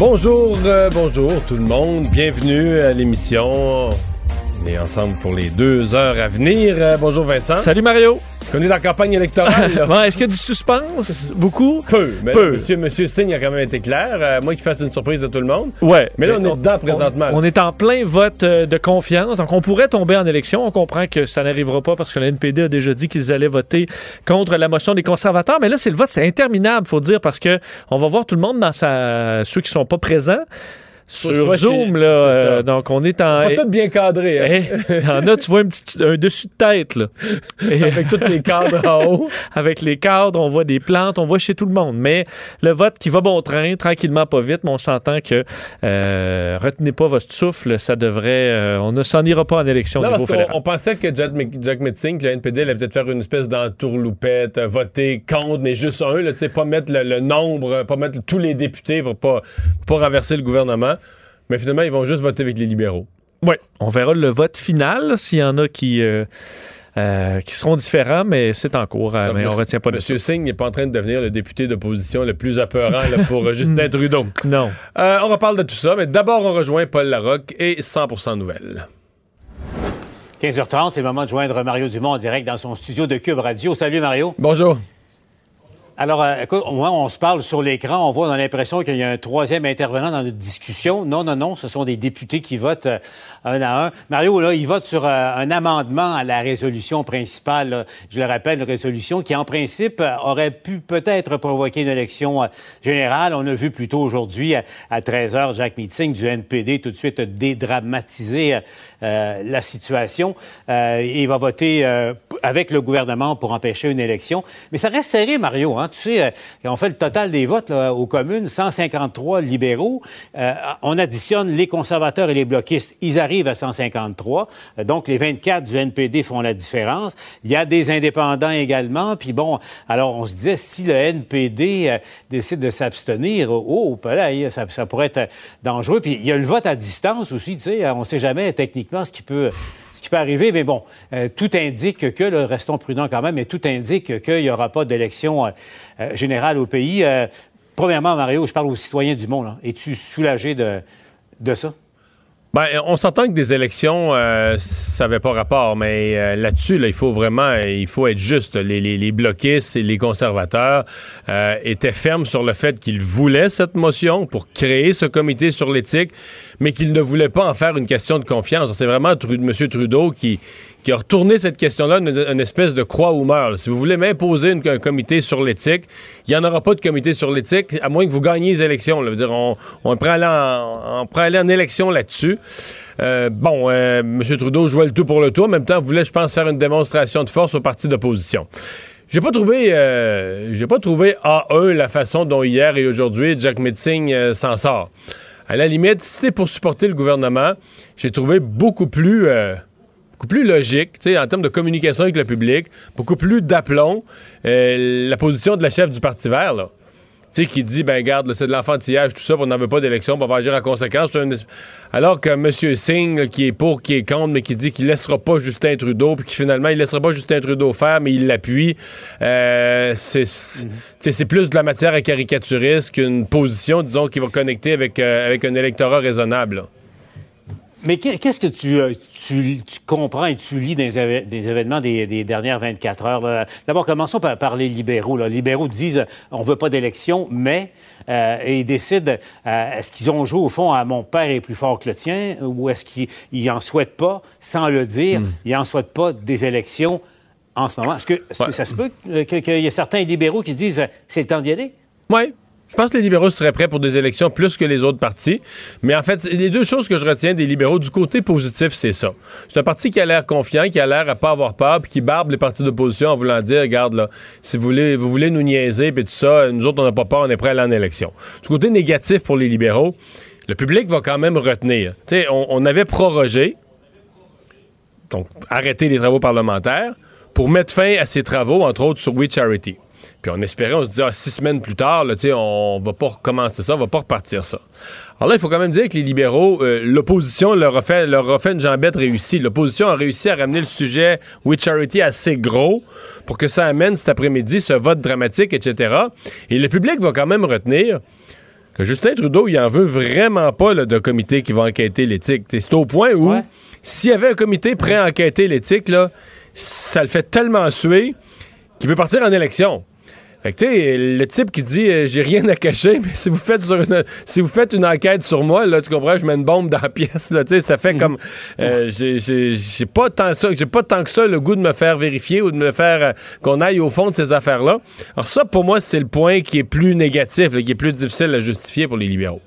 Bonjour, euh, bonjour tout le monde. Bienvenue à l'émission. On est ensemble pour les deux heures à venir. Euh, bonjour Vincent. Salut Mario. Est-ce qu'on est dans la campagne électorale? Est-ce qu'il y a du suspense? Beaucoup? Peu. Mais Peu. là, monsieur, monsieur Singh a quand même été clair. Euh, moi qui fasse une surprise de tout le monde. Ouais. Mais là, on est dedans présentement. On, on est en plein vote euh, de confiance. Donc, on pourrait tomber en élection. On comprend que ça n'arrivera pas parce que la NPD a déjà dit qu'ils allaient voter contre la motion des conservateurs. Mais là, c'est le vote, c'est interminable, faut dire, parce que on va voir tout le monde dans sa. ceux qui sont pas présents. Sur Zoom, là. euh, donc, on est en. Pas tout bien cadré. hein? Eh, en a, tu vois un petit un dessus de tête, là. Et- Avec tous les cadres en haut. avec les cadres, on voit des plantes, on voit chez tout le monde. Mais le vote qui va bon train, tranquillement, pas vite, mais on s'entend que euh, retenez pas votre souffle, ça devrait. euh, on ne s'en ira pas en élection Non, au niveau parce qu'on fédéral. on pensait que Jack, Jack Metzing, que le NPD allait peut-être faire une espèce d'entourloupette, voter contre, mais juste un, là, tu sais, pas mettre le, le nombre, pas mettre tous les députés pour pas, pour pas renverser le gouvernement. Mais finalement, ils vont juste voter avec les libéraux. Oui, on verra le vote final s'il y en a qui. euh, euh, qui seront différents, mais c'est en cours. euh, Donc, mais on monsieur- retient pas de Monsieur Singh n'est pas en train de devenir le député d'opposition le plus apeurant là, pour Justin Trudeau. Non. Euh, on reparle de tout ça, mais d'abord, on rejoint Paul Larocque et 100% Nouvelles. 15h30, c'est le moment de joindre Mario Dumont en direct dans son studio de Cube Radio. Salut Mario. Bonjour. Alors, euh, écoute, au moins, on se parle sur l'écran, on voit, on a l'impression qu'il y a un troisième intervenant dans notre discussion. Non, non, non, ce sont des députés qui votent euh, un à un. Mario, là, il vote sur euh, un amendement à la résolution principale. Je le rappelle, une résolution qui, en principe, aurait pu peut-être provoquer une élection générale. On a vu plus tôt aujourd'hui, à, à 13 h Jack Meeting du NPD tout de suite dédramatiser la situation. Il va voter avec le gouvernement pour empêcher une élection. Mais ça reste serré, Mario. Hein? Tu sais, euh, on fait le total des votes aux communes, 153 libéraux. Euh, on additionne les conservateurs et les bloquistes. Ils arrivent à 153. Euh, donc, les 24 du NPD font la différence. Il y a des indépendants également. Puis bon, alors on se disait, si le NPD décide de s'abstenir, oh, oh, là, ça, ça pourrait être dangereux. Puis il y a le vote à distance aussi. Tu sais, on ne sait jamais techniquement ce qui peut ce qui peut arriver, mais bon, euh, tout indique que, là, restons prudents quand même, mais tout indique qu'il n'y aura pas d'élection euh, euh, générale au pays. Premièrement, Mario, je parle aux citoyens du monde. là. Es-tu soulagé de, de ça? Ben, on s'entend que des élections, euh, ça n'avait pas rapport, mais euh, là-dessus, là, il faut vraiment, il faut être juste. Les, les, et les conservateurs euh, étaient fermes sur le fait qu'ils voulaient cette motion pour créer ce comité sur l'éthique, mais qu'ils ne voulaient pas en faire une question de confiance. C'est vraiment Tru- M. Trudeau qui, qui a retourné cette question-là une, une espèce de croix ou meurt. Si vous voulez m'imposer un comité sur l'éthique, il n'y en aura pas de comité sur l'éthique, à moins que vous gagniez les élections. là. On, on prend aller aller en élection là-dessus. Euh, bon, euh, M. Trudeau jouait le tout pour le tout. En même temps, voulait, je pense, faire une démonstration de force au parti d'opposition. J'ai pas trouvé, euh, j'ai pas trouvé A1 la façon dont hier et aujourd'hui Jack Metzing s'en sort. À la limite, si c'était pour supporter le gouvernement, j'ai trouvé beaucoup plus, beaucoup plus logique, en termes de communication avec le public, beaucoup plus d'aplomb, euh, la position de la chef du Parti vert, là. Tu sais, qui dit, ben garde, c'est de l'enfantillage, tout ça, on n'en veut pas d'élection, on va agir en conséquence. Alors que M. Singh, qui est pour, qui est contre, mais qui dit qu'il laissera pas Justin Trudeau, puis qui finalement, il laissera pas Justin Trudeau faire, mais il l'appuie, euh, c'est plus de la matière à caricaturiste qu'une position, disons, qui va connecter avec, euh, avec un électorat raisonnable. Mais qu'est-ce que tu, euh, tu, tu, comprends et tu lis des, événements des, des, dernières 24 heures? D'abord, commençons par, par, les libéraux. Les libéraux disent on veut pas d'élection, mais euh, et ils décident euh, est-ce qu'ils ont joué au fond à mon père est plus fort que le tien ou est-ce qu'ils n'en souhaitent pas, sans le dire, mm. ils n'en souhaitent pas des élections en ce moment? Est-ce que, est que ça se peut qu'il y ait certains libéraux qui disent c'est le temps d'y aller? Oui, je pense que les libéraux seraient prêts pour des élections plus que les autres partis. Mais en fait, les deux choses que je retiens des libéraux, du côté positif, c'est ça. C'est un parti qui a l'air confiant, qui a l'air à pas avoir peur, puis qui barbe les partis d'opposition en voulant dire, regarde, là, si vous voulez, nous niaiser, puis tout ça, nous autres, on n'a pas peur, on est prêts à aller en élection. Du côté négatif pour les libéraux, le public va quand même retenir. Tu sais, on, avait prorogé, donc arrêter les travaux parlementaires, pour mettre fin à ces travaux, entre autres sur We Charity. Puis on espérait, on se disait, ah, six semaines plus tard, là, on va pas recommencer ça, on va pas repartir ça. Alors là, il faut quand même dire que les libéraux, euh, l'opposition leur a, fait, leur a fait une jambette réussie. L'opposition a réussi à ramener le sujet We Charity assez gros pour que ça amène cet après-midi ce vote dramatique, etc. Et le public va quand même retenir que Justin Trudeau, il en veut vraiment pas là, de comité qui va enquêter l'éthique. C'est au point où, s'il y avait un comité prêt à enquêter l'éthique, là, ça le fait tellement suer qu'il veut partir en élection. Fait que, tu sais, le type qui dit euh, j'ai rien à cacher, mais si vous faites une, si vous faites une enquête sur moi, là, tu comprends, je mets une bombe dans la pièce, là, tu sais, ça fait comme euh, j'ai pas tant ça, j'ai pas tant que ça le goût de me faire vérifier ou de me faire euh, qu'on aille au fond de ces affaires-là. Alors ça, pour moi, c'est le point qui est plus négatif, qui est plus difficile à justifier pour les libéraux.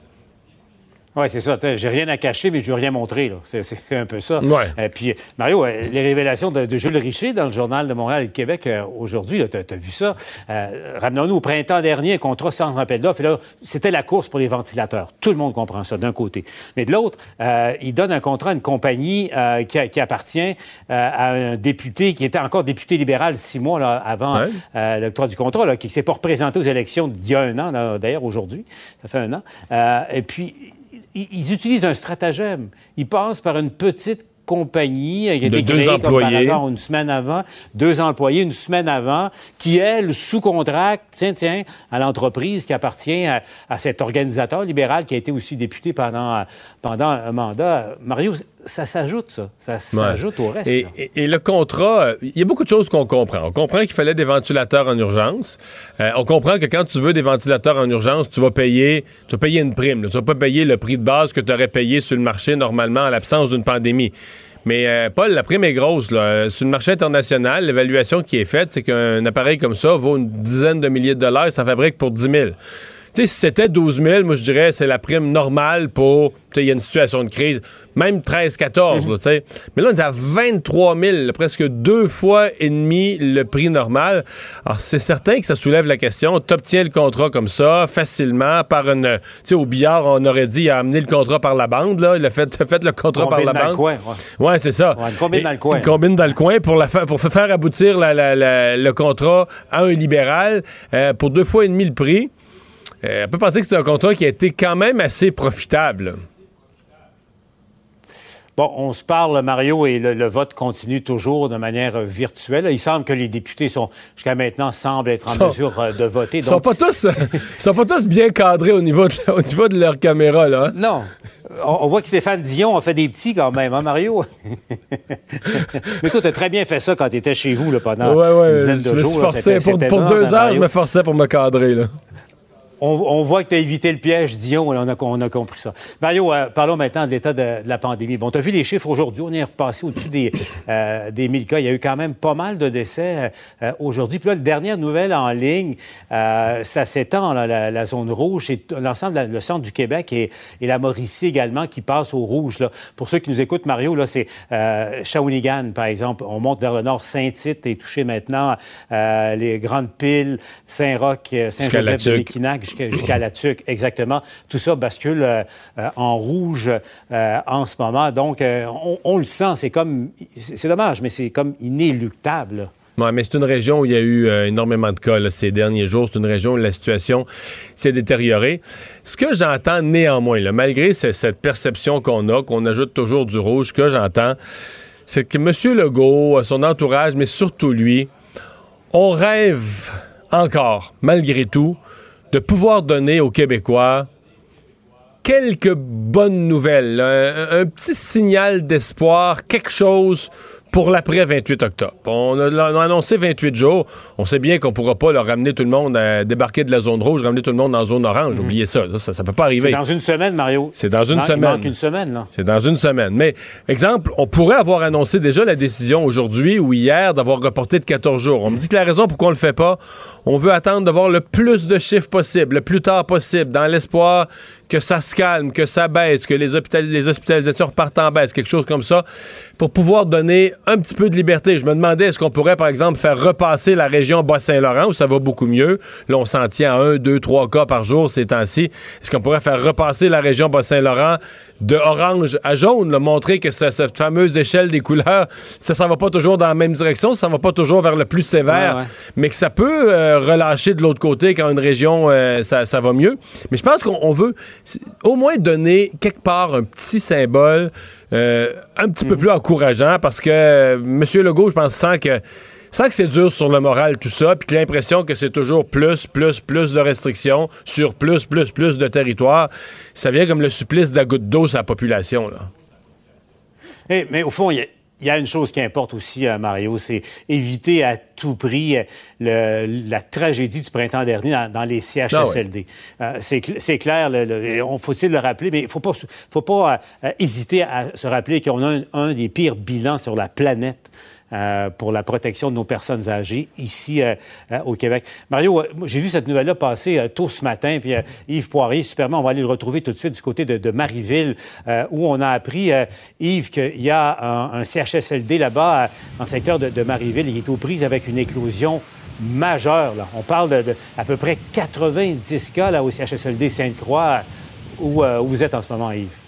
Oui, c'est ça. J'ai rien à cacher, mais je veux rien montrer. C'est un peu ça. Ouais. Euh, puis, Mario, euh, les révélations de, Jules Richer dans le Journal de Montréal et de Québec euh, aujourd'hui, tu as, vu ça. Ramenons-nous au printemps dernier, un contrat sans appel d'offres. Et là, c'était la course pour les ventilateurs. Tout le monde comprend ça, d'un côté. Mais de l'autre, il donne un contrat à une compagnie qui, appartient à un député qui était encore député libéral six mois là, avant l'octroi du contrat, là, qui s'est pas représenté aux élections d'il y a un an, d'ailleurs, aujourd'hui. Ça fait un an. et puis, ils utilisent un stratagème. Ils passent par une petite compagnie il y a des deux employés. Comme par une semaine avant, deux employés une semaine avant, qui, elle, sous-contracte, tiens, tiens, à l'entreprise qui appartient à, cet organisateur libéral qui a été aussi député pendant, pendant un mandat. Mario, ça s'ajoute, ça. Ça s'ajoute au reste. Et, et, le contrat, il y a beaucoup de choses qu'on comprend. On comprend qu'il fallait des ventilateurs en urgence. Euh, on comprend que quand tu veux des ventilateurs en urgence, tu vas payer, tu vas payer une prime. Tu vas pas payer le prix de base que tu aurais payé sur le marché normalement en l'absence d'une pandémie. Mais euh, Paul, la prime est grosse. Là. Sur le marché international, l'évaluation qui est faite, c'est qu'un appareil comme ça vaut une dizaine de milliers de dollars et ça fabrique pour 10 000. Tu sais, si c'était 12 000, moi, je dirais c'est la prime normale pour. Tu sais, il y a une situation de crise. Même 13-14, mhm. tu sais. Mais là, on est à 23 000, presque deux fois et demi le prix normal. Alors, c'est certain que ça soulève la question. Tu obtiens le contrat comme ça, facilement, par une. Tu sais, au billard, on aurait dit, il a amené le contrat par la bande, là. Il a fait, fait le contrat par la bande. Le coin, ouais. ouais c'est ça. Ouais, une combine dans le coin. Une combine dans le coin pour, la pour faire aboutir le contrat à un libéral euh, pour deux fois et demi le prix. Euh, on peut penser que c'est un contrat qui a été quand même assez profitable. Bon, on se parle, Mario, et le, vote continue toujours de manière virtuelle. Il semble que les députés sont, jusqu'à maintenant, semblent être en mesure euh, de voter. Ils sont pas tous, sont pas tous bien cadrés au niveau de, au niveau de leur caméra, là. Hein? Non. On, voit que Stéphane Dion a fait des petits quand même, hein, Mario? Mais toi, tu as très bien fait ça quand tu étais chez vous là, pendant une dizaine de jours. Forcé, pour, pour deux hein, heures, je me forçais pour me cadrer. Là on, voit que tu as évité le piège, Dion, on a, on a compris ça. Mario, euh, parlons maintenant de l'état de, la pandémie. Bon, tu as vu les chiffres aujourd'hui, on est repassé au-dessus des, euh, des 1000 cas. Il y a eu quand même pas mal de décès euh, aujourd'hui. Puis là, la dernière nouvelle en ligne, ça s'étend, la, zone rouge, c'est l'ensemble, le centre du Québec et, la Mauricie également qui passe au rouge. Là. Pour ceux qui nous écoutent, Mario, là, c'est Shawinigan, par exemple. On monte vers le nord, Saint-Tite est touché maintenant, les Grandes Piles, Saint-Roch, Saint-Joseph jusqu'à la tuque, exactement. Tout ça bascule euh, euh, en rouge euh, en ce moment. Donc, on, le sent. C'est comme, c'est dommage, mais c'est comme inéluctable. Oui, mais c'est une région où il y a eu énormément de cas ces derniers jours. C'est une région où la situation s'est détériorée. Ce que j'entends néanmoins, malgré cette perception qu'on a, qu'on ajoute toujours du rouge, ce que j'entends, c'est que M. Legault, son entourage, mais surtout lui, on rêve encore, malgré tout, de pouvoir donner aux Québécois quelques bonnes nouvelles, un, petit signal d'espoir, quelque chose pour l'après 28 octobre. On a, on a, annoncé 28 jours. On sait bien qu'on pourra pas leur ramener tout le monde à débarquer de la zone rouge, ramener tout le monde dans la zone orange. Oubliez ça. Ça, ça, peut pas arriver. C'est dans une semaine, Mario. C'est dans une Il semaine. manque une semaine, là. C'est dans une semaine. Mais, exemple, on pourrait avoir annoncé déjà la décision aujourd'hui ou hier d'avoir reporté de 14 jours. On me dit que la raison pourquoi on le fait pas, on veut attendre d'avoir le plus de chiffres possible, le plus tard possible, dans l'espoir que ça se calme, que ça baisse, que les, hôpital les hospitalisations repartent en baisse, quelque chose comme ça, pour pouvoir donner un petit peu de liberté. Je me demandais, est-ce qu'on pourrait, par exemple, faire repasser la région Bas-Saint-Laurent, où ça va beaucoup mieux? Là, on s'en tient à un, deux, trois cas par jour ces temps-ci. Est-ce qu'on pourrait faire repasser la région Bas-Saint-Laurent de orange à jaune, là, montrer que ça, cette fameuse échelle des couleurs, ça s'en va pas toujours dans la même direction, ça va pas toujours vers le plus sévère, Ouais, ouais. mais que ça peut euh, relâcher de l'autre côté quand une région, euh, ça, ça va mieux? Mais je pense qu'on on veut au moins donner quelque part un petit symbole euh, un petit peu plus encourageant parce que euh, M. Legault, je pense, sent que sent que c'est dur sur le moral tout ça, puis que l'impression que c'est toujours plus, plus, plus de restrictions sur plus, plus, plus de territoire, ça vient comme le supplice de la goutte d'eau sur la population. Là. Eh, mais au fond, il y a- il y, a une chose qui importe aussi, euh, Mario, c'est éviter à tout prix euh, le- la tragédie du printemps dernier dans, dans les CHSLD. Euh, c'est cl- c'est clair, le- le- et on faut-il le rappeler, mais il ne faut pas, faut pas euh, hésiter à se rappeler qu'on a un, un des pires bilans sur la planète. Euh, pour la protection de nos personnes âgées ici euh, euh, au Québec. Mario, euh, j'ai vu cette nouvelle-là passer tôt ce matin, puis Yves Poirier, superment, on va aller le retrouver tout de suite du côté de, de Marieville, où on a appris, Yves, qu'il y a un, un CHSLD là-bas, dans le secteur de, de Marieville, il est aux prises avec une éclosion majeure. Là. On parle de, de à peu près 90 cas là, au CHSLD Sainte-Croix, où, euh, où vous êtes en ce moment, Yves.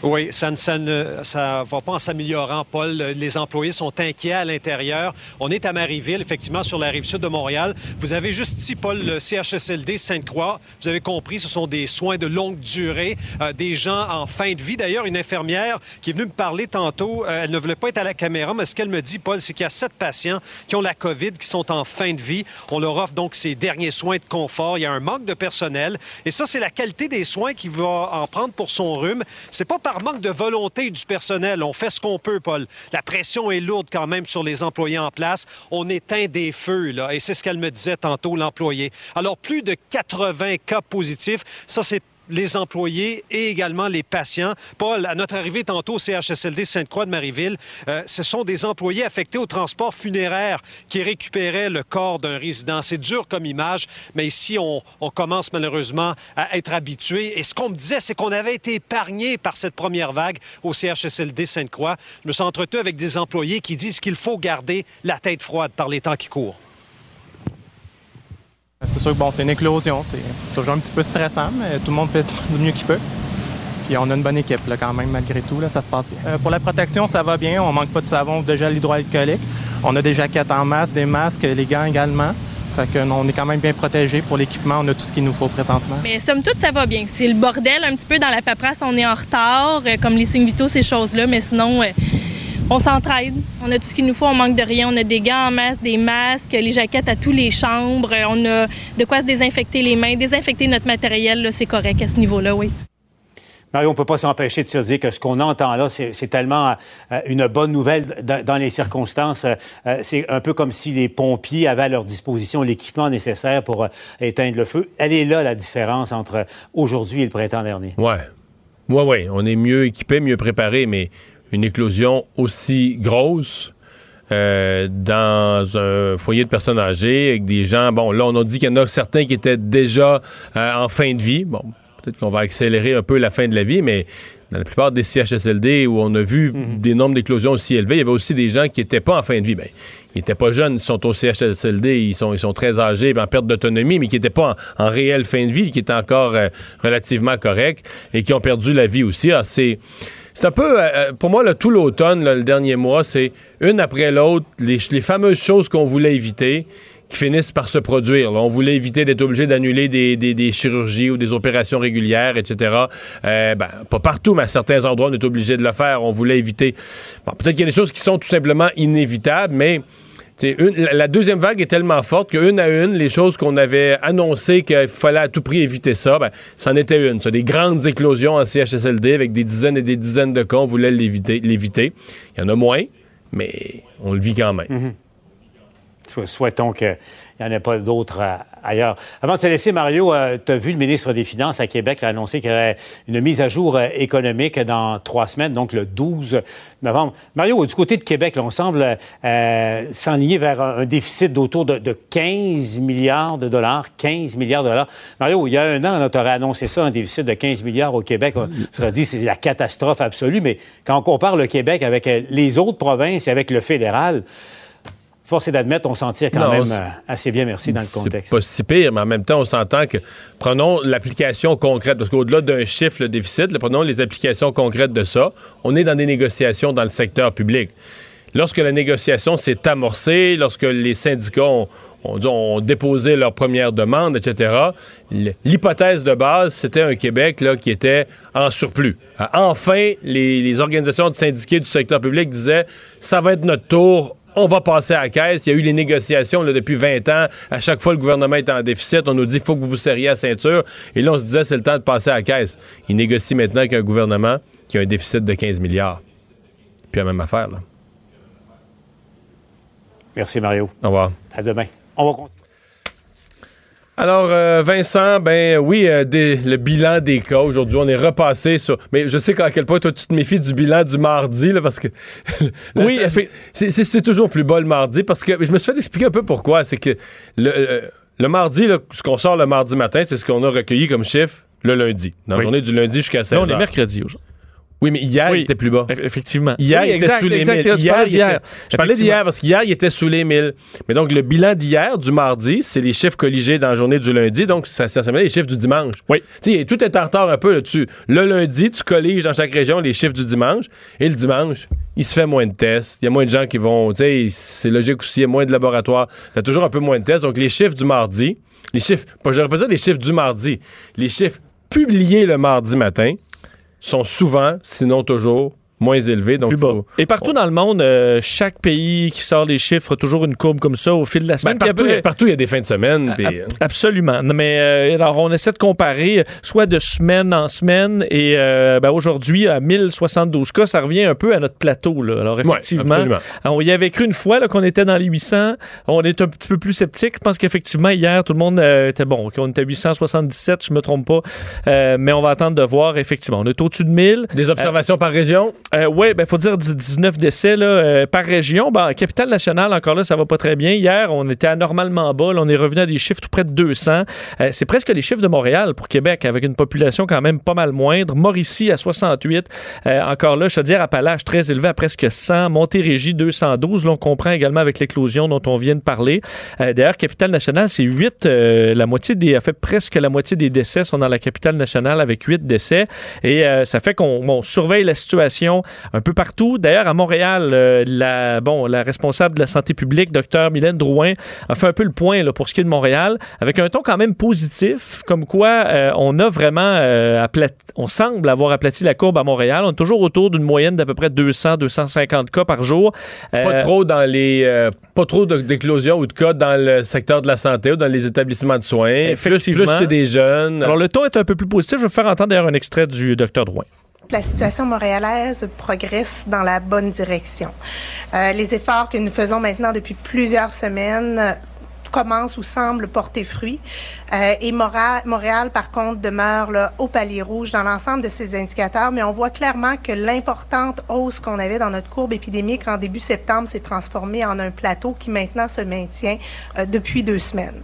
Oui, ça ne va pas en s'améliorant, Paul. Les employés sont inquiets à l'intérieur. On est à Marieville, effectivement, sur la rive sud de Montréal. Vous avez juste ici, Paul, le CHSLD Sainte-Croix. Vous avez compris, ce sont des soins de longue durée, euh, des gens en fin de vie. D'ailleurs, une infirmière qui est venue me parler tantôt, euh, elle ne voulait pas être à la caméra, mais ce qu'elle me dit, Paul, c'est qu'il y a sept patients qui ont la COVID, qui sont en fin de vie. On leur offre donc ces derniers soins de confort. Il y a un manque de personnel. Et ça, c'est la qualité des soins qui va en prendre pour son rhume. C'est pas par manque de volonté du personnel. On fait ce qu'on peut, Paul. La pression est lourde quand même sur les employés en place. On éteint des feux, là. Et c'est ce qu'elle me disait tantôt, l'employé. Alors, plus de 80 cas positifs. Ça, c'est les employés et également les patients. Paul, à notre arrivée tantôt au CHSLD Sainte-Croix de Marieville, euh, ce sont des employés affectés au transport funéraire qui récupéraient le corps d'un résident. C'est dur comme image, mais ici, on, on commence malheureusement à être habitué. Et ce qu'on me disait, c'est qu'on avait été épargné par cette première vague au CHSLD Sainte-Croix. Je me suis entretenu avec des employés qui disent qu'il faut garder la tête froide par les temps qui courent. C'est sûr que bon, c'est une éclosion, c'est toujours un petit peu stressant, mais tout le monde fait du mieux qu'il peut. Puis on a une bonne équipe là, quand même, malgré tout, là, ça se passe bien. Euh, pour la protection, ça va bien, on manque pas de savon de gel hydroalcoolique. On a des jaquettes en masse, des masques, les gants également. Fait que on est quand même bien protégé pour l'équipement, on a tout ce qu'il nous faut présentement. Mais somme toute, ça va bien. C'est le bordel un petit peu dans la paperasse, on est en retard, euh, comme les signes vitaux, ces choses-là, mais sinon, euh, on s'entraide. On a tout ce qu'il nous faut, on manque de rien. On a des gants en masse, des masques, les jaquettes à tous les chambres, euh, on a de quoi se désinfecter les mains, désinfecter notre matériel, là, c'est correct à ce niveau-là, oui. Mario, on ne peut pas s'empêcher de se dire que ce qu'on entend là, c'est tellement euh, une bonne nouvelle dans, les circonstances. Euh, c'est un peu comme si les pompiers avaient à leur disposition l'équipement nécessaire pour euh, éteindre le feu. Elle est là, la différence entre aujourd'hui et le printemps dernier. Ouais. Ouais, ouais. On est mieux équipé, mieux préparé, mais une éclosion aussi grosse. euh, dans un foyer de personnes âgées avec des gens. Bon, là, on a dit qu'il y en a certains qui étaient déjà euh, en fin de vie. Bon, peut-être qu'on va accélérer un peu la fin de la vie, mais dans la plupart des CHSLD où on a vu des nombres d'éclosions aussi élevés, il y avait aussi des gens qui n'étaient pas en fin de vie. Ben, ils n'étaient pas jeunes, ils sont au CHSLD, ils sont, ils sont très âgés, en perte d'autonomie, mais qui n'étaient pas en, en réelle fin de vie, qui étaient encore euh, relativement corrects et qui ont perdu la vie aussi. Ah, c'est c'est un peu, euh, pour moi, tout l'automne, le dernier mois, c'est une après l'autre, les, les fameuses choses qu'on voulait éviter qui finissent par se produire. On voulait éviter d'être obligé d'annuler des, des- des chirurgies ou des opérations régulières, etc. Euh, ben, pas partout, mais à certains endroits, on est obligé de le faire. On voulait éviter... Bon, peut-être qu'il y a des choses qui sont tout simplement inévitables, mais la, deuxième vague est tellement forte qu'une à une, les choses qu'on avait annoncées qu'il fallait à tout prix éviter ça, ben, c'en était une. Ça, des grandes éclosions en CHSLD avec des dizaines et des dizaines de cas, on voulait l'éviter. Il y en a moins, mais on le vit quand même. Sou- Souhaitons qu'il n'y en ait pas d'autres euh, ailleurs. Avant de te laisser, Mario, tu as vu le ministre des Finances à Québec a annoncé qu'il y aurait une mise à jour euh, économique dans trois semaines, donc le 12 novembre. Mario, du côté de Québec, là, on semble euh, s'enligner vers un, déficit d'autour de, de 15 milliards de dollars. 15 milliards de dollars. Mario, il y a un an, tu aurais annoncé ça, un déficit de 15 milliards au Québec. On serait dit c'est la catastrophe absolue, mais quand on compare le Québec avec euh, les autres provinces et avec le fédéral, Force est d'admettre, on s'en tire quand Non, même c'est- euh, assez bien, merci, dans le C'est contexte. pas si pire, mais en même temps, on s'entend que prenons l'application concrète, parce qu'au-delà d'un chiffre, le déficit, là, prenons les applications concrètes de ça. On est dans des négociations dans le secteur public. Lorsque la négociation s'est amorcée, lorsque les syndicats ont, ont- ont déposé leur première demande, etc., l'hypothèse de base, c'était un Québec là, qui était en surplus. Euh, Enfin, les, les organisations de syndiqués du secteur public disaient ça va être notre tour, on va passer à la caisse. Il y a eu les négociations là, depuis 20 ans. À chaque fois, le gouvernement est en déficit. On nous dit il faut que vous vous serriez à la ceinture. Et là, on se disait c'est le temps de passer à la caisse. Ils négocient maintenant avec un gouvernement qui a un déficit de 15 milliards. Puis la même affaire. Là. Merci, Mario. Au revoir. À demain. On va continuer. Alors, euh, Vincent, ben oui, euh, des- le bilan des cas. Aujourd'hui, on est repassé sur. Mais je sais qu'à quel point toi, tu te méfies du bilan du mardi, là, parce que. Là, Oui, c'est- toujours plus bas le mardi, parce que je me suis fait expliquer un peu pourquoi. C'est que le, euh, le mardi, là, ce qu'on sort le mardi matin, c'est ce qu'on a recueilli comme chiffre le lundi. Dans la journée du lundi jusqu'à 16 Là, on est mercredi aujourd'hui. Oui, mais hier, Oui. il était plus bas. Eff- Effectivement. Hier, Oui, il était exact, sous les exact, 1000. tu Hier, était- Je parlais d'hier parce qu'hier, il était sous les 1000. Mais donc, le bilan d'hier, du mardi, c'est les chiffres colligés dans la journée du lundi. Donc, ça, ça s'appelle les chiffres du dimanche. Oui. Tu sais, tout est en retard un peu là-dessus. Le lundi, tu colliges dans chaque région les chiffres du dimanche. Et le dimanche, il se fait moins de tests. Il y a moins de gens qui vont. Tu sais, c'est logique aussi. Il y a moins de laboratoires. Tu as toujours un peu moins de tests. Donc, les chiffres du mardi, les chiffres, pas, je pas dire les chiffres du mardi, les chiffres publiés le mardi matin sont souvent, sinon toujours, moins élevés. Donc, Plus bas. faut- Et partout dans le monde, euh, chaque pays qui sort les chiffres a toujours une courbe comme ça au fil de la Ben, semaine. partout, Puis il y a- partout, il y a des fins de semaine. puis, Ab- euh, Absolument. Mais euh, alors, on essaie de comparer, soit de semaine en semaine, et euh, ben, aujourd'hui, à 1072 cas, ça revient un peu à notre plateau. Là. Alors, ouais, effectivement, absolument. on y avait cru une fois qu'on était dans les 800. On est un petit peu plus sceptique. Je pense qu'effectivement, hier, tout le monde était bon. qu'on était à 877, je me trompe pas. Mais on va attendre de voir, effectivement. On est au-dessus de 1000. Des observations par région? Oui, ben faut dire 10 19 décès là, euh, par région. Ben, capitale nationale, encore là, ça va pas très bien. Hier, on était anormalement bas. Là, on est revenu à des chiffres tout près de 200. Euh, c'est presque les chiffres de Montréal pour Québec, avec une population quand même pas mal moindre. Mauricie à 68. Euh, encore là, Chaudière-Appalaches très élevé à presque 100. Montérégie 212. Là, on comprend également avec l'éclosion dont on vient de parler. Euh, D'ailleurs, capitale nationale, c'est 8. euh, la moitié des, en fait, presque la moitié des décès sont dans la capitale nationale avec 8 décès. Et euh, ça fait qu'on bon, surveille la situation un peu partout. D'ailleurs, à Montréal, euh, la, bon, la responsable de la santé publique, Dr Mylène Drouin, a fait un peu le point là, pour ce qui est de Montréal, avec un ton quand même positif, comme quoi euh, on a vraiment euh, aplati- on semble avoir aplati la courbe à Montréal. On est toujours autour d'une moyenne d'à peu près 200-250 cas par jour. Pas trop dans les. pas trop d'éclosions ou de cas dans le secteur de la santé ou dans les établissements de soins. Effectivement. plus chez des jeunes. Alors, le ton est un peu plus positif. Je vais vous faire entendre d'ailleurs un extrait du Dr Drouin. La situation montréalaise progresse dans la bonne direction. Euh, les efforts que nous faisons maintenant depuis plusieurs semaines commencent ou semblent porter fruit. Euh, et Montréal, par contre, demeure là, au palier rouge dans l'ensemble de ces indicateurs, mais on voit clairement que l'importante hausse qu'on avait dans notre courbe épidémique en début septembre s'est transformée en un plateau qui maintenant se maintient euh, depuis deux semaines.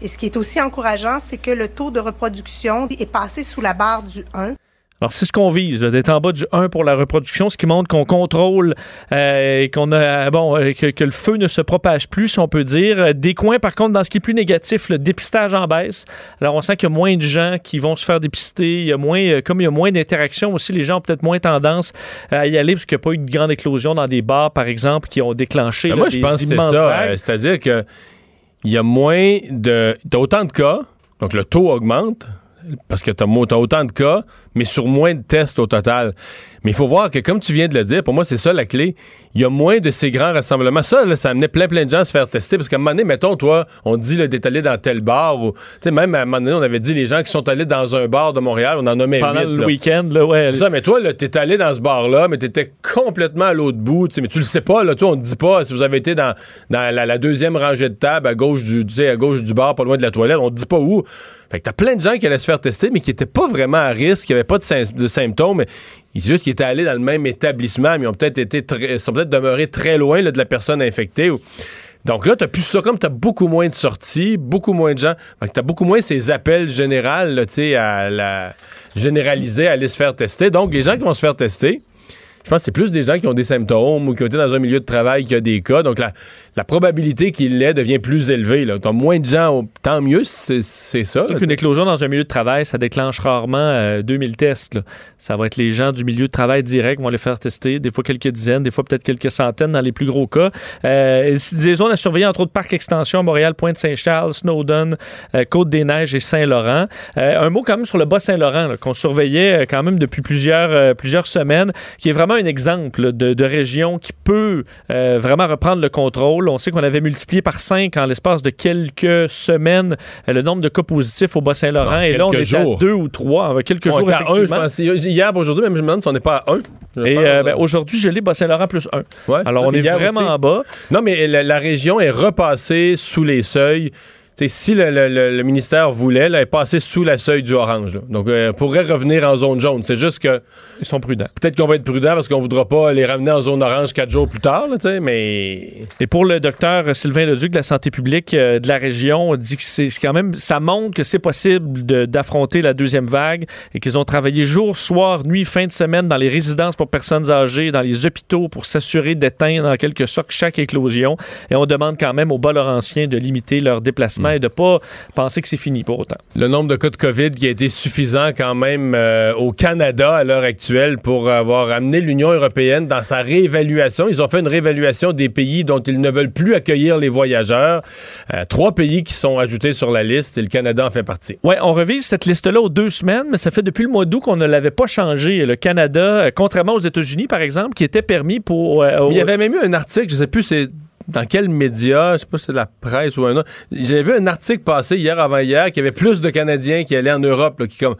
Et ce qui est aussi encourageant, c'est que le taux de reproduction est passé sous la barre du 1. Alors, c'est ce qu'on vise, d'être en bas du 1 pour la reproduction, ce qui montre qu'on contrôle euh, et qu'on a, bon, euh, que, que le feu ne se propage plus, si on peut dire. Euh, Des coins, par contre, dans ce qui est plus négatif, le dépistage en baisse. Alors, on sent qu'il y a moins de gens qui vont se faire dépister. Il y a moins, euh, comme il y a moins d'interactions aussi, les gens ont peut-être moins tendance à y aller parce qu'il n'y a pas eu de grande éclosion dans des bars, par exemple, qui ont déclenché Ben là, moi, je pense que c'est immenses ça. vagues. euh, C'est-à-dire que il y a moins de. T'as autant de cas, donc le taux augmente. parce que tu as, autant de cas, mais sur moins de tests au total. Mais il faut voir que, comme tu viens de le dire, pour moi, c'est ça la clé. Il y a moins de ces grands rassemblements. Ça, là, ça amenait plein, plein de gens à se faire tester. Parce qu'à un moment donné, mettons, toi, on dit d'être allé dans tel bar. Ou, même à un moment donné, on avait dit les gens qui sont allés dans un bar de Montréal, on en nommait Pendant huit, le là. week-end, là, ouais. Ça, mais toi, là, t'es allé dans ce bar-là, mais t'étais complètement à l'autre bout. Mais tu le sais pas, là, toi, on te dit pas si vous avez été dans, dans la, la deuxième rangée de table à gauche du, tu sais, à gauche du bar, pas loin de la toilette, on te dit pas où. Fait que t'as plein de gens qui allaient se faire tester, mais qui étaient pas vraiment à risque, qui avaient pas de, sym- de symptômes. Ils juste qu'ils étaient allés dans le même établissement, mais ils ont peut-être été très, sont peut-être demeurés très loin de la personne infectée. Donc là, t'as plus ça, comme t'as beaucoup moins de sorties, beaucoup moins de gens. Que t'as beaucoup moins ces appels généraux, tu à la généraliser, à aller se faire tester. Donc, les gens qui vont se faire tester, je pense que c'est plus des gens qui ont des symptômes ou qui ont été dans un milieu de travail qui a des cas. Donc, la, la probabilité qu'il l'ait devient plus élevée. Là. Moins de gens, tant mieux, c'est ça. Là. qu'une éclosion dans un milieu de travail, ça déclenche rarement euh, 2000 tests. là. Ça va être les gens du milieu de travail direct qui vont les faire tester, des fois quelques dizaines, des fois peut-être quelques centaines dans les plus gros cas. Euh, des zones à surveiller, entre autres Parc Extension, Montréal, Pointe-Saint-Charles, Snowdon, euh, Côte-des-Neiges et Saint-Laurent. Euh, un mot quand même sur le Bas-Saint-Laurent, qu'on surveillait euh, quand même depuis plusieurs, euh, plusieurs semaines, qui est vraiment un exemple là, de, de région qui peut euh, vraiment reprendre le contrôle. On sait qu'on avait multiplié par 5 en l'espace de quelques semaines euh, le nombre de cas positifs au Bas-Saint-Laurent. Et là, on est à deux ou trois, en quelques On jours, à un, je effectivement. pense. Hier, aujourd'hui, même je me demande si on n'est pas à 1. Et euh, ben, aujourd'hui, je l'ai Bas-Saint-Laurent plus 1. Ouais, Alors, on est vraiment aussi. en bas. Non, mais la, la région est repassée sous les seuils. T'sais, si le, le- le- le ministère voulait, là, est passée sous la seuil du orange. là. Donc, euh, pourrait revenir en zone jaune. C'est juste que Ils sont prudents. peut-être qu'on va être prudent parce qu'on voudra pas les ramener en zone orange quatre jours plus tard, là, mais Et pour le docteur Sylvain Leduc de la santé publique euh, de la région, on dit que c'est quand même, ça montre que c'est possible de- d'affronter la deuxième vague et qu'ils ont travaillé jour, soir, nuit, fin de semaine dans les résidences pour personnes âgées, dans les hôpitaux pour s'assurer d'éteindre en quelque sorte chaque éclosion. Et on demande quand même aux Bas-Laurentiens de limiter leurs déplacements et de pas penser que c'est fini pour autant. le nombre de cas de COVID qui a été suffisant quand même euh, au Canada à l'heure actuelle pour avoir amené l'Union européenne dans sa réévaluation. Ils ont fait une réévaluation des pays dont ils ne veulent plus accueillir les voyageurs. Euh, trois pays qui sont ajoutés sur la liste et le Canada en fait partie. Ouais, on revise cette liste-là aux deux semaines, mais ça fait depuis le mois d'août qu'on ne l'avait pas changé. Le Canada, euh, contrairement aux États-Unis, par exemple, qui était permis pour. euh, il y avait même eu un article, je sais plus c'est dans quel média, je sais pas si c'est la presse ou un autre. J'avais vu un article passer hier avant hier qu'il y avait plus de Canadiens qui allaient en Europe, là, qui comme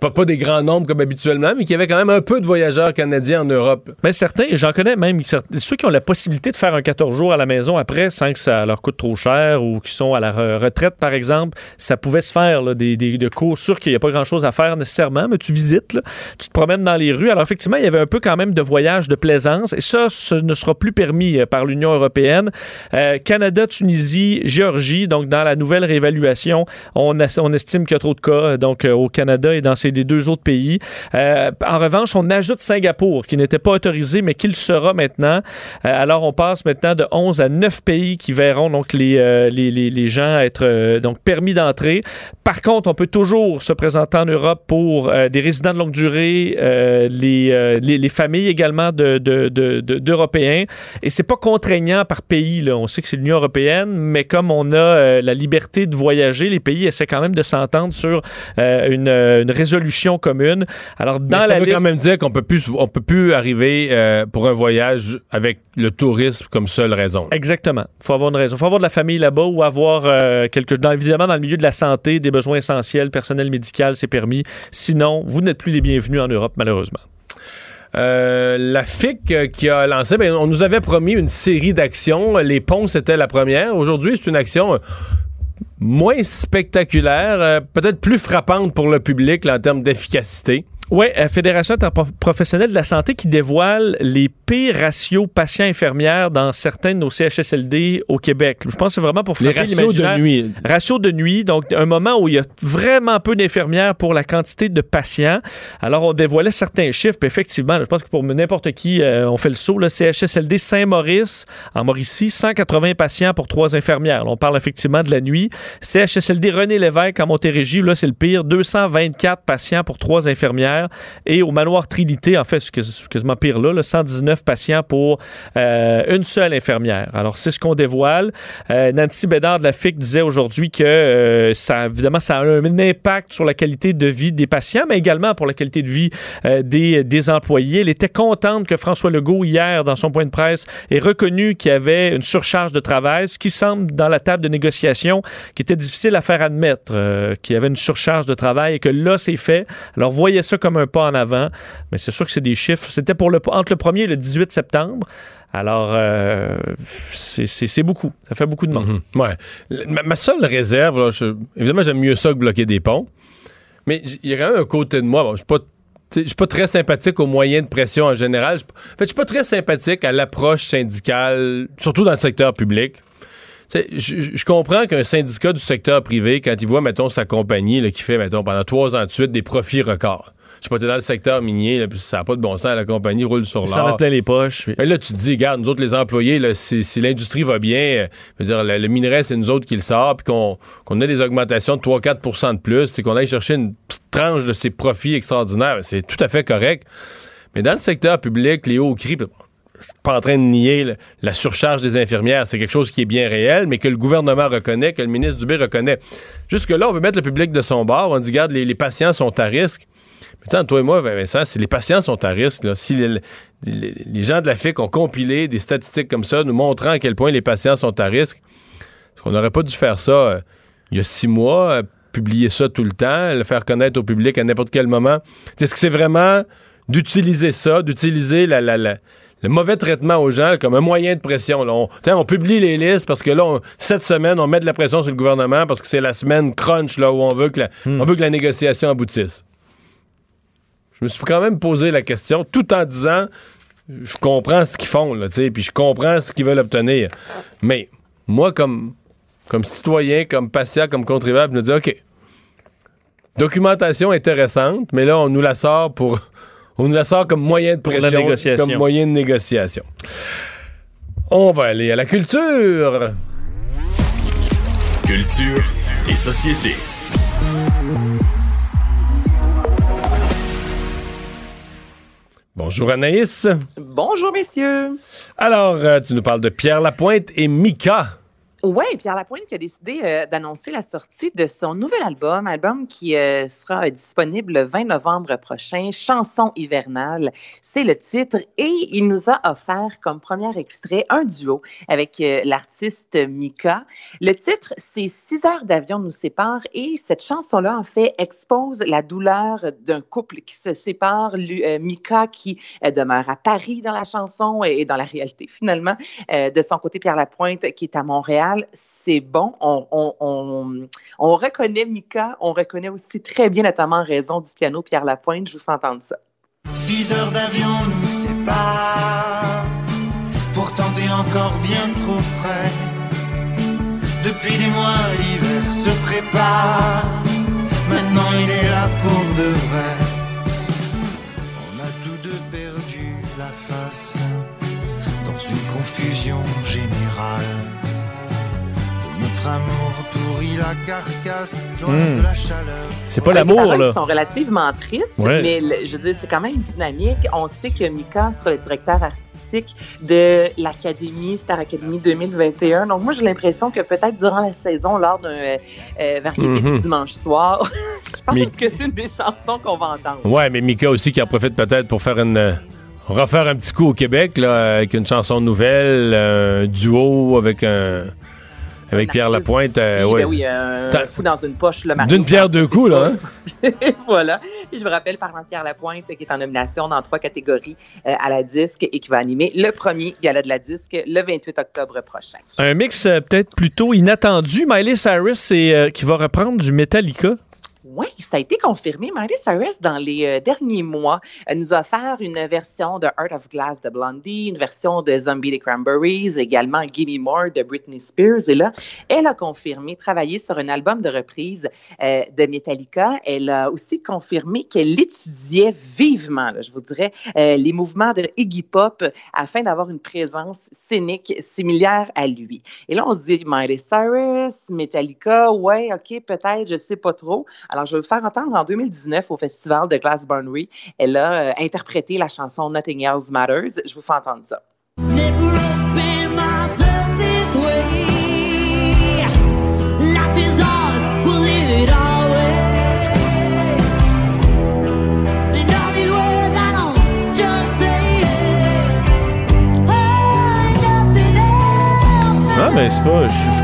pas, pas des grands nombres comme habituellement, mais qu'il y avait quand même un peu de voyageurs canadiens en Europe. Ben, certains, j'en connais même, ceux qui ont la possibilité de faire un 14 jours à la maison après sans que ça leur coûte trop cher ou qui sont à la re- retraite, par exemple, ça pouvait se faire, des, des, de cours. Sûr qu'il n'y a pas grand-chose à faire nécessairement, mais tu visites, tu te promènes dans les rues. Alors, effectivement, il y avait un peu quand même de voyage de plaisance et ça, ce ne sera plus permis euh, par l'Union européenne. Euh, Canada, Tunisie, Géorgie, donc dans la nouvelle réévaluation, on, estime qu'il y a trop de cas donc euh, au Canada et dans ces des deux autres pays. Euh, en revanche, on ajoute Singapour, qui n'était pas autorisé, mais qui le sera maintenant. Euh, alors, on passe maintenant de 11 à 9 pays qui verront donc les, euh, les, les, les gens être donc permis d'entrer. Par contre, on peut toujours se présenter en Europe pour des résidents de longue durée, les, les, les familles également de, de, de- de- d'Européens. Et c'est pas contraignant par pays. Là. On sait que c'est l'Union européenne, mais comme on a la liberté de voyager, les pays essaient quand même de s'entendre sur une, une résolution commune. Alors, dans Mais ça la veut liste... quand même dire qu'on peut plus, on peut plus arriver euh, pour un voyage avec le tourisme comme seule raison. Exactement. Il faut avoir une raison. Il faut avoir de la famille là-bas ou avoir euh, quelque dans, évidemment dans le milieu de la santé, des besoins essentiels, personnel médical, c'est permis. Sinon, vous n'êtes plus les bienvenus en Europe, malheureusement. Euh, la FIC qui a lancé, ben, on nous avait promis une série d'actions. Les ponts, c'était la première. Aujourd'hui, c'est une action moins spectaculaire, euh, peut-être plus frappante pour le public en termes d'efficacité. Oui, la Fédération interprofessionnelle de la santé qui dévoile les pires ratios patients-infirmières dans certains de nos CHSLD au Québec. Je pense que c'est vraiment pour Les frapper ratios de nuit. Ratio de nuit, donc un moment où il y a vraiment peu d'infirmières pour la quantité de patients. Alors, on dévoilait certains chiffres, puis effectivement, je pense que pour n'importe qui, euh, on fait le saut. Là, CHSLD Saint-Maurice, en Mauricie, 180 patients pour trois infirmières. Là, on parle effectivement de la nuit. CHSLD René Lévesque, en Montérégie, là, c'est le pire, 224 patients pour trois infirmières. Et au manoir Trinité, en fait, c'est quasiment pire là, 119 patients pour euh, une seule infirmière. Alors, c'est ce qu'on dévoile. Euh, Nancy Bédard de la FIC disait aujourd'hui que euh, ça, évidemment, ça a un impact sur la qualité de vie des patients, mais également pour la qualité de vie des, des employés. Elle était contente que François Legault, hier, dans son point de presse, ait reconnu qu'il y avait une surcharge de travail, ce qui semble, dans la table de négociation, qui était difficile à faire admettre, qu'il y avait une surcharge de travail et que là, c'est fait. Alors, voyez ça comme un pas en avant, mais c'est sûr que c'est des chiffres. C'était pour le, entre le 1er et le 18 septembre. Alors, euh, c'est beaucoup. Ça fait beaucoup de monde. Mhm. Ouais. Ma, seule réserve, évidemment, j'aime mieux ça que bloquer des ponts. Mais il y a quand un côté de moi. Je ne suis pas très sympathique aux moyens de pression en général. En fait, je suis pas très sympathique à l'approche syndicale, surtout dans le secteur public. Je, comprends qu'un syndicat du secteur privé, quand il voit, mettons, sa compagnie qui fait, mettons, pendant trois ans de suite des profits records, je sais pas, t'es dans le secteur minier, là, ça n'a pas de bon sens, la compagnie roule sur l'or. Ça va plein les poches. Et là, tu te dis, regarde, nous autres, les employés, là, si, l'industrie va bien, euh, dire, le, minerai, c'est nous autres qui le sort, puis qu'on ait des augmentations de 3-4% de plus, c'est qu'on aille chercher une petite tranche de ces profits extraordinaires, c'est tout à fait correct. Mais dans le secteur public, les hauts cris, je suis pas en train de nier la surcharge des infirmières, c'est quelque chose qui est bien réel, mais que le gouvernement reconnaît, que le ministre Dubé reconnaît. Jusque-là, on veut mettre le public de son bord, on dit, regarde, les patients sont à risque. Toi et moi, Vincent, si les patients sont à risque, si les, gens de la FIC ont compilé des statistiques comme ça, nous montrant à quel point les patients sont à risque, est-ce qu'on n'aurait pas dû faire ça euh, il y a six mois, euh, publier ça tout le temps, le faire connaître au public à n'importe quel moment? Est-ce que c'est vraiment d'utiliser ça, d'utiliser le mauvais traitement aux gens comme un moyen de pression. On, on, publie les listes parce que là, cette semaine, on met de la pression sur le gouvernement parce que c'est la semaine crunch là, où on veut que hmm. on veut que la négociation aboutisse je me suis quand même posé la question tout en disant je comprends ce qu'ils font, là, puis je comprends ce qu'ils veulent obtenir. Mais moi, comme, comme citoyen, comme patient, comme contribuable, je me dis OK, documentation intéressante, mais là, on nous la sort pour. On nous la sort comme moyen de pression, comme moyen de négociation. On va aller à la culture. Culture et société. Bonjour Anaïs. Bonjour messieurs. Alors, euh, tu nous parles de Pierre Lapointe et Mika. Oui, Pierre Lapointe qui a décidé euh, d'annoncer la sortie de son nouvel album, album qui euh, sera disponible le 20 novembre prochain, Chanson hivernale, c'est le titre, et il nous a offert comme premier extrait un duo avec euh, l'artiste Mika. Le titre, c'est Six heures d'avion nous séparent, et cette chanson-là, en fait, expose la douleur d'un couple qui se sépare, Mika qui demeure à Paris dans la chanson et dans la réalité finalement, de son côté Pierre Lapointe qui est à Montréal c'est bon. On, reconnaît Mika, on reconnaît aussi très bien, notamment raison du piano Pierre Lapointe. Je vous fais entendre ça. Six heures d'avion nous séparent, pourtant t'es encore bien trop près. Depuis des mois, l'hiver se prépare, maintenant il est là pour de vrai. On a tous deux perdu la face dans une confusion générale amour la carcasse, hmm. la chaleur. C'est pas l'amour, là. Ils sont relativement tristes, mais je veux dire, c'est quand même dynamique. On sait que Mika sera le directeur artistique de l'Académie, Star Academy 2021. Donc, moi, j'ai l'impression que peut-être durant la saison, lors d'un euh, euh, variété du mhm. dimanche soir, je pense que c'est une des chansons qu'on va entendre. Ouais, mais Mika aussi qui en profite peut-être pour faire une refaire un petit coup au Québec là, avec une chanson nouvelle, un duo avec un avec Pierre Lapointe, euh. Ben oui, un fou dans une poche, le D'une pierre deux coups, là. Hein? voilà. Et je vous rappelle, parlant de Pierre Lapointe, qui est en nomination dans trois catégories euh, à la disque et qui va animer le premier gala de la disque le 28 octobre prochain. Un mix euh, peut-être plutôt inattendu. Miley Cyrus qui va reprendre du Metallica. Oui, ça a été confirmé. Miley Cyrus, dans les euh, derniers mois, elle nous a offert une version de Heart of Glass de Blondie, une version de Zombie des Cranberries, également Gimme More de Britney Spears. Et là, elle a confirmé travailler sur un album de reprise euh, de Metallica. Elle a aussi confirmé qu'elle étudiait vivement, je vous dirais, euh, les mouvements de Iggy Pop afin d'avoir une présence scénique similaire à lui. Et là, on se dit, Miley Cyrus, Metallica, ouais, OK, peut-être, je sais pas trop. Alors, je vais vous faire entendre en 2019 au festival de Glastonbury. Elle a euh, interprété la chanson Nothing Else Matters. Je vous fais entendre ça. Ah, mais c'est pas.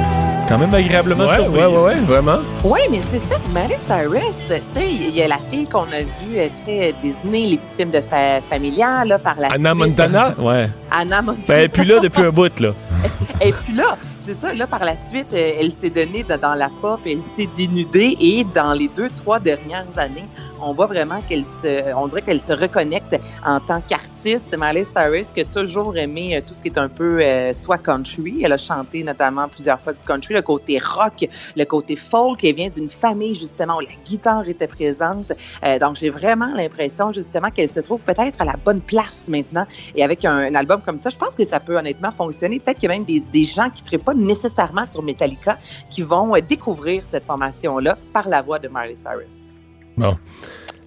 Quand même agréablement Ouais, surpris. ouais, ouais, ouais, vraiment. Oui, mais c'est ça, Miley Cyrus, tu sais, il y a la fille qu'on a vue très Disney, les petits films de fa familial, là, par la Anna suite. Montana? Ouais. Anna Montana. Ben, elle est plus là depuis un bout, là. Et puis là, c'est ça, là, par la suite, euh, elle s'est donnée dans, dans la pop, elle s'est dénudée et dans les deux, trois dernières années, on voit vraiment qu'elle se, on dirait qu'elle se reconnecte en tant qu'artiste. Miley Cyrus, qui a toujours aimé euh, tout ce qui est un peu euh, soit country. Elle a chanté notamment plusieurs fois du country, le côté rock, le côté folk. Elle vient d'une famille, justement, où la guitare était présente. Euh, donc, j'ai vraiment l'impression, justement, qu'elle se trouve peut-être à la bonne place maintenant. Et avec un, album comme ça, je pense que ça peut honnêtement fonctionner. Peut-être qu'il y a même des, des gens qui ne pas nécessairement sur Metallica qui vont euh, découvrir cette formation-là par la voix de Miley Cyrus. Bon.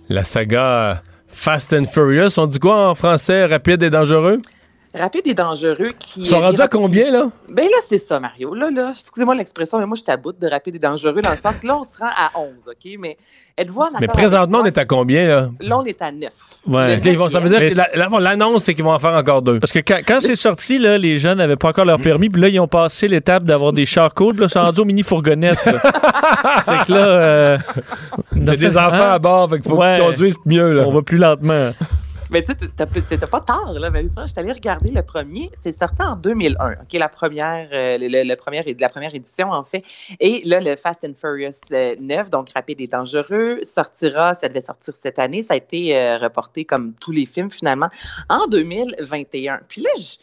La saga Fast and Furious, on dit quoi en français? Rapide et dangereux? Rapide et dangereux qui. Ils sont rendus à combien, là? Ben là, c'est ça, Mario. Là, là, excusez-moi l'expression, mais moi, je t'aboute de rapide et dangereux dans le sens que là, on se rend à 11, OK? Mais êtes-vous en Mais présentement, on est à combien, là? Là, on est à 9. Ouais. Ils vont- ça veut dire Mais que l'annonce, c'est qu'ils vont en faire encore deux. Parce que quand, quand c'est sorti, là, les jeunes n'avaient pas encore leur permis, puis là, ils ont passé l'étape d'avoir des chars codes, là, ils sont rendus aux mini-fourgonnettes. là. c'est que là. Euh, Il y a des enfants à bord, fait qu'il faut Ouais. qu'ils conduisent mieux, là. On va plus lentement. Mais tu sais, pas tard, là, Mélissa. Je suis regarder le premier. C'est sorti en 2001, OK? La première, euh, le, le- première, la première édition, en fait. Et là, le Fast and Furious euh, 9, donc Rapide et Dangereux, sortira, ça devait sortir cette année. Ça a été euh, reporté comme tous les films, finalement, en 2021. Puis là, je.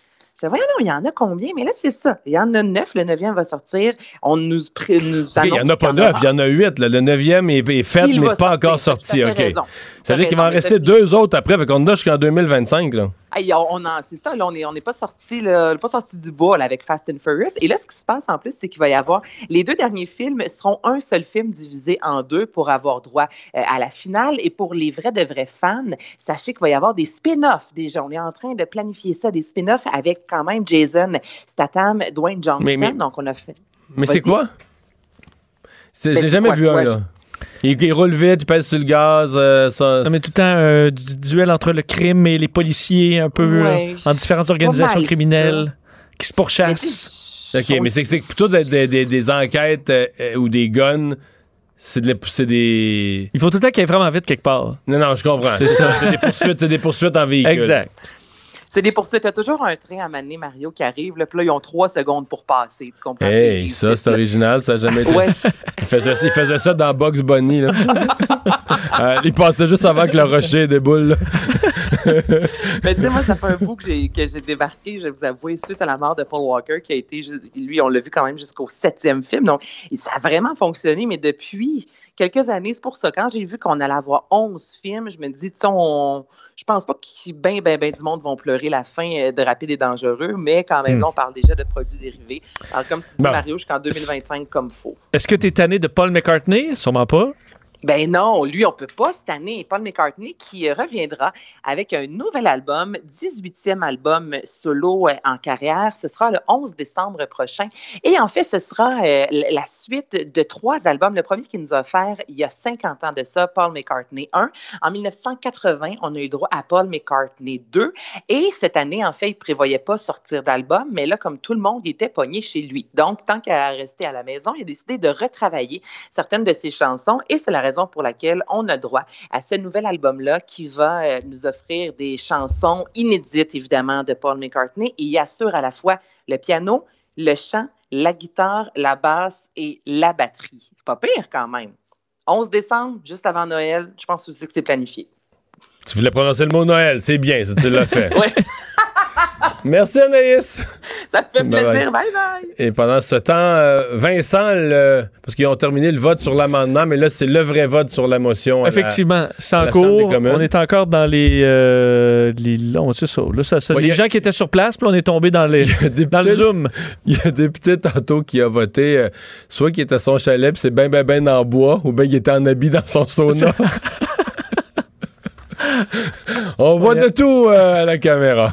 Je voyons, non, il y en a combien? Mais là, c'est ça. Il y en a neuf. Le neuvième va sortir. On nous, pré- nous Il n'y en a pas neuf, il y en a huit. là. Le neuvième est, est fait, mais pas sortir, encore sorti. OK. raison. Ça veut dire qu'il va en rester deux autres après. Fait qu'on en a jusqu'en 2025. Là. Hey, on, en- c'est ça, là, on n'est on n'est pas sorti est pas sorti du bois là, avec Fast and Furious. Et là, ce qui se passe en plus, c'est qu'il va y avoir les deux derniers films seront un seul film divisé en deux pour avoir droit euh, à la finale. Et pour les vrais de vrais fans, sachez qu'il va y avoir des spin-offs déjà. On est en train de planifier ça, des spin-offs avec quand même Jason Statham, Dwayne Johnson. Mais- mais- Donc on a fait. Mais c'est quoi? Ben, J'ai jamais quoi, vu quoi, un, là. Il, il roule vite, il pèse sur le gaz. euh, ça, Non, mais tout le temps, euh, du duel entre le crime et les policiers, un peu Ouais. euh, en différentes organisations mal, criminelles qui se pourchassent. tu OK, mais c'est plutôt des, des- des- des enquêtes euh, ou des guns. C'est de la- c'est des. Il faut tout le temps qu'il aille vraiment vite quelque part. Non, non, je comprends. C'est ça. C'est des poursuites, c'est des poursuites en véhicule. Exact. C'est des poursuites. A toujours un train à maner, Mario, qui arrive. Là, puis là, ils ont trois secondes pour passer. Tu comprends? Hey, ça, c'est original, ça n'a jamais été. Ouais. Il, faisait, il faisait ça dans Bugs Bunny. Là. Euh, il passait juste avant que le rocher déboule. Mais tu sais, moi, ça fait un bout que j'ai, que j'ai débarqué, je vais vous avouer, suite à la mort de Paul Walker, qui a été, lui, on l'a vu quand même jusqu'au septième film. Donc, ça a vraiment fonctionné, mais depuis quelques années, c'est pour ça. Quand j'ai vu qu'on allait avoir 11 films, je me dis, tu on- je pense pas que ben, ben, ben du monde vont pleurer la fin euh, de Rapide et Dangereux, mais quand même, Hmm. là, on parle déjà de produits dérivés. Alors, comme tu dis, Bon. Mario, jusqu'en 2025 comme faux. Est-ce que tu es tanné de Paul McCartney? Sûrement pas. Ben non, lui, on peut pas cette année. Paul McCartney qui reviendra avec un nouvel album, 18e album solo euh, en carrière. Ce sera le 11 décembre prochain. Et en fait, ce sera euh, la suite de trois albums. Le premier qu'il nous a offert il y a 50 ans de ça, Paul McCartney 1. En 1980, on a eu droit à Paul McCartney 2. Et cette année, en fait, il prévoyait pas sortir d'album, mais là, comme tout le monde, il était pogné chez lui. Donc, tant qu'à rester à la maison, il a décidé de retravailler certaines de ses chansons et c'est la raison pour laquelle on a droit à ce nouvel album-là qui va euh, nous offrir des chansons inédites, évidemment, de Paul McCartney et il assure à la fois le piano, le chant, la guitare, la basse et la batterie. C'est pas pire quand même. 11 décembre, juste avant Noël, je pense aussi que c'est planifié. Tu voulais prononcer le mot Noël, c'est bien, ça, tu l'as fait. Ouais. Merci Anaïs. Ça me fait Bye plaisir. bye. Bye bye. Et pendant ce temps, euh, Vincent, le- parce qu'ils ont terminé le vote sur l'amendement, mais là, c'est le vrai vote sur la motion. à la- Effectivement, des cours. On est encore dans les. euh, les on sait ça. Là, ça, ça- Ouais, les a- gens qui étaient sur place, puis on est tombé dans, les, dans le Zoom. Il y a un député tantôt qui a voté, euh, soit qui était à son chalet, puis c'est ben, ben, ben en bois, ou bien il était en habit dans son sauna. On voit de tout euh, à la caméra.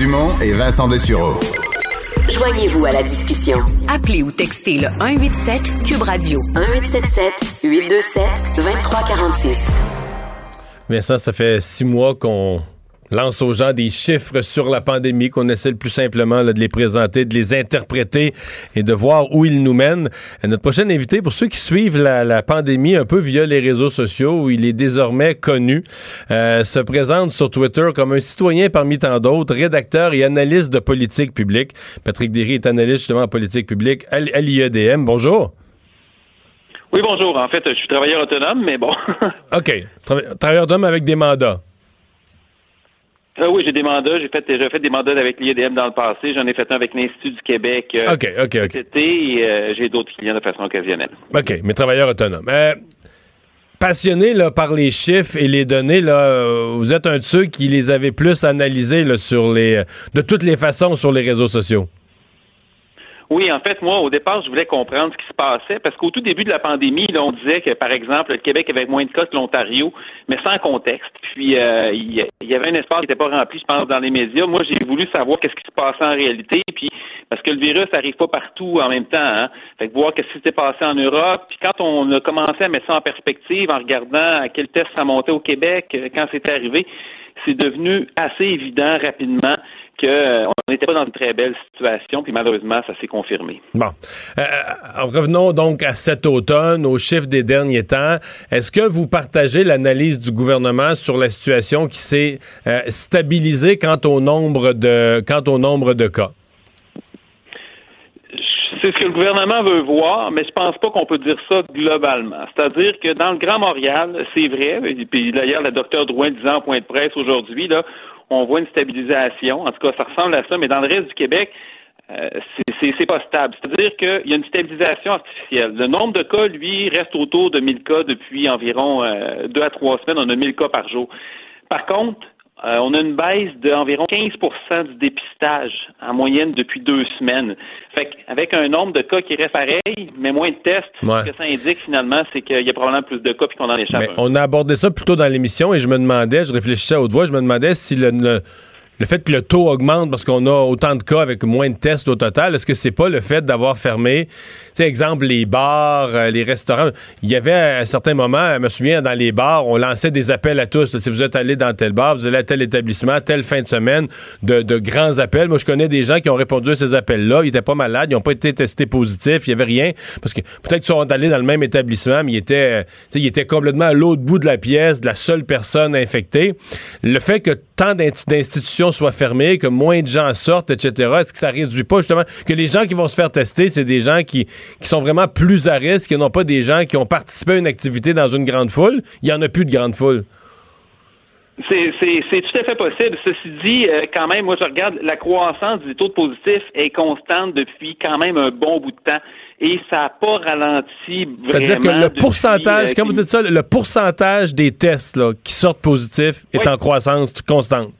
Dumont et Vincent Dessureau. Joignez-vous à la discussion. Appelez ou textez le 187 Cube Radio 1877 827 2346. Mais ça, ça fait six mois qu'on lance aux gens des chiffres sur la pandémie, qu'on essaie le plus simplement là, de les présenter, de les interpréter et de voir où ils nous mènent. Et notre prochain invité, pour ceux qui suivent la, la pandémie un peu via les réseaux sociaux, où il est désormais connu, euh, se présente sur Twitter comme un citoyen parmi tant d'autres, rédacteur et analyste de politique publique. Patrick Derry est analyste justement en politique publique à, l'IEDM. Bonjour. Oui, bonjour. En fait, je suis travailleur autonome, mais bon. OK. Tra- travailleur d'homme avec des mandats. Ah oui, j'ai des mandats. J'ai fait, j'ai fait des mandats avec l'IEDM dans le passé. J'en ai fait un avec l'Institut du Québec euh, OK, OK, OK. cet été et euh, j'ai d'autres clients de façon occasionnelle. OK, mais travailleur autonome. Euh, passionné là, par les chiffres et les données, là, euh, vous êtes un de ceux qui les avait plus analysés là, sur les, de toutes les façons sur les réseaux sociaux. Oui, en fait, moi, au départ, je voulais comprendre ce qui se passait parce qu'au tout début de la pandémie, là, on disait que, par exemple, le Québec avait moins de cas que l'Ontario, mais sans contexte. Puis, euh, il y, avait un espace qui n'était pas rempli, je pense, dans les médias. Moi, j'ai voulu savoir qu'est-ce qui se passait en réalité, puis parce que le virus n'arrive pas partout en même temps. Hein? Fait que voir qu'est-ce qui s'était passé en Europe. Puis quand on a commencé à mettre ça en perspective, en regardant à quel test ça montait au Québec, euh, quand c'était arrivé, c'est devenu assez évident rapidement qu'on n'était pas dans une très belle situation, puis malheureusement, ça s'est confirmé. Bon. Euh, euh, revenons donc à cet automne, aux chiffres des derniers temps. Est-ce que vous partagez l'analyse du gouvernement sur la situation qui s'est euh, stabilisée quant au nombre de, quant au nombre de cas? C'est ce que le gouvernement veut voir, mais je pense pas qu'on peut dire ça globalement. C'est-à-dire que dans le Grand Montréal, c'est vrai, et puis d'ailleurs, le docteur Drouin disait en point de presse aujourd'hui, là, on voit une stabilisation. En tout cas, ça ressemble à ça, mais dans le reste du Québec, euh, c'est- pas stable. C'est-à-dire qu'il y a une stabilisation artificielle. Le nombre de cas, lui, reste autour de 1000 cas depuis environ euh, deux à trois semaines. On a 1000 cas par jour. Par contre, euh, on a une baisse d'environ 15% du dépistage en moyenne depuis deux semaines. Fait qu'avec un nombre de cas qui reste pareil, mais moins de tests, Ouais. ce que ça indique finalement, c'est qu'il y a probablement plus de cas puis qu'on en échappe. Mais on a abordé ça plus tôt dans l'émission et je me demandais, je réfléchissais à haute voix, je me demandais si le, le, le fait que le taux augmente parce qu'on a autant de cas avec moins de tests au total, est-ce que c'est pas le fait d'avoir fermé, tu exemple, les bars, euh, les restaurants? Il y avait à un certain moment, je me souviens, dans les bars, on lançait des appels à tous. si vous êtes allé dans tel bar, vous allez à tel établissement, telle fin de semaine, de, de grands appels. Moi, je connais des gens qui ont répondu à ces appels-là. Ils étaient pas malades, ils n'ont pas été testés positifs, il y avait rien. Parce que peut-être qu'ils sont allés dans le même établissement, mais ils étaient, euh, ils étaient complètement à l'autre bout de la pièce, de la seule personne infectée. Le fait que tant d'in- d'institutions soient fermées, que moins de gens sortent, etc., est-ce que ça réduit pas justement que les gens qui vont se faire tester, c'est des gens qui, qui sont vraiment plus à risque, et non pas des gens qui ont participé à une activité dans une grande foule? Il y en a plus de grande foule. C'est, tout à fait possible. Ceci dit, euh, quand même, moi, je regarde la croissance du taux de positif est constante depuis quand même un bon bout de temps et ça n'a pas ralenti C'est-à-dire que le depuis, pourcentage, euh, quand vous dites ça, le pourcentage des tests là, qui sortent positifs est en croissance constante.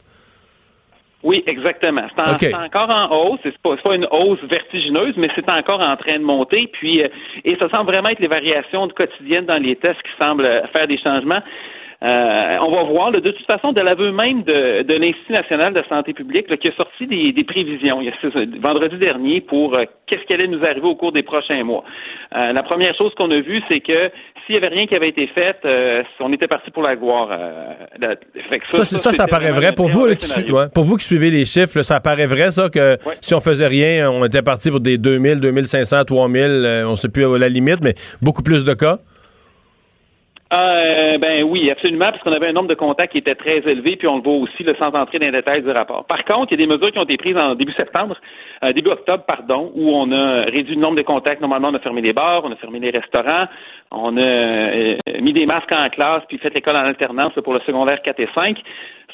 Oui, exactement. C'est, en- c'est encore en hausse. C'est pas, c'est pas une hausse vertigineuse, mais c'est encore en train de monter. Puis, euh, et ça semble vraiment être les variations de quotidiennes dans les tests qui semblent faire des changements. Euh, on va voir. de toute façon, de l'aveu même de, de l'Institut national de santé publique, là, qui a sorti des, des prévisions il y a, vendredi dernier pour euh, qu'est-ce qui allait nous arriver au cours des prochains mois. Euh, la première chose qu'on a vue, c'est que s'il n'y avait rien qui avait été fait, euh, on était parti pour la gloire. La, ça, ça, ça, ça paraît vrai. Pour vous, qui, ouais, pour vous qui suivez les chiffres, ça paraît vrai, ça, que si on faisait rien, on était parti pour des 2000, 2500, 3000, on ne sait plus à la limite, mais beaucoup plus de cas? Euh, ben oui, absolument, parce qu'on avait un nombre de contacts qui était très élevé, puis on le voit aussi le sans entrer dans les détails du rapport. Par contre, il y a des mesures qui ont été prises en début septembre, euh, début octobre, pardon, où on a réduit le nombre de contacts. Normalement, on a fermé les bars, on a fermé les restaurants, on a euh, mis des masques en classe, puis fait l'école en alternance pour le secondaire 4 et 5.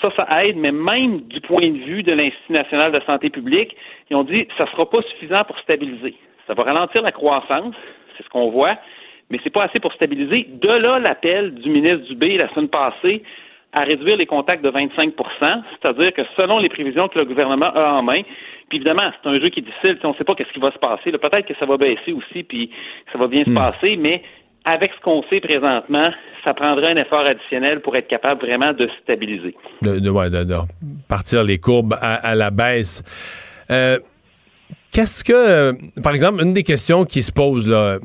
Ça, ça aide, mais même du point de vue de l'Institut national de santé publique, ils ont dit ça ne sera pas suffisant pour stabiliser. Ça va ralentir la croissance, c'est ce qu'on voit mais c'est pas assez pour stabiliser. De là, l'appel du ministre Dubé la semaine passée à réduire les contacts de 25% c'est-à-dire que selon les prévisions que le gouvernement a en main, puis évidemment, c'est un jeu qui est difficile, on ne sait pas qu'est-ce qui va se passer. Peut-être que ça va baisser aussi, puis ça va bien se hmm. passer, mais avec ce qu'on sait présentement, ça prendrait un effort additionnel pour être capable vraiment de stabiliser. De, de, partir les courbes à, la baisse. Euh, qu'est-ce que, par exemple, une des questions qui se pose là,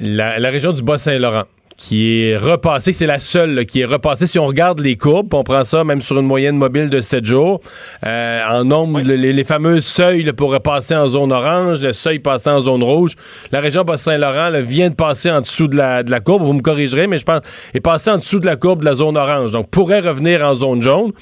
la, région du Bas-Saint-Laurent qui est repassée, c'est la seule qui est repassée. Si on regarde les courbes, on prend ça même sur une moyenne mobile de 7 jours, euh, en nombre, les, fameux seuils pour repasser en zone orange, le seuil passant en zone rouge. La région Bas-Saint-Laurent vient de passer en dessous de la, de la courbe, vous me corrigerez, mais je pense est passé en dessous de la courbe de la zone orange, donc pourrait revenir en zone jaune.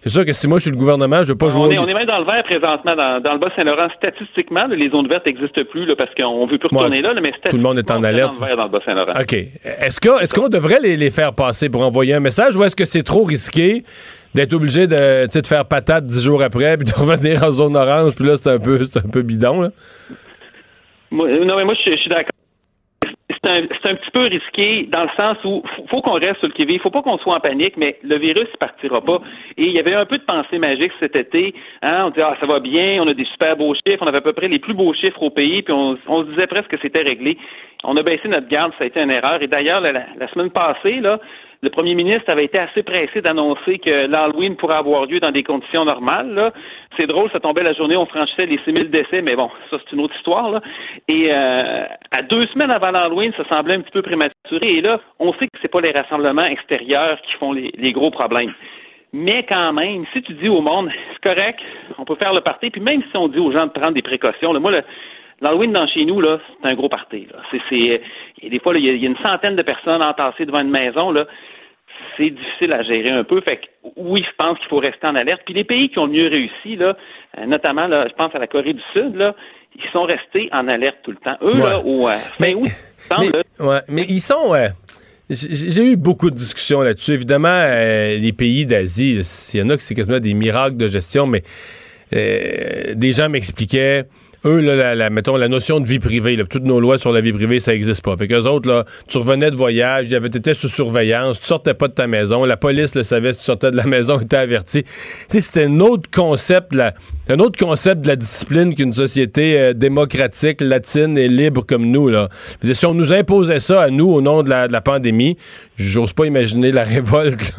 C'est sûr que si moi je suis le gouvernement, je ne veux pas jouer. On est, on est même dans le vert présentement, dans, le Bas-Saint-Laurent. Statistiquement, les zones vertes n'existent plus là, parce qu'on ne veut plus retourner là, mais Tout le monde est en alerte. Dans le, dans Bas-Saint-Laurent. OK. Est-ce qu'on est devrait les, faire passer pour envoyer un message ou est-ce que c'est trop risqué d'être obligé de, de faire patate dix jours après puis de revenir en zone orange? Puis là, c'est un peu, un peu bidon. Là? non, mais moi, je suis d'accord c'est un, un, petit peu risqué dans le sens où faut qu'on reste sur le qui-vive. faut pas qu'on soit en panique, mais le virus ne partira pas. Et il y avait un peu de pensée magique cet été. Hein? On disait ah ça va bien, on a des super beaux chiffres, on avait à peu près les plus beaux chiffres au pays, puis on, on se disait presque que c'était réglé. On a baissé notre garde, ça a été une erreur. Et d'ailleurs la, la, semaine passée là, le premier ministre avait été assez pressé d'annoncer que l'Halloween pourrait avoir lieu dans des conditions normales. C'est drôle, ça tombait la journée, on franchissait les 6000 décès, mais bon, ça c'est une autre histoire. Là. Et euh, à deux semaines avant l'Halloween, ça semblait un petit peu prématuré. Et là, on sait que c'est pas les rassemblements extérieurs qui font les, gros problèmes. Mais quand même, si tu dis au monde, c'est correct, on peut faire le party, puis même si on dit aux gens de prendre des précautions, là, moi, le, L'Halloween dans chez nous, là, c'est un gros party. Là. C'est, c'est, des fois, il y, a une centaine de personnes entassées devant une maison. Là. C'est difficile à gérer un peu. Fait que, oui, je pense qu'il faut rester en alerte. Puis les pays qui ont mieux réussi, là, euh, notamment, là, je pense à la Corée du Sud, là, ils sont restés en alerte tout le temps. Eux, là, au, euh, mais, oui, mais, ouais, mais ils sont. Euh, j'ai eu beaucoup de discussions là-dessus. Évidemment, les pays d'Asie, il y en a qui c'est quasiment des miracles de gestion, mais des gens m'expliquaient eux, là, la, mettons, la notion de vie privée, là, toutes nos lois sur la vie privée, ça n'existe pas. Fait qu'eux autres, là, tu revenais de voyage, tu étais sous surveillance, tu sortais pas de ta maison, la police le savait si tu sortais de la maison, tu averti. C'était un autre concept, la, un autre concept de la discipline qu'une société euh, démocratique, latine et libre comme nous, là. si on nous imposait ça à nous au nom de la, de la pandémie, j'ose pas imaginer la révolte,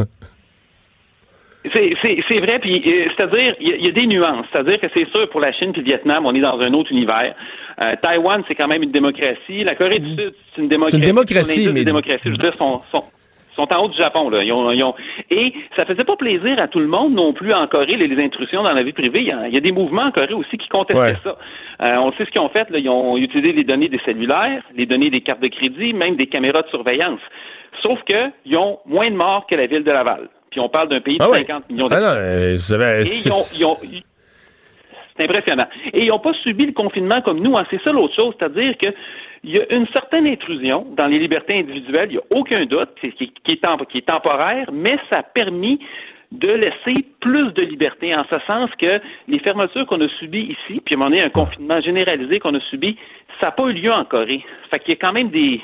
c'est vrai, puis euh, c'est-à-dire, il y, a des nuances. C'est-à-dire que c'est sûr, pour la Chine et le Vietnam, on est dans un autre univers. Euh, Taïwan, c'est quand même une démocratie. La Corée du Sud, c'est une démocratie. C'est une démocratie, mais... démocraties, je veux dire, sont, sont, sont en haut du Japon. Là. Ils ont, ils ont... Et ça faisait pas plaisir à tout le monde non plus en Corée, les, intrusions dans la vie privée. Il y, a, il y, a, des mouvements en Corée aussi qui contestaient ça. Euh, on sait ce qu'ils ont fait. Là. Ils ont utilisé les données des cellulaires, les données des cartes de crédit, même des caméras de surveillance. Sauf qu'ils ont moins de morts que la ville de Laval on parle d'un pays de 50 ah millions ah d'habitants. c'est impressionnant. Et ils n'ont pas subi le confinement comme nous. Hein. C'est ça l'autre chose, c'est-à-dire qu'il y a une certaine intrusion dans les libertés individuelles, il n'y a aucun doute, qui, qui, est qui, est temporaire, mais ça a permis de laisser plus de liberté, en ce sens que les fermetures qu'on a subies ici, puis à un moment donné, un confinement généralisé qu'on a subi, ça n'a pas eu lieu en Corée. Fait qu'il y a quand même des...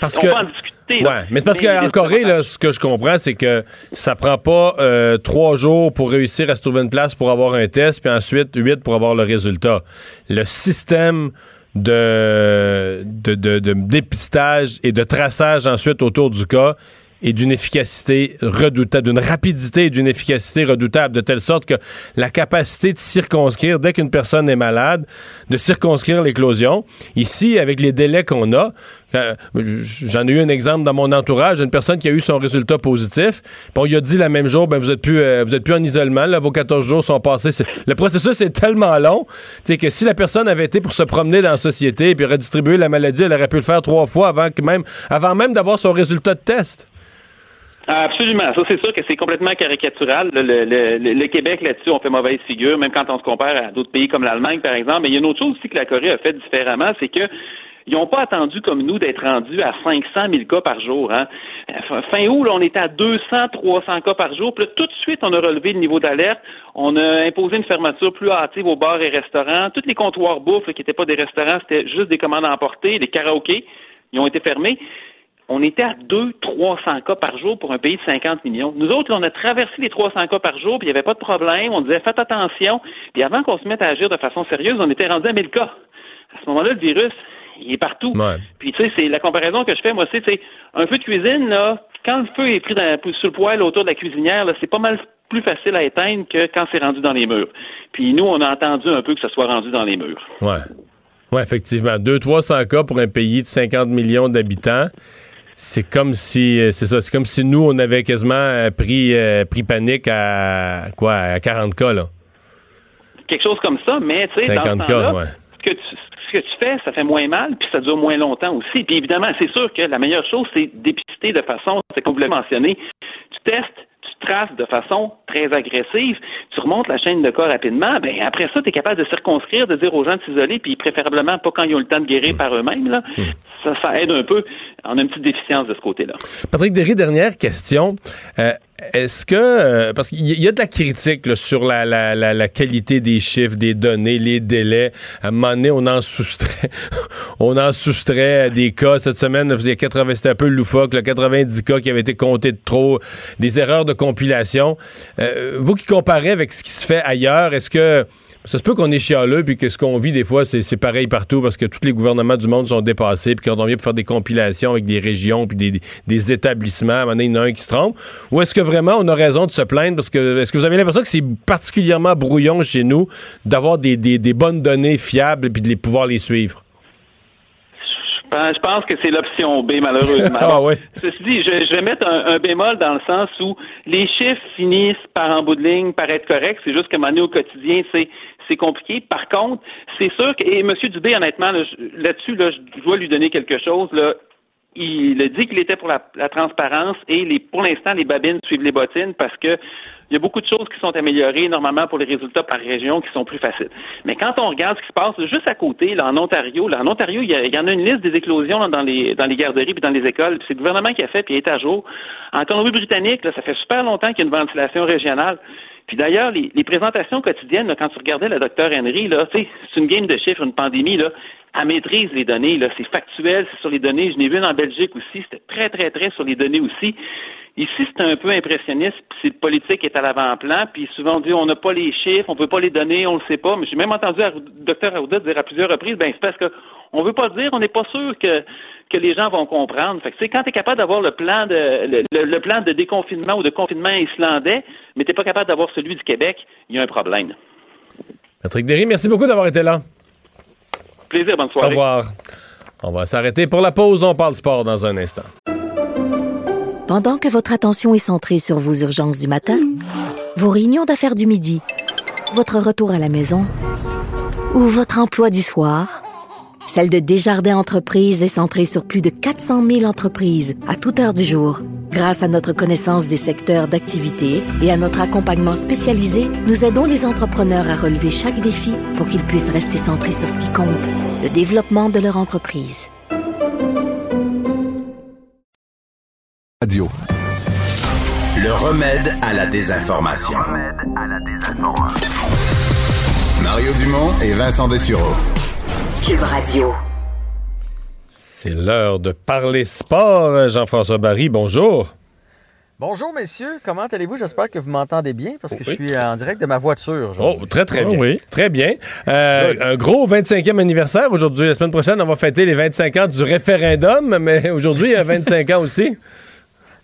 Parce on que... va en discuter. Ouais, mais c'est parce qu'en Corée, là, ce que je comprends, c'est que ça prend pas euh, trois jours pour réussir à se trouver une place pour avoir un test, puis ensuite huit pour avoir le résultat. Le système de, de, de, de dépistage et de traçage ensuite autour du cas et d'une efficacité redoutable, d'une rapidité et d'une efficacité redoutable, de telle sorte que la capacité de circonscrire, dès qu'une personne est malade, de circonscrire l'éclosion. Ici, avec les délais qu'on a, euh, j'en ai eu un exemple dans mon entourage, une personne qui a eu son résultat positif, puis on lui a dit la même jour, ben vous êtes plus, euh, vous êtes plus en isolement, là, vos 14 jours sont passés. Le processus est tellement long, que si la personne avait été pour se promener dans la société et puis redistribuer la maladie, elle aurait pu le faire trois fois avant que même, avant même d'avoir son résultat de test. Absolument. Ça, c'est sûr que c'est complètement caricatural. Le, le, le, Québec, là-dessus, on fait mauvaise figure, même quand on se compare à d'autres pays comme l'Allemagne, par exemple. Mais il y a une autre chose aussi que la Corée a fait différemment, c'est que ils n'ont pas attendu comme nous d'être rendus à 500 000 cas par jour. Hein. Fin août, là, on était à 200, 300 cas par jour. Puis là, tout de suite, on a relevé le niveau d'alerte. On a imposé une fermeture plus hâtive aux bars et restaurants. Tous les comptoirs bouffe qui n'étaient pas des restaurants, c'était juste des commandes à emporter, des karaokés. Ils ont été fermés on était à 2 300 cas par jour pour un pays de 50 millions. Nous autres, on a traversé les 300 cas par jour, puis il n'y avait pas de problème. On disait, faites attention. Puis avant qu'on se mette à agir de façon sérieuse, on était rendu à 1000 cas. À ce moment-là, le virus, il est partout. Puis tu sais, c'est la comparaison que je fais, moi, c'est un feu de cuisine, là, quand le feu est pris dans, sur le poêle autour de la cuisinière, là, c'est pas mal plus facile à éteindre que quand c'est rendu dans les murs. Puis nous, on a entendu un peu que ça soit rendu dans les murs. Ouais. Oui, effectivement. 200-300 cas pour un pays de 50 millions d'habitants c'est comme si euh, c'est ça, c'est comme si nous on avait quasiment euh, pris euh, pris panique à quoi à 40 cas là. Quelque chose comme ça, mais tu sais dans ce cas, ouais. ce que tu ce que tu fais, ça fait moins mal, puis ça dure moins longtemps aussi. Puis évidemment, c'est sûr que la meilleure chose, c'est d'épister de façon, c'est comme vous l'avez mentionné, tu testes, traces de façon très agressive, tu remontes la chaîne de cas rapidement, ben après ça, tu es capable de circonscrire, de dire aux gens de s'isoler, puis préférablement pas quand ils ont le temps de guérir par eux-mêmes. Là. Hmm. Ça, ça aide un peu. On a une petite déficience de ce côté-là. Patrick Derry, dernière question. Euh, est-ce que, euh, parce qu'il y a de la critique sur la, la, la, qualité des chiffres, des données, les délais. À un moment donné, on en soustrait, on en soustrait des cas. Cette semaine, il y a 80, c'était un peu loufoque, là, 90 cas qui avaient été comptés de trop, des erreurs de compilation. Euh, vous qui comparez avec ce qui se fait ailleurs, est-ce que ça se peut qu'on est chialeux, puis que ce qu'on vit des fois, c'est pareil partout, parce que tous les gouvernements du monde sont dépassés, puis qu'on vient pour faire des compilations avec des régions, puis des, établissements, à un moment donné, il y en a un qui se trompe. Ou est-ce que vraiment on a raison de se plaindre, parce que est-ce que vous avez l'impression que c'est particulièrement brouillon chez nous d'avoir des, bonnes données fiables, puis de pouvoir les suivre? Je pense que c'est l'option B, malheureusement. ah oui. Ceci dit, je, vais mettre un, bémol dans le sens où les chiffres finissent par en bout de ligne par être corrects. C'est juste que maintenant au quotidien, c'est c'est compliqué. Par contre, c'est sûr que, et M. Dubé, honnêtement, là-dessus, là, je dois lui donner quelque chose. Là, il a dit qu'il était pour la, transparence et les, pour l'instant, les babines suivent les bottines parce que il y a beaucoup de choses qui sont améliorées normalement pour les résultats par région qui sont plus faciles. Mais quand on regarde ce qui se passe juste à côté, là, en Ontario, là, en Ontario, il y, en a une liste des éclosions dans les dans les garderies puis dans les écoles. C'est le gouvernement qui a fait puis il est à jour. En Colombie-Britannique, ça fait super longtemps qu'il y a une ventilation régionale. Puis d'ailleurs, les, présentations quotidiennes, quand tu regardais le docteur Henry, là, c'est une game de chiffres, une pandémie, là, elle maîtrise les données, là, c'est factuel, c'est sur les données. Je n'ai vu en Belgique aussi, c'était très, très, très sur les données aussi. Ici, c'est un peu impressionniste, puis le politique est à l'avant-plan, puis souvent on dit on n'a pas les chiffres, on ne peut pas les donner, on ne le sait pas. Mais j'ai même entendu le docteur Arruda dire à plusieurs reprises, ben c'est parce qu'on ne veut pas dire, on n'est pas sûr que que les gens vont comprendre. Fait que, quand tu es capable d'avoir le plan de le, plan de déconfinement ou de confinement islandais, mais tu n'es pas capable d'avoir celui du Québec, il y a un problème. Patrick Derry, merci beaucoup d'avoir été là. Plaisir, bonne soirée. Au revoir. On va s'arrêter pour la pause, on parle sport dans un instant. Pendant que votre attention est centrée sur vos urgences du matin, vos réunions d'affaires du midi, votre retour à la maison ou votre emploi du soir, celle de Desjardins Entreprises est centrée sur plus de 400 000 entreprises à toute heure du jour. Grâce à notre connaissance des secteurs d'activité et à notre accompagnement spécialisé, nous aidons les entrepreneurs à relever chaque défi pour qu'ils puissent rester centrés sur ce qui compte, le développement de leur entreprise. Radio. Le remède à la désinformation. Mario Dumont et Vincent Dessureau. Cube Radio. C'est l'heure de parler sport. Jean-François Barry, bonjour. Bonjour messieurs, comment allez-vous? J'espère que vous m'entendez bien parce que je suis en direct de ma voiture. Oh, très très bien. oui. Très bien. Euh, un gros 25e anniversaire aujourd'hui. La semaine prochaine, on va fêter les 25 ans du référendum, mais aujourd'hui, il y a 25 ans aussi.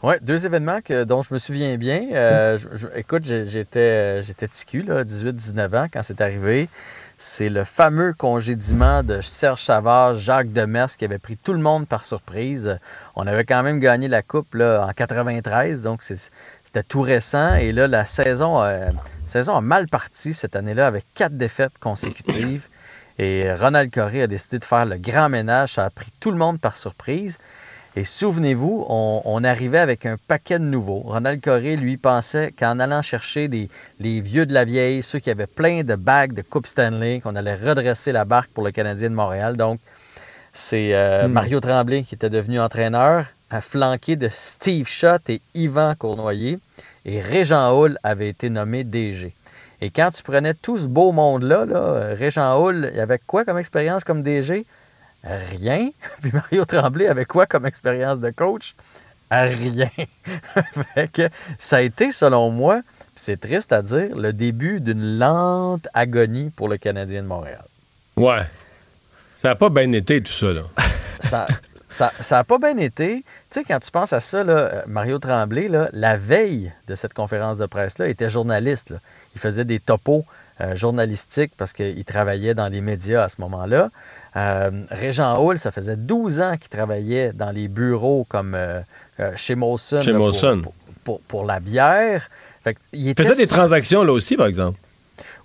Oui, deux événements que, dont je me souviens bien. Euh, je- je- écoute, j'étais j'étais ticu, là, 18-19 ans, quand c'est arrivé. C'est le fameux congédiement de Serge Savard, Jacques Demers, qui avait pris tout le monde par surprise. On avait quand même gagné la Coupe là, en 93, donc c'était tout récent. Et là, la saison, euh, saison a mal parti cette année-là avec quatre défaites consécutives. Et Ronald Coré a décidé de faire le grand ménage. Ça a pris tout le monde par surprise. Et souvenez-vous, on, on arrivait avec un paquet de nouveaux. Ronald Coré, lui, pensait qu'en allant chercher des, les vieux de la vieille, ceux qui avaient plein de bagues de Coupe Stanley, qu'on allait redresser la barque pour le Canadien de Montréal. Donc, c'est euh, Hmm. Mario Tremblay qui était devenu entraîneur, à flanquer de Steve Schott et Yvan Cournoyer. Et Régent Hull avait été nommé DG. Et quand tu prenais tout ce beau monde-là, là, euh, Régent Hull, il avait quoi comme expérience comme DG? Rien. Puis Mario Tremblay avait quoi comme expérience de coach? Rien. fait que ça a été, selon moi, c'est triste à dire, le début d'une lente agonie pour le Canadien de Montréal. Ouais. Ça n'a pas bien été, tout ça, là. ça ça ça a pas bien été. Tu sais, quand tu penses à ça, là, euh, Mario Tremblay, là, la veille de cette conférence de presse-là, était journaliste. là. Il faisait des topos euh, journalistiques parce qu'il travaillait dans les médias à ce moment-là. Euh, Régent Hall, ça faisait 12 ans qu'il travaillait dans les bureaux comme euh, euh, chez Molson. Chez là, pour- Molson. Pour, pour- pour la bière. Fait il était faisait des transactions, là aussi, par exemple.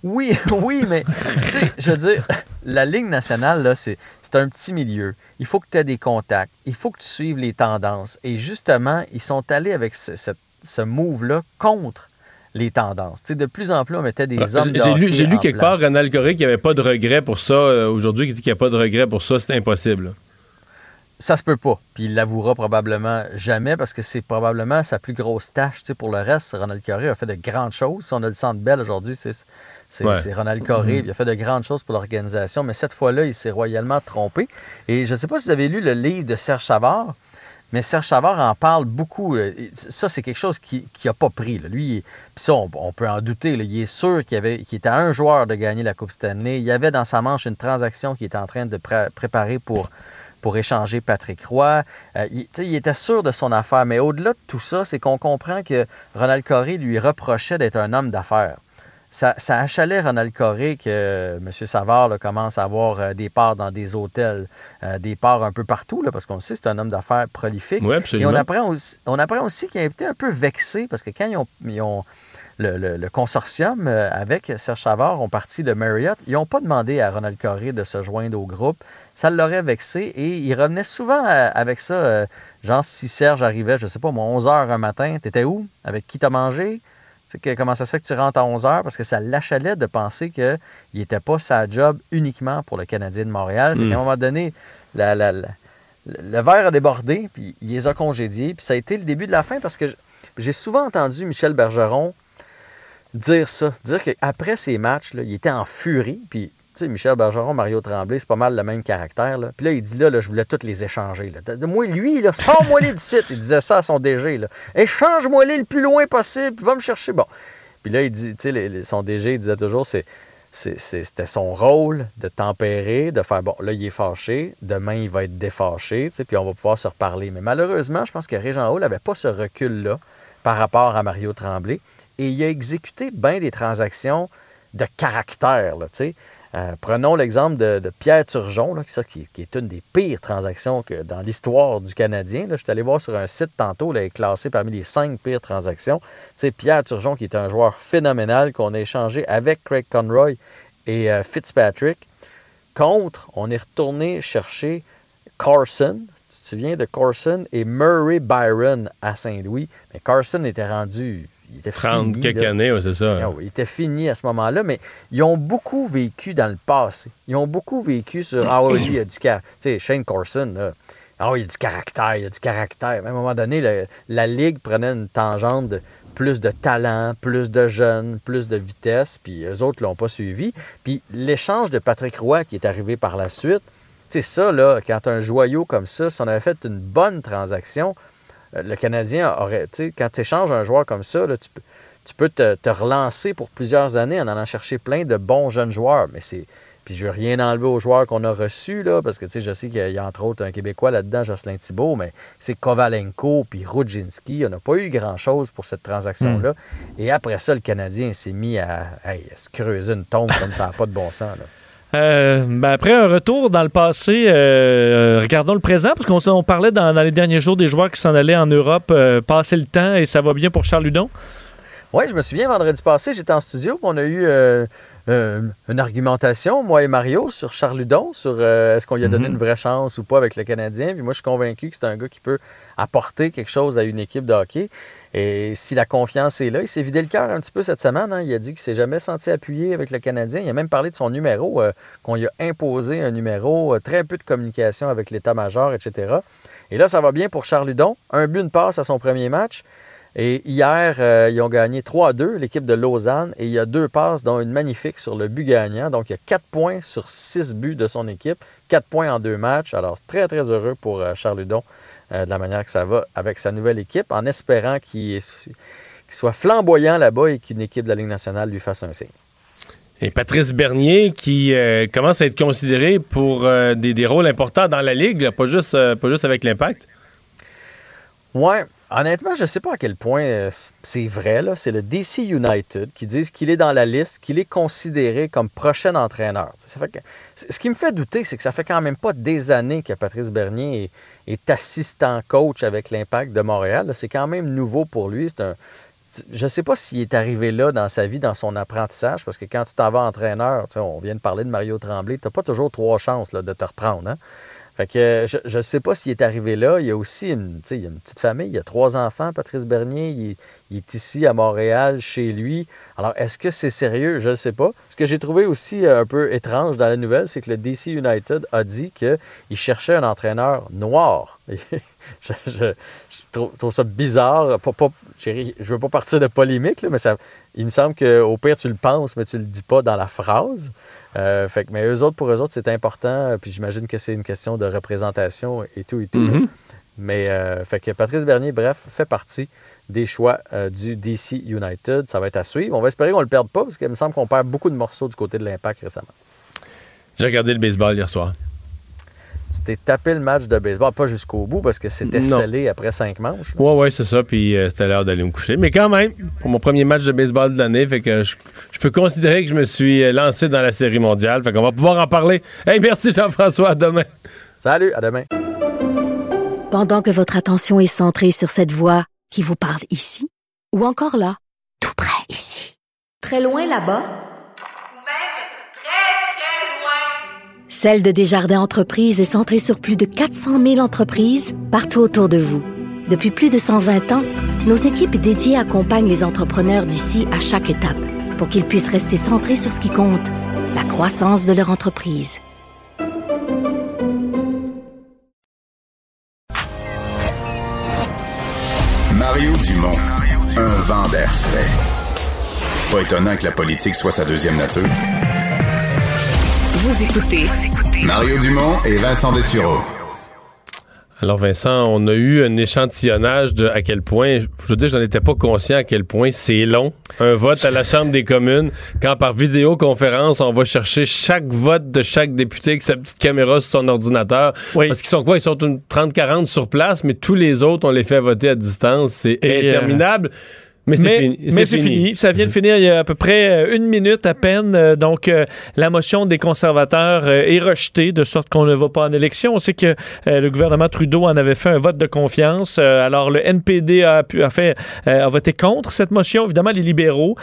oui, oui, mais tu sais, je veux dire, la Ligue nationale, là, c'est, c'est un petit milieu. Il faut que tu aies des contacts. Il faut que tu suives les tendances. Et justement, ils sont allés avec ce, cette- ce move-là contre les tendances. De plus en plus, on mettait des hommes de J'ai lu, quelque place. part Ronald Coré qui avait pas de regret pour ça euh, aujourd'hui, qui dit qu'il n'y a pas de regret pour ça. C'est impossible. Ça se peut pas. Puis il l'avouera probablement jamais parce que c'est probablement sa plus grosse tâche. Pour le reste, Ronald Coré a fait de grandes choses. Si on a le centre belle aujourd'hui, c'est, Ouais. Ronald Coré. Mhm. Il a fait de grandes choses pour l'organisation, mais cette fois-là, il s'est royalement trompé. Et je ne sais pas si vous avez lu le livre de Serge Savard, mais Serge Savard en parle beaucoup. Et Ça, c'est quelque chose qui n'a pas pris. Lui, ça, on, peut en douter. Il est sûr qu'il, avait, qu'il était un joueur de gagner la Coupe Stanley. Il y avait dans sa manche une transaction qu'il était en train de pré- préparer pour pour échanger Patrick Roy. Euh, il était sûr de son affaire, mais au-delà de tout ça, c'est qu'on comprend que Ronald Coré lui reprochait d'être un homme d'affaires. Ça, ça achalait Ronald Coré que euh, M. Savard là, commence à avoir euh, des parts dans des hôtels, euh, des parts un peu partout, là, parce qu'on le sait, c'est un homme d'affaires prolifique. Oui, Et absolument. on apprend aussi, on apprend aussi qu'il a été un peu vexé, parce que quand ils ont, ils ont- le, le- le consortium avec Serge Savard ont parti de Marriott, ils n'ont pas demandé à Ronald Coré de se joindre au groupe. Ça l'aurait vexé et il revenait souvent avec ça. euh, genre, si Serge arrivait, je sais pas, moi, 11 h un matin, t'étais où? Avec qui t'as mangé? Que- comment ça se fait que tu rentres à 11 h? Parce que ça l'achalait de penser qu'il n'était pas sa job uniquement pour le Canadien de Montréal. Qu'à un moment donné, la- la- la- le verre a débordé, puis il les a congédiés. Puis ça a été le début de la fin parce que j'ai souvent entendu Michel Bergeron dire ça, dire qu'après ces matchs, là, il était en furie. Puis, Michel Bergeron, Mario Tremblay, c'est pas mal le même caractère. Puis là, il dit là, je voulais tous les échanger. De- Moi, lui, là, sors-moi les du site. Il disait ça à son DG. Échange-moi les le plus loin possible, puis va me chercher. Bon. Puis là, il dit, tu sais, son DG, disait toujours, C'était son rôle de tempérer, de faire bon, là, il est fâché, demain, il va être défâché, puis on va pouvoir se reparler. Mais malheureusement, je pense que Régent Hall n'avait pas ce recul-là par rapport à Mario Tremblay. Et il a exécuté bien des transactions de caractère. Là. Euh, prenons l'exemple de, Pierre Turgeon, qui, est une des pires transactions dans l'histoire du Canadien. Je suis allé voir sur un site tantôt, il est classé parmi les cinq pires transactions. Sais, Pierre Turgeon, qui est un joueur phénoménal qu'on a échangé avec Craig Conroy et euh, Fitzpatrick. Contre, on est retourné chercher Carson. Tu te souviens de Carson et Murray Byron à Saint-Louis? Mais Carson était rendu. Il était 30 fini, quelques là. années, ouais, c'est ça. Ah il était fini à ce moment-là, mais ils ont beaucoup vécu dans le passé. Ils ont beaucoup vécu sur Ah oui, il y a du caractère. Tu sais, Shane Corson, là, ah oui, il y a du caractère, il y a du caractère. Mais à un moment donné, le- la Ligue prenait une tangente de plus de talent, plus de jeunes, plus de vitesse, puis eux autres ne l'ont pas suivi. Puis l'échange de Patrick Roy qui est arrivé par la suite, sais, ça, là, quand un joyau comme ça, si on avait fait une bonne transaction, le Canadien aurait, tu sais, quand tu échanges un joueur comme ça, là, tu, peux- tu peux te, te relancer pour plusieurs années en allant chercher plein de bons jeunes joueurs. Mais c'est. Puis je veux rien enlever aux joueurs qu'on a reçus, là, parce que je sais qu'il y, a entre autres un Québécois là-dedans, Jocelyn Thibault, mais c'est Kovalenko puis Rudzinski. On n'a pas eu grand-chose pour cette transaction-là. Et après ça, le Canadien s'est mis à, se creuser une tombe comme ça n'a pas de bon sens. Là. Euh, ben après un retour dans le passé, euh, regardons le présent, parce qu'on on parlait dans, les derniers jours des joueurs qui s'en allaient en Europe, euh, passer le temps et ça va bien pour Charles Ludon. Oui, je me souviens, vendredi passé, j'étais en studio, on a eu une argumentation, moi et Mario, sur Charles sur est-ce qu'on lui a donné Mhm. une vraie chance ou pas avec le Canadien. Puis moi, je suis convaincu que c'est un gars qui peut apporter quelque chose à une équipe de hockey. Et si la confiance est là, il s'est vidé le cœur un petit peu cette semaine. hein. Il a dit qu'il s'est jamais senti appuyé avec le Canadien. Il a même parlé de son numéro, euh, qu'on lui a imposé un numéro, euh, très peu de communication avec l'état-major, etc. Et là, ça va bien pour Charles. Un but, une passe à son premier match. Et hier, euh, ils ont gagné 3 à 2, l'équipe de Lausanne, et il y a deux passes, dont une magnifique sur le but gagnant. Donc, il y a 4 points sur 6 buts de son équipe, 4 points en deux matchs. Alors, très, très heureux pour euh, Charles Ludon euh, de la manière que ça va avec sa nouvelle équipe, en espérant qu'il soit flamboyant là-bas et qu'une équipe de la Ligue nationale lui fasse un signe. Et Patrice Bernier qui commence à être considéré pour des, des rôles importants dans la Ligue, là, pas, juste, pas juste avec l'impact. Ouais, honnêtement, je ne sais pas à quel point euh, c'est vrai. C'est le DC United qui disent qu'il est dans la liste, qu'il est considéré comme prochain entraîneur. Ce qui me fait douter, c'est que ça fait quand même pas des années que Patrice Bernier est, assistant coach avec l'Impact de Montréal. C'est quand même nouveau pour lui. C'est un, je ne sais pas s'il est arrivé là dans sa vie, dans son apprentissage, parce que quand tu t'en vas entraîneur, on vient de parler de Mario Tremblay, tu n'as pas toujours trois chances de te reprendre. hein. Fait que euh, je ne sais pas s'il est arrivé là. Il y a aussi une, il y a une petite famille, il y a trois enfants, Patrice Bernier, il, est- ici à Montréal, chez lui. Alors, est-ce que c'est sérieux? Je ne sais pas. Ce que j'ai trouvé aussi euh, un peu étrange dans la nouvelle, c'est que le DC United a dit qu'il cherchait un entraîneur noir. je, trouve, ça bizarre. Je veux pas partir de polémique, là, mais ça, il me semble qu'au pire, tu le penses, mais tu le dis pas dans la phrase. Euh, fait que, mais eux autres, pour eux autres, c'est important. Puis j'imagine que c'est une question de représentation et tout et tout. Mhm. Mais euh, fait que Patrice Bernier, bref, fait partie des choix euh, du DC United. Ça va être à suivre. On va espérer qu'on ne le perde pas parce qu'il me semble qu'on perd beaucoup de morceaux du côté de l'impact récemment. J'ai regardé le baseball hier soir. Tu t'es tapé le match de baseball, pas jusqu'au bout parce que c'était scellé après cinq manches. là. Ouais, ouais, c'est ça. Puis euh, c'était l'heure d'aller me coucher. Mais quand même, pour mon premier match de baseball de l'année, fait que je, je peux considérer que je me suis euh, lancé dans la série mondiale. Fait qu'on va pouvoir en parler. Hey, merci Jean-François. À demain. Salut, à demain. Pendant que votre attention est centrée sur cette voix qui vous parle ici, ou encore là, tout près ici, très loin là-bas, Celle de Desjardins Entreprises est centrée sur plus de 400 000 entreprises partout autour de vous. Depuis plus de 120 ans, nos équipes dédiées accompagnent les entrepreneurs d'ici à chaque étape pour qu'ils puissent rester centrés sur ce qui compte, la croissance de leur entreprise. Mario Dumont, un vent d'air frais. Pas étonnant que la politique soit sa deuxième nature. Vous écoutez Mario Dumont et Vincent Dessureau. Alors Vincent, on a eu un échantillonnage de à quel point, je veux dire, j'en étais pas conscient à quel point c'est long. Un vote à la Chambre des communes, quand par vidéoconférence, on va chercher chaque vote de chaque député avec sa petite caméra sur son ordinateur. Parce qu'ils sont quoi? Ils sont une 30-40 sur place, mais tous les autres, on les fait voter à distance. C'est euh, interminable. Mais c'est fini. mais c'est fini. Ça vient de finir il y a à peu près euh, une minute à peine. Euh, Donc, euh, la motion des conservateurs euh, est rejetée, de sorte qu'on ne va pas en élection. On sait que euh, le gouvernement Trudeau en avait fait un vote de confiance. Alors, le NPD a, pu, a, fait, a voté contre cette motion, évidemment, les libéraux.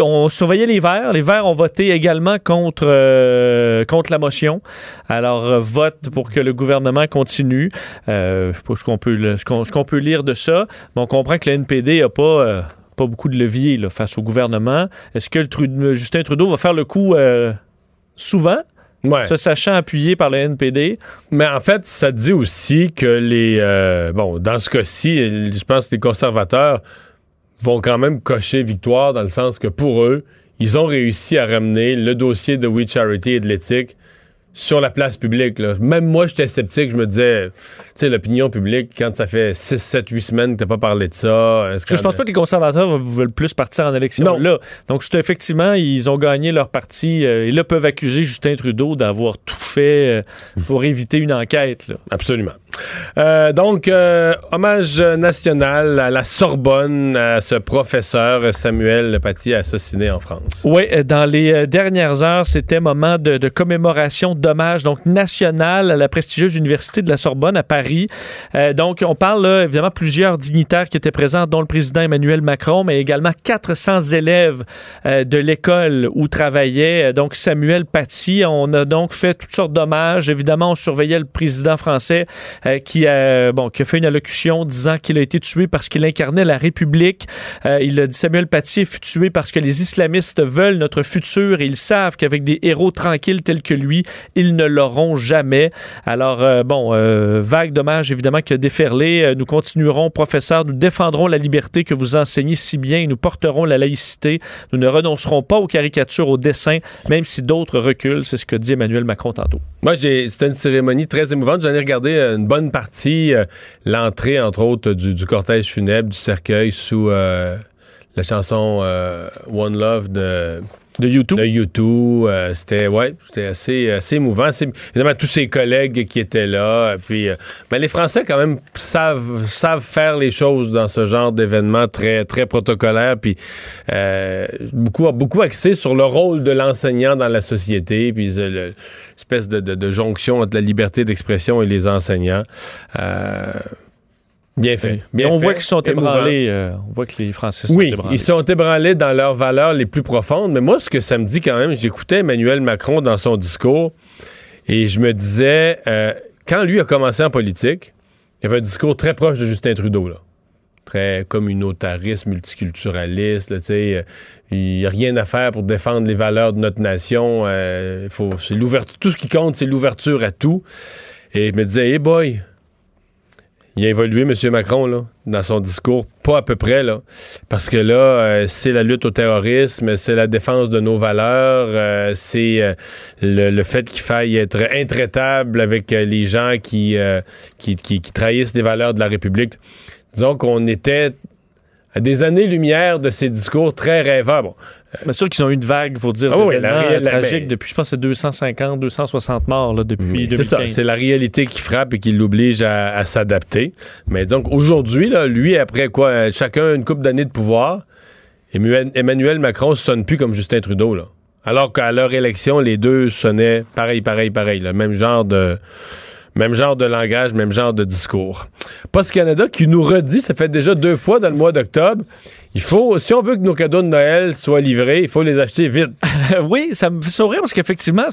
On surveillait les Verts. Les Verts ont voté également contre, contre la motion. Alors, vote pour que le gouvernement continue. Je sais pas ce qu'on peut, peut lire de ça. Mais on comprend que le NPD n'a pas... pas beaucoup de levier là, face au gouvernement. Est-ce que le Justin Trudeau va faire le coup euh, souvent? Ouais. Se sachant appuyé par le NPD. Mais en fait, ça dit aussi que les. euh, bon, dans ce cas-ci, je pense que les conservateurs vont quand même cocher victoire dans le sens que pour eux, ils ont réussi à ramener le dossier de We Charity et de l'éthique sur la place publique. là. Même moi, j'étais sceptique. Je me disais, tu sais, l'opinion publique, quand ça fait 6, 7, 8 semaines que t'as pas parlé de ça. est-ce Parce que je pense pas que les conservateurs veulent plus partir en élection là. Donc, effectivement, ils ont gagné leur parti euh, et là peuvent accuser Justin Trudeau d'avoir tout fait euh, pour éviter une enquête. là. Absolument. Euh, donc, euh, hommage national à la Sorbonne, à ce professeur Samuel Paty assassiné en France. Oui, euh, dans les dernières heures, c'était moment de, commémoration d'hommage donc national à la prestigieuse université de la Sorbonne à Paris. Donc, on parle là, évidemment plusieurs dignitaires qui étaient présents, dont le président Emmanuel Macron, mais également 400 élèves de l'école où travaillait donc Samuel Paty. On a donc fait toutes sortes d'hommages. Évidemment, on surveillait le président français euh, qui, a, bon, qui a fait une allocution disant qu'il a été tué parce qu'il incarnait la République. Euh, il a dit Samuel Paty fut tué parce que les islamistes veulent notre futur et ils savent qu'avec des héros tranquilles tels que lui, ils ne l'auront jamais. Alors, euh, bon, euh, vague dommage évidemment qui a déferlé. Euh, Nous continuerons, professeur, nous défendrons la liberté que vous enseignez si bien nous porterons la laïcité. Nous ne renoncerons pas aux caricatures, aux dessins, même si d'autres reculent. C'est ce que dit Emmanuel Macron tantôt. Moi, c'était une cérémonie très émouvante. J'en ai regardé euh, une bonne partie, euh, l'entrée, entre autres, du, du cortège funèbre, du cercueil sous euh, la chanson euh, One Love de de YouTube? De YouTube, euh, c'était ouais, c'était assez assez émouvant. Évidemment tous ses collègues qui étaient là. Puis, euh, mais les Français quand même savent savent faire les choses dans ce genre d'événement très très protocolaire. Puis euh, beaucoup beaucoup axé sur le rôle de l'enseignant dans la société. Puis euh, le- l'espèce de, de, de jonction entre la liberté d'expression et les enseignants. Bien fait. Mais on fait. voit qu'ils sont ébranlés. euh, on voit que les Français sont Oui, ébranlés. ils sont ébranlés dans leurs valeurs les plus profondes. Mais moi, ce que ça me dit quand même, j'écoutais Emmanuel Macron dans son discours et je me disais, euh, quand lui a commencé en politique, il avait un discours très proche de Justin Trudeau, là. Très communautariste, multiculturaliste, tu sais. euh, Il n'y a rien à faire pour défendre les valeurs de notre nation. euh, il faut. Tout ce qui compte, c'est l'ouverture à tout. Et je me disais, hey boy, il a évolué, M. Macron, là, dans son discours, pas à peu près, là. Parce que là, euh, c'est la lutte au terrorisme, c'est la défense de nos valeurs, euh, c'est euh, le, fait qu'il faille être intraitable avec les gens qui, qui, qui, qui trahissent les valeurs de la République. Disons qu'on était à des années-lumière de ces discours très rêveurs. Bon, Bien sûr qu'ils ont eu une vague, il faut dire, Ah oui, la tragiques ben- depuis, je pense, c'est 250, 260 morts là, depuis Oui, 2015. C'est ça, c'est la réalité qui frappe et qui l'oblige à, à s'adapter. Mais donc aujourd'hui, lui, après quoi, euh, chacun une couple d'années de pouvoir, Emmanuel, Emmanuel Macron ne sonne plus comme Justin Trudeau. Là. Alors qu'à leur élection, les deux sonnaient pareil, pareil, pareil. Le même genre de. Même genre de langage, même genre de discours. Post Canada qui nous redit, ça fait déjà deux fois dans le mois d'octobre, il faut, si on veut que nos cadeaux de Noël soient livrés, il faut les acheter vite. oui, ça me fait sourire parce qu'effectivement,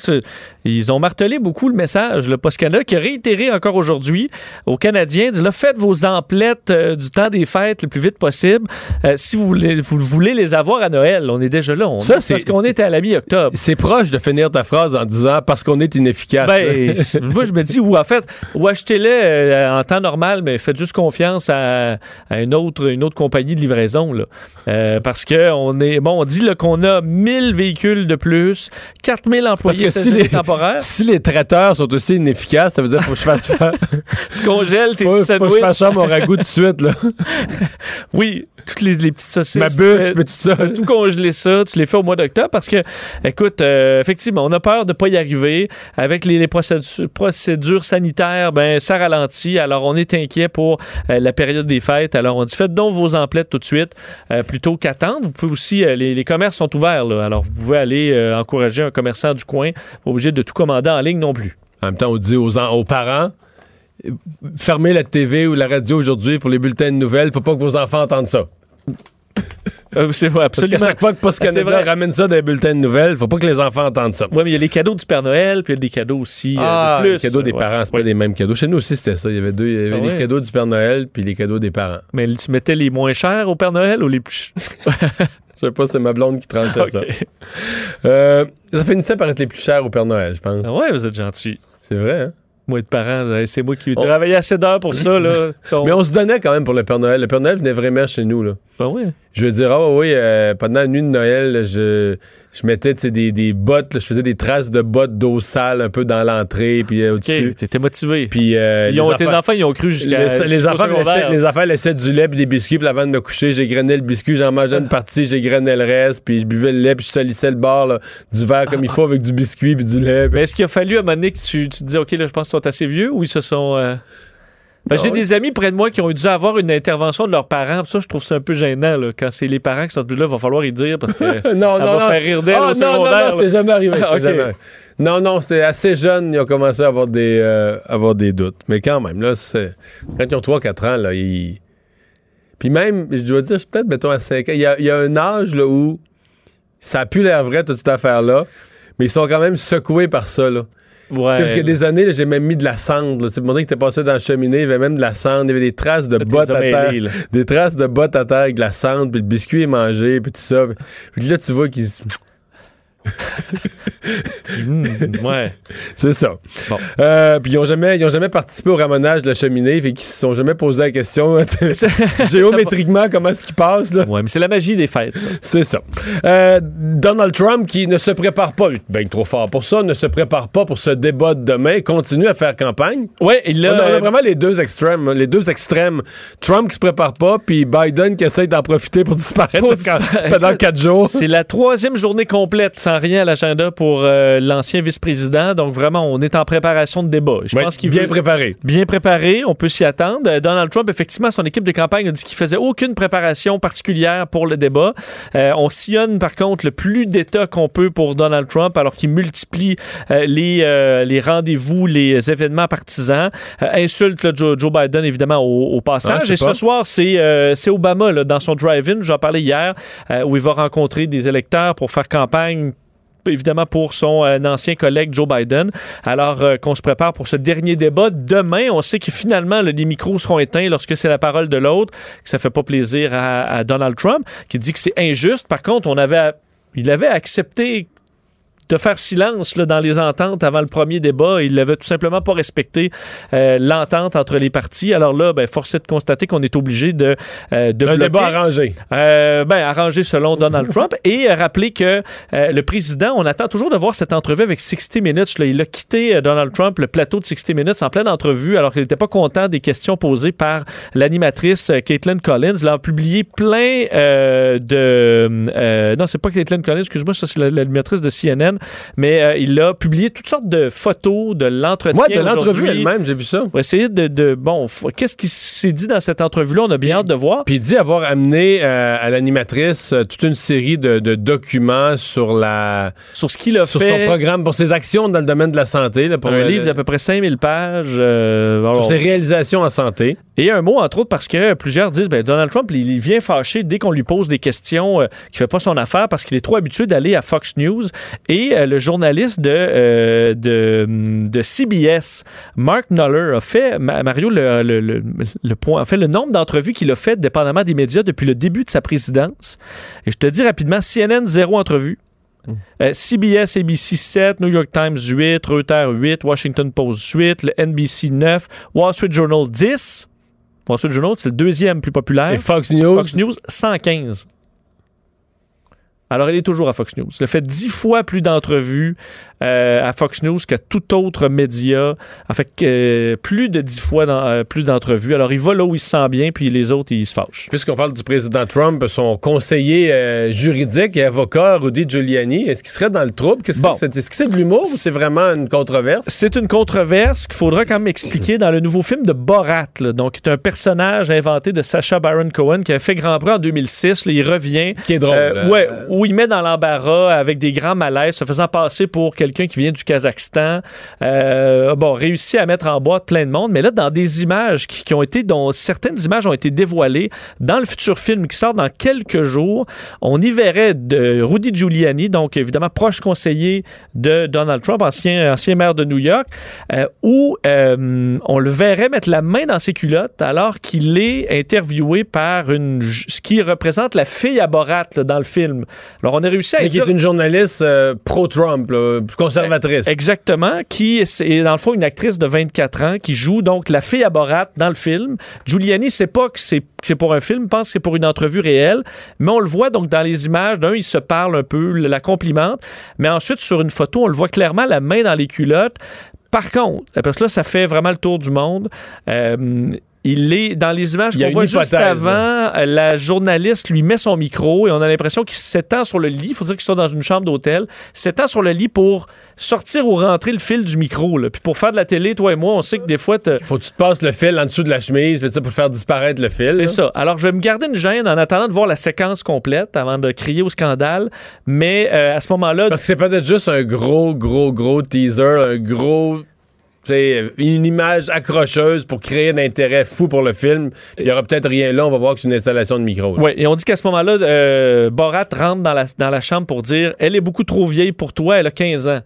ils ont martelé beaucoup le message. Le Post Canada qui a réitéré encore aujourd'hui aux Canadiens, dit là, faites vos emplettes euh, du temps des fêtes le plus vite possible. Euh, si vous voulez, vous voulez les avoir à Noël, on est déjà là. On Ça, est- c'est- parce qu'on est à la mi-octobre. C'est proche de finir ta phrase en disant parce qu'on est inefficace. Ben, moi, je me dis, ou en fait, ou achetez-les euh, en temps normal, mais faites juste confiance à, à une, autre, une autre compagnie de livraison. Là. Euh, parce que on est bon, on dit qu'on a 1000 véhicules de plus, 4000 Parce employés que si les, temporaires. si les traiteurs sont aussi inefficaces, ça veut dire qu'il faut que je fasse faire. tu congèles tes faut, petits faut que je sandwichs. fasse faire mon ragoût tout de suite. Là. Oui, toutes les, les petites saucisses. Ma bûche, Euh, ça. tu fais tout congeler ça, tu les fais au mois d'octobre parce que, écoute, euh, effectivement, on a peur de pas y arriver. Avec les, les procédures, procédures sanitaires, ben ça ralentit. Alors, on est inquiet pour euh, la période des fêtes. Alors, on dit, faites donc vos emplettes tout de suite euh, plutôt qu'attendre. Vous pouvez aussi, euh, les, les commerces sont ouverts. Là. Alors, vous pouvez aller euh, encourager un commerçant du coin. Pas obligé de tout commander en ligne non plus. En même temps, on dit aux, en- aux parents fermez la TV ou la radio aujourd'hui pour les bulletins de nouvelles. Faut pas que vos enfants entendent ça. Euh, c'est vrai, Parce absolument. chaque fois que Post Ah, Canada ramène ça dans les bulletins de nouvelles, faut pas que les enfants entendent ça. Oui, mais il y a les cadeaux du Père Noël, puis il y a des cadeaux aussi euh, Ah, de plus. les cadeaux des Ouais. parents, c'est pas les mêmes cadeaux. Chez nous aussi, c'était ça. Il y avait deux. Il y avait Ah les ouais. cadeaux du Père Noël puis les cadeaux des parents. Mais tu mettais les moins chers au Père Noël ou les plus Je sais pas, c'est ma blonde qui tranchait ça. Euh, ça finissait par être les plus chers au Père Noël, je pense. Ah ouais, vous êtes gentil. C'est vrai, hein? Moi, de parents, c'est moi qui On- travaillais assez d'heures pour ça. Là. Mais on se donnait quand même pour le Père Noël. Le Père Noël venait vraiment chez nous, là. Oui. Je veux dire, ah oui, euh, pendant la nuit de Noël, là, je, je mettais des, des bottes, là, je faisais des traces de bottes d'eau sale un peu dans l'entrée, puis euh, au-dessus. T'étais motivé. Puis, euh, Ils les ont- tes enfants- ils ont cru jusqu'à. les, les enfants laissaient, les enfants laissaient du lait puis des biscuits, puis avant de me coucher, j'égrenais le biscuit, j'en mangeais une partie, j'égrenais le reste, puis je buvais le lait, puis je salissais le bord là, du verre comme il faut avec du biscuit puis du lait. Mais est-ce qu'il a fallu à un moment donné que tu, tu te dis, OK, là, je pense qu'ils sont assez vieux ou ils se sont. Parce que j'ai des amis près de moi qui ont dû avoir une intervention de leurs parents. Ça, je trouve ça un peu gênant. Là. Quand c'est les parents qui sont là, il va falloir y dire parce que non, ça non, va non. faire rire d'elle Ah, au non, non, secondaire. non, c'est jamais arrivé. Ah, jamais. Non, non, c'était assez jeune, ils ont commencé à avoir des, euh, avoir des doutes. Mais quand même, là, c'est... quand ils ont 3-4 ans, là, ils... Puis même, je dois dire, peut-être, mettons, à 5 ans, il y a, il y a un âge là, où ça a plus l'air vrai, toute cette affaire-là, mais ils sont quand même secoués par ça, là. Ouais. Parce qu'il y a des années, j'ai même mis de la cendre. Tu dieu qui était passé dans la cheminée, il y avait même de la cendre, il y avait des traces de bottes t'es à terre. Des traces de bottes à terre avec de la cendre, puis le biscuit est mangé, puis tout ça. Puis là, tu vois qu'ils... Hmm, ouais. C'est ça. Bon. Euh, puis ils ont jamais, ils ont jamais participé au ramonage de la cheminée, fait qu'ils se sont jamais posé la question sais, géométriquement comment est-ce qu'ils passent là. Ouais, mais c'est la magie des fêtes. C'est ça. Euh, Donald Trump qui ne se prépare pas, ben trop fort pour ça, ne se prépare pas pour ce débat de demain, continue à faire campagne. Ouais, il On a. on a vraiment les deux extrêmes, les deux extrêmes. Trump qui se prépare pas, puis Biden qui essaye d'en profiter pour disparaître Pour pendant- disparaître. pendant quatre jours. C'est la troisième journée complète sans rien à l'agenda pour euh, l'ancien vice-président. Donc vraiment, on est en préparation de débat. Je Ouais, pense qu'il bien veut- préparé. Bien préparé, on peut s'y attendre. Euh, Donald Trump, effectivement, son équipe de campagne a dit qu'il faisait aucune préparation particulière pour le débat. Euh, on sillonne par contre le plus d'États qu'on peut pour Donald Trump, alors qu'il multiplie euh, les, les rendez-vous, les événements partisans. Insulte là, Joe, Joe Biden, évidemment, au, au Ah, passage. sais Et ce soir, c'est Obama là, dans son drive-in, j'en parlais hier, où il va rencontrer des électeurs pour faire campagne évidemment pour son euh, ancien collègue Joe Biden. Alors euh, qu'on se prépare pour ce dernier débat. Demain, on sait que finalement, les micros seront éteints lorsque c'est la parole de l'autre, que ça fait pas plaisir à, à Donald Trump, qui dit que c'est injuste. Par contre, on avait, il avait accepté de faire silence là, dans les ententes avant le premier débat. Il n'avait tout simplement pas respecté euh, l'entente entre les partis. Alors là, ben, force est de constater qu'on est obligé de, euh, de Un bloquer. débat arrangé. Euh, ben, arrangé selon Donald Trump. Et rappeler que euh, le président, on attend toujours de voir cette entrevue avec 60 Minutes. Là. Il a quitté euh, Donald Trump le plateau de 60 Minutes en pleine entrevue alors qu'il n'était pas content des questions posées par l'animatrice euh, Caitlin Collins. Il a publié plein euh, de... euh, non, c'est pas Caitlin Collins, excuse-moi, ça c'est la- l'animatrice de CNN, mais euh, il a publié toutes sortes de photos de l'entretien. Moi, de l'entrevue elle-même, j'ai vu ça. pour essayer de, de- bon, qu'est-ce qui s'est dit dans cette entrevue-là? On a bien hâte de voir. Puis il dit avoir amené euh, à l'animatrice euh, toute une série de, de documents sur la Sur ce qu'il a sur fait. son programme, pour ses actions dans le domaine de la santé, là, pour un livre d'à peu près 5000 pages. euh, sur alors- ses réalisations en santé. Et un mot, entre autres, parce que plusieurs disent ben, Donald Trump, il, il vient fâché dès qu'on lui pose des questions euh, qui fait pas son affaire parce qu'il est trop habitué d'aller à Fox News. Et euh, le journaliste de, euh, de, de CBS, Mark Noller, a fait, Ma- Mario, le, le, le- le point, a fait le nombre d'entrevues qu'il a faites, dépendamment des médias, depuis le début de sa présidence. Et je te dis rapidement CNN, zéro entrevue. Euh, CBS, ABC 7, New York Times 8, Reuters 8, Washington Post 8, le NBC 9, Wall Street Journal 10. Street Journal, c'est le deuxième plus populaire. Et Fox News. Fox News, 115. Alors, elle est toujours à Fox News. Il a fait dix fois plus d'entrevues à Fox News qu'à tout autre média. En fait, euh, plus de dix fois dans- euh, plus d'entrevues. Alors, il va là où il se sent bien, puis les autres, ils se fâchent. Puisqu'on parle du président Trump, son conseiller euh, juridique et avocat, Rudy Giuliani, est-ce qu'il serait dans le trouble? Qu'est-ce Bon. que c'est? Est-ce que c'est de l'humour ou c'est vraiment une controverse? C'est une controverse qu'il faudra quand même expliquer dans le nouveau film de Borat. là. Donc, c'est un personnage inventé de Sacha Baron Cohen qui a fait grand prix en 2006. là. il revient. Qui est drôle. Euh, ouais, où il met dans l'embarras avec des grands malaises, se faisant passer pour quelqu'un qui vient du Kazakhstan. Euh, bon, réussi à mettre en boîte plein de monde, mais là, dans des images qui, qui ont été, dont certaines images ont été dévoilées dans le futur film qui sort dans quelques jours, on y verrait de Rudy Giuliani, donc évidemment proche conseiller de Donald Trump, ancien, ancien maire de New York, euh, où euh, on le verrait mettre la main dans ses culottes alors qu'il est interviewé par une, ce qui représente la fille à Borat là, dans le film. Alors, on a réussi à Mais qui est une journaliste pro-Trump, là, conservatrice. Exactement, qui est, dans le fond une actrice de 24 ans qui joue donc la fille à Borat dans le film. Giuliani sait pas que c'est c'est pour un film, pense que c'est pour une entrevue réelle, mais on le voit donc dans les images. D'un, il se parle un peu, la complimente, mais ensuite sur une photo, on le voit clairement la main dans les culottes. Par contre, parce que là, ça fait vraiment le tour du monde. Euh, il est dans les images qu'on voit juste avant, euh, la journaliste lui met son micro et on a l'impression qu'il s'étend sur le lit. Il faut dire qu'ils sont dans une chambre d'hôtel. S'étend sur le lit pour sortir ou rentrer le fil du micro. là. Puis pour faire de la télé, toi et moi, on sait que des fois, t'as- Faut que tu te passes le fil en dessous de la chemise pour faire disparaître le fil. c'est ça. Alors, je vais me garder une gêne en attendant de voir la séquence complète avant de crier au scandale. Mais euh, à ce moment-là, Parce que c'est peut-être juste un gros, gros, gros teaser, un gros. Tu sais, une image accrocheuse pour créer un intérêt fou pour le film. Il y aura peut-être rien là, on va voir que c'est une installation de micro. Oui, et on dit qu'à ce moment-là, euh, Borat rentre dans la, dans la chambre pour dire Elle est beaucoup trop vieille pour toi, elle a 15 ans.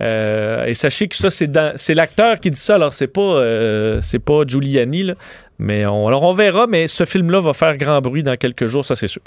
Euh, et sachez que ça, c'est l'acteur qui dit ça, alors c'est pas, euh, pas Giuliani, là. Mais on, alors on verra, mais ce film-là va faire grand bruit dans quelques jours, ça c'est sûr.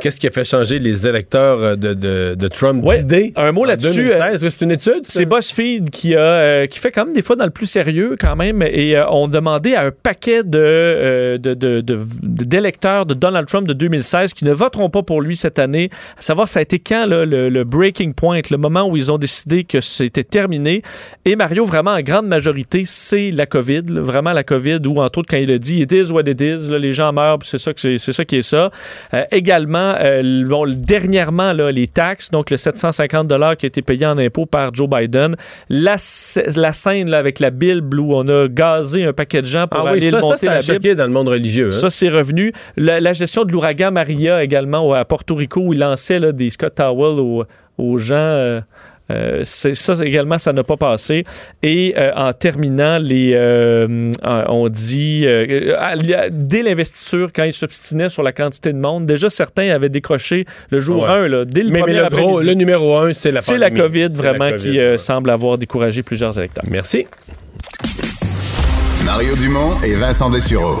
Qu'est-ce qui a fait changer les électeurs euh, de, de, de Trump Ouais, d'idée? un mot là-dessus, 2016, oui, c'est une étude? C'est BuzzFeed qui a euh, qui fait quand même des fois dans le plus sérieux quand même et euh, ont demandé à un paquet de, euh, de, de- d'électeurs Donald Trump de 2016 qui ne voteront pas pour lui cette année, à savoir ça a été quand là, le, le breaking point, le moment où ils ont décidé que c'était terminé. Et Mario, vraiment en grande majorité, c'est la COVID, là, vraiment la COVID où entre autres quand il a dit it is what it is, là, les gens meurent, puis c'est ça c'est, ça qui est ça. Euh, également, euh, bon, dernièrement là, les taxes, donc le 750 dollars qui a été payé en impôts par Joe Biden, la, sc- la scène là, avec la Bible où on a gazé un paquet de gens pour Ah oui, aller ça, monter ça a la Bible. choqué dans le monde religieux. hein. Ça, c'est revenu. La, la gestion de l'ouragan Maria également à Porto Rico où il lançait là, des Scott Towel aux, aux gens. euh, euh, c'est ça également, ça n'a pas passé. Et euh, en terminant, les, euh, on dit euh, dès l'investiture, quand il s'obstinait sur la quantité de monde, déjà certains avaient décroché le jour Ouais. 1, là, dès le mais, mais premier le, gros, le numéro un, c'est la C'est la. COVID C'est la vraiment COVID, qui euh, ouais. semble avoir découragé plusieurs électeurs. Merci. Mario Dumont et Vincent Dessureau.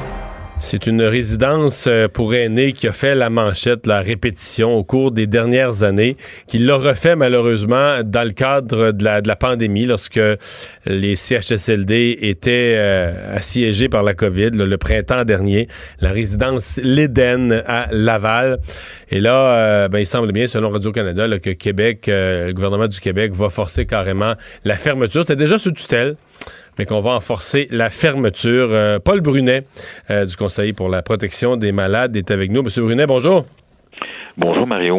C'est une résidence euh, pour aînés qui a fait la manchette, la répétition au cours des dernières années, qui l'a refait malheureusement dans le cadre de la, de la pandémie, lorsque les CHSLD étaient euh, assiégés par la COVID le printemps dernier. La résidence L'Éden à Laval. Et là, euh, ben, il semble bien, selon Radio-Canada, que Québec, le gouvernement du Québec va forcer carrément la fermeture. C'était déjà sous tutelle mais qu'on va en forcer la fermeture. Euh, Paul Brunet, euh, du Conseil pour la protection des malades, est avec nous. Monsieur Brunet, bonjour. Bonjour Mario.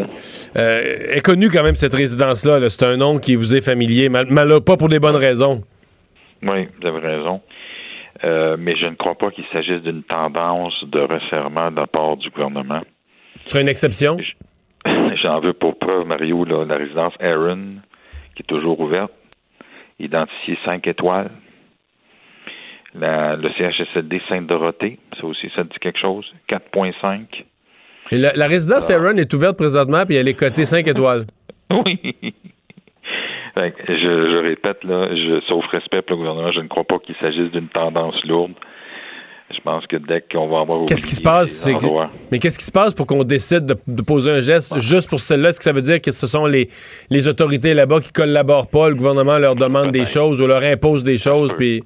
Euh, est connu quand même cette résidence-là. là. C'est un nom qui vous est familier, mal, mal- pas pour des bonnes raisons. Oui, vous avez raison. Euh, mais je ne crois pas qu'il s'agisse d'une tendance de resserrement de la part du gouvernement. Tu une exception? J'en veux pour preuve, Mario, là, la résidence Aaron, qui est toujours ouverte, identifiée 5 étoiles. La- le CHSLD Sainte-Dorothée, ça aussi, ça dit quelque chose, 4.5. Et la, la résidence Aaron est ouverte présentement, puis elle est cotée 5 étoiles. Oui. Fait que je, je répète, là, je, sauf respect pour le gouvernement, je ne crois pas qu'il s'agisse d'une tendance lourde. Je pense que dès qu'on va avoir Qu'est-ce qui se passe? endroits- mais qu'est-ce qui se passe pour qu'on décide de, de poser un geste juste pour celle-là? Est-ce que ça veut dire que ce sont les, les autorités là-bas qui collaborent pas, le gouvernement leur demande des choses ou leur impose des choses, puis...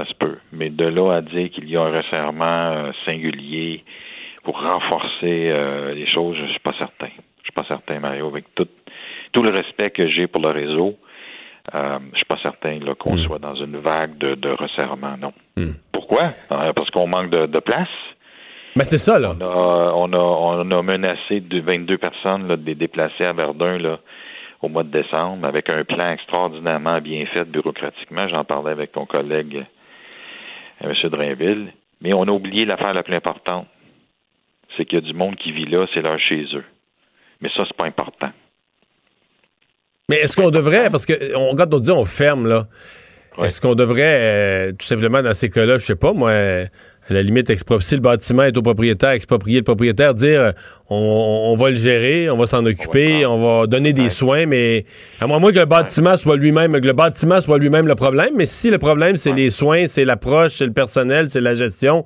Ça se peut. Mais de là à dire qu'il y a un resserrement euh, singulier pour renforcer euh, les choses, je suis pas certain. Je suis pas certain, Mario, avec tout, tout le respect que j'ai pour le réseau. Euh, je suis pas certain qu'on soit dans une vague de, de resserrement, non. Pourquoi? Euh, parce qu'on manque de, de place. Ben c'est ça, là. On a, on a, on a menacé de 22 personnes là, de les déplacer à Verdun là, au mois de décembre avec un plan extraordinairement bien fait bureaucratiquement. J'en parlais avec ton collègue euh, M. Drainville. Mais on a oublié l'affaire la plus importante. C'est qu'il y a du monde qui vit là, c'est leur chez eux. Mais ça, c'est pas important. Mais est-ce qu'on devrait, parce que on, quand on dit on ferme, là, est-ce qu'on devrait, euh, tout simplement, dans ces cas-là, je sais pas, moi, euh, à la limite, si le bâtiment est au propriétaire, exproprier le propriétaire, dire euh, on, on va le gérer, on va s'en occuper, on va donner des soins, mais à moins que le bâtiment soit lui-même, que le bâtiment soit lui-même le problème, mais si le problème c'est les soins, c'est l'approche, c'est le personnel, c'est la gestion,